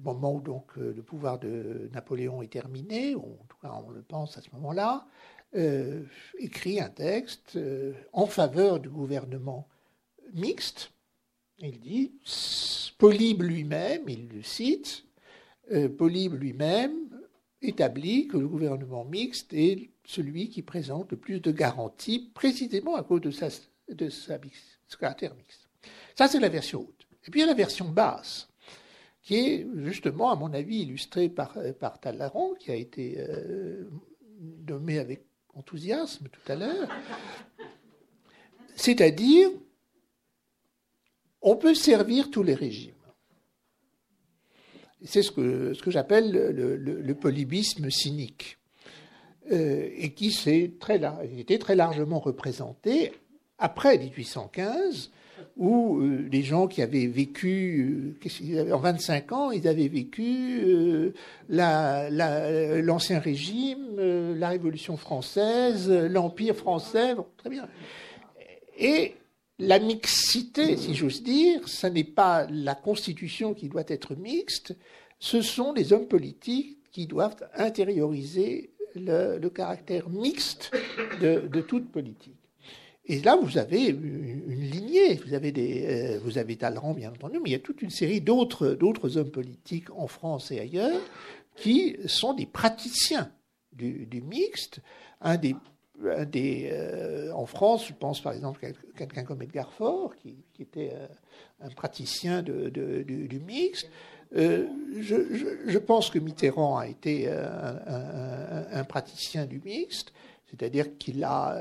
moment où donc le pouvoir de Napoléon est terminé, en tout cas on le pense à ce moment-là, écrit un texte en faveur du gouvernement mixte. Il dit, Polybe lui-même, il le cite, Polybe lui-même établit que le gouvernement mixte est celui qui présente le plus de garanties, précisément à cause de sa, caractère mixte. Ça, c'est la version haute. Et puis il y a la version basse, qui est justement, à mon avis, illustrée par, par Talaron, qui a été euh, nommé avec enthousiasme tout à l'heure. C'est-à-dire, on peut servir tous les régimes. C'est ce que, j'appelle le, polybisme cynique, euh, et qui s'est très largement représenté après 1815, où euh, les gens qui avaient vécu, euh, en 25 ans, ils avaient vécu l'ancien régime, la Révolution française, l'Empire français, très bien. Et la mixité, si j'ose dire, ce n'est pas la constitution qui doit être mixte, ce sont les hommes politiques qui doivent intérioriser le, caractère mixte de, toute politique. Et là, vous avez une, lignée, vous avez, des, euh, vous avez bien entendu, mais il y a toute une série d'autres, d'autres hommes politiques en France et ailleurs qui sont des praticiens du, du mixte. Un des euh, en France, je pense par exemple à quelqu'un comme Edgar Faure, qui, était euh, un praticien de, du, mixte. Euh, je, pense que Mitterrand a été un, praticien du mixte, c'est-à-dire qu'il a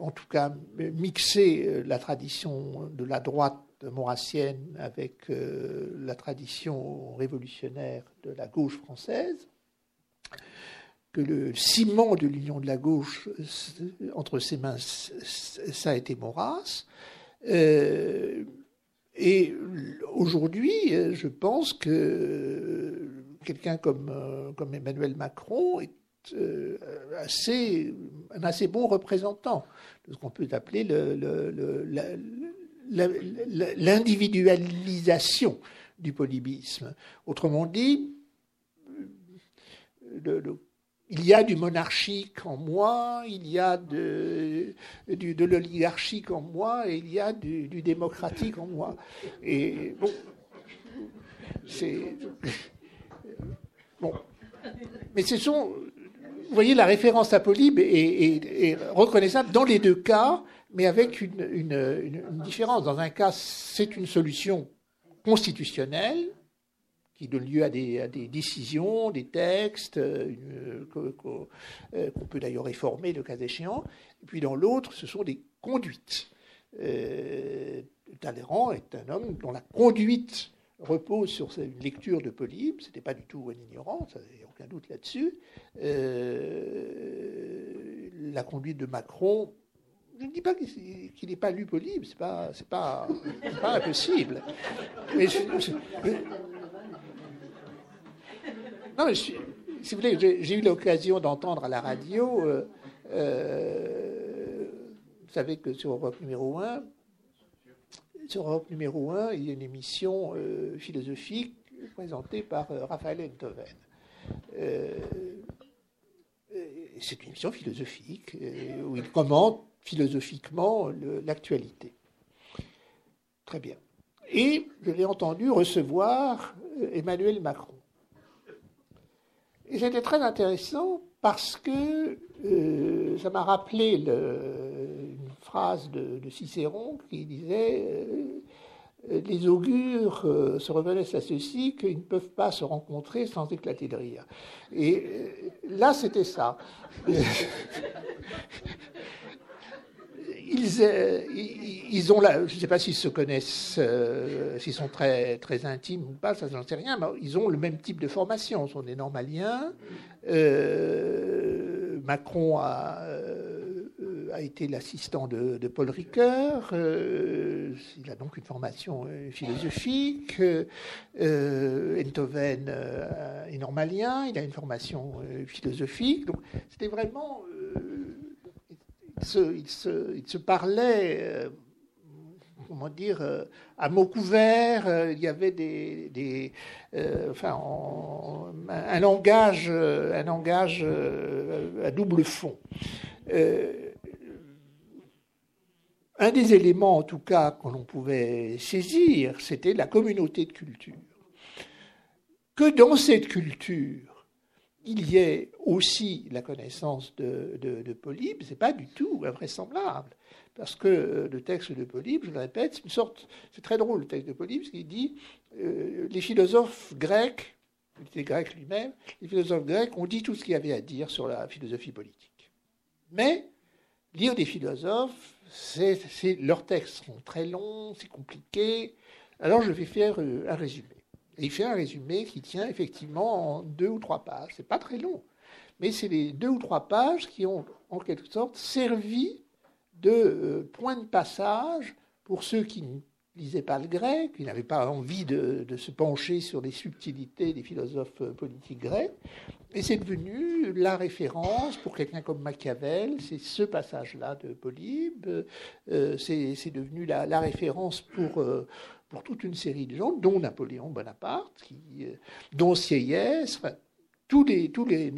en tout cas mixé la tradition de la droite maurassienne avec la tradition révolutionnaire de la gauche française que le ciment de l'union de la gauche entre ses mains, ça a été Maurras. Euh, et aujourd'hui, je pense que quelqu'un comme, Emmanuel Macron est euh, assez, un assez bon représentant de ce qu'on peut appeler l'individualisation du polybisme. Autrement dit, il y a du monarchique en moi, il y a de, l'oligarchique en moi, et il y a du, démocratique en moi. Et bon, c'est. Bon. Mais ce sont. Vous voyez, la référence à Polybe est, reconnaissable dans les deux cas, mais avec une différence. Dans un cas, c'est une solution constitutionnelle, qui donne lieu à des, décisions, des textes, euh, euh, qu'on peut d'ailleurs réformer le cas échéant. Et puis dans l'autre, ce sont des conduites. Euh, Talleyrand est un homme dont la conduite repose sur une lecture de Polybe, ce n'était pas du tout un ignorant, il n'y a aucun doute là-dessus. la conduite de Macron, je ne dis pas qu'il n'ait pas lu Polybe, ce n'est pas, pas, impossible. Mais non, mais si vous voulez, j'ai eu l'occasion d'entendre à la radio, euh, euh, vous savez que sur Europe numéro 1, sur Europe numéro 1, il y a une émission euh, philosophique présentée par Raphaël Enthoven. c'est une émission philosophique où il commente philosophiquement l'actualité. Très bien. Et je l'ai entendu recevoir Emmanuel Macron. Et c'était très intéressant parce que euh, ça m'a rappelé une phrase de, Cicéron qui disait euh, Les augures euh, se reconnaissent à ceci qu'ils ne peuvent pas se rencontrer sans éclater de rire. Et là, c'était ça. (laughs) Euh, ils, ils, ont là, je ne sais pas s'ils se connaissent, euh, s'ils sont très, très intimes ou pas, ça j'en sais rien, mais ils ont le même type de formation. Ce sont des normaliens. Euh, Macron a, été l'assistant de, Paul Ricoeur. il a donc une formation philosophique. Enthoven est normalien. Il a une formation philosophique. Donc c'était vraiment il, se, parlait, comment dire, à mots couverts, il y avait des, enfin, un langage, un langage à double fond. un des éléments, en tout cas, que l'on pouvait saisir, c'était la communauté de culture. Que dans cette culture, il y ait aussi la connaissance de, Polybe, ce n'est pas du tout invraisemblable. Parce que euh, le texte de Polybe, je le répète, c'est une sorte. C'est très drôle le texte de Polybe, parce dit euh, les philosophes grecs, il était grec lui-même, les philosophes grecs ont dit tout ce qu'il y avait à dire sur la philosophie politique. Mais lire des philosophes, c'est, leurs textes sont très longs, c'est compliqué. Alors je vais faire euh, un résumé. Et il fait un résumé qui tient effectivement en deux ou trois pages. C'est pas très long, mais c'est les deux ou trois pages qui ont en quelque sorte servi de euh, point de passage pour ceux qui ne lisaient pas le grec, qui n'avaient pas envie de, se pencher sur les subtilités des philosophes euh, politiques grecs. Et c'est devenu la référence pour quelqu'un comme Machiavel, c'est ce passage-là de Polybe, euh, c'est devenu la, la, référence pour pour toute une série de gens, dont Napoléon Bonaparte, euh, dont Sieyès, tous, les,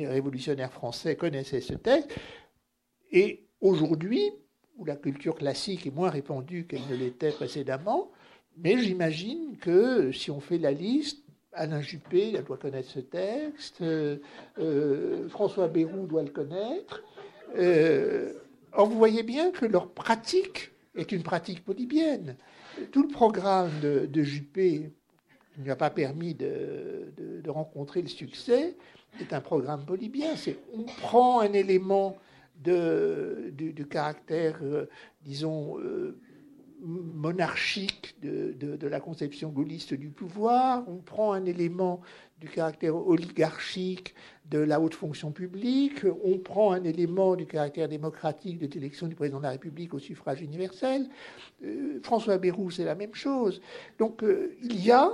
révolutionnaires français connaissaient ce texte. Et aujourd'hui, où la culture classique est moins répandue qu'elle ne l'était précédemment, mais j'imagine que si on fait la liste, Alain Juppé doit connaître ce texte, euh, euh, François Bayrou doit le connaître. or, vous voyez bien que leur pratique est une pratique polybienne tout le programme de, Juppé ne lui a pas permis de, rencontrer le succès, est un programme polybien. C'est on prend un élément de, caractère, euh, disons, euh, monarchique de, la conception gaulliste du pouvoir, on prend un élément du caractère oligarchique de la haute fonction publique, on prend un élément du caractère démocratique de l'élection du président de la République au suffrage universel. Euh, François Bayrou, c'est la même chose. Donc euh, il y a,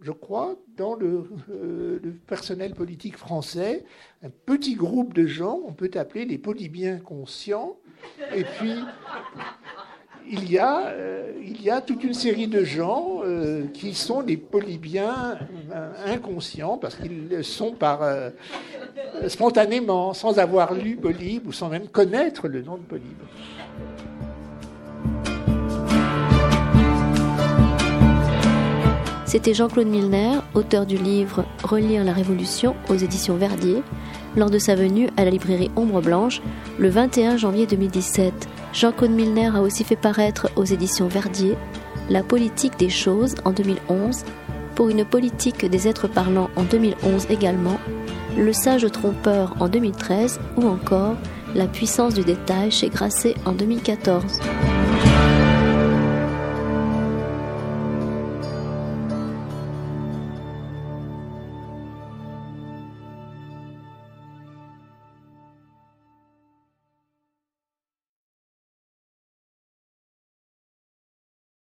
je crois, dans le, euh, le, personnel politique français, un petit groupe de gens, on peut appeler les polybiens conscients, et puis il y, a, euh, il y a toute une série de gens euh, qui sont des polybiens euh, inconscients parce qu'ils sont par spontanément, sans avoir lu Polybe ou sans même connaître le nom de Polybe. C'était Jean-Claude Milner, auteur du livre Relire la Révolution aux éditions Verdier, lors de sa venue à la librairie Ombre Blanche le 21 janvier 2017. Jean-Claude Milner a aussi fait paraître aux éditions Verdier La politique des choses en 2011, pour une politique des êtres parlants en 2011 également, Le sage trompeur en 2013 ou encore La puissance du détail chez Grasset en 2014.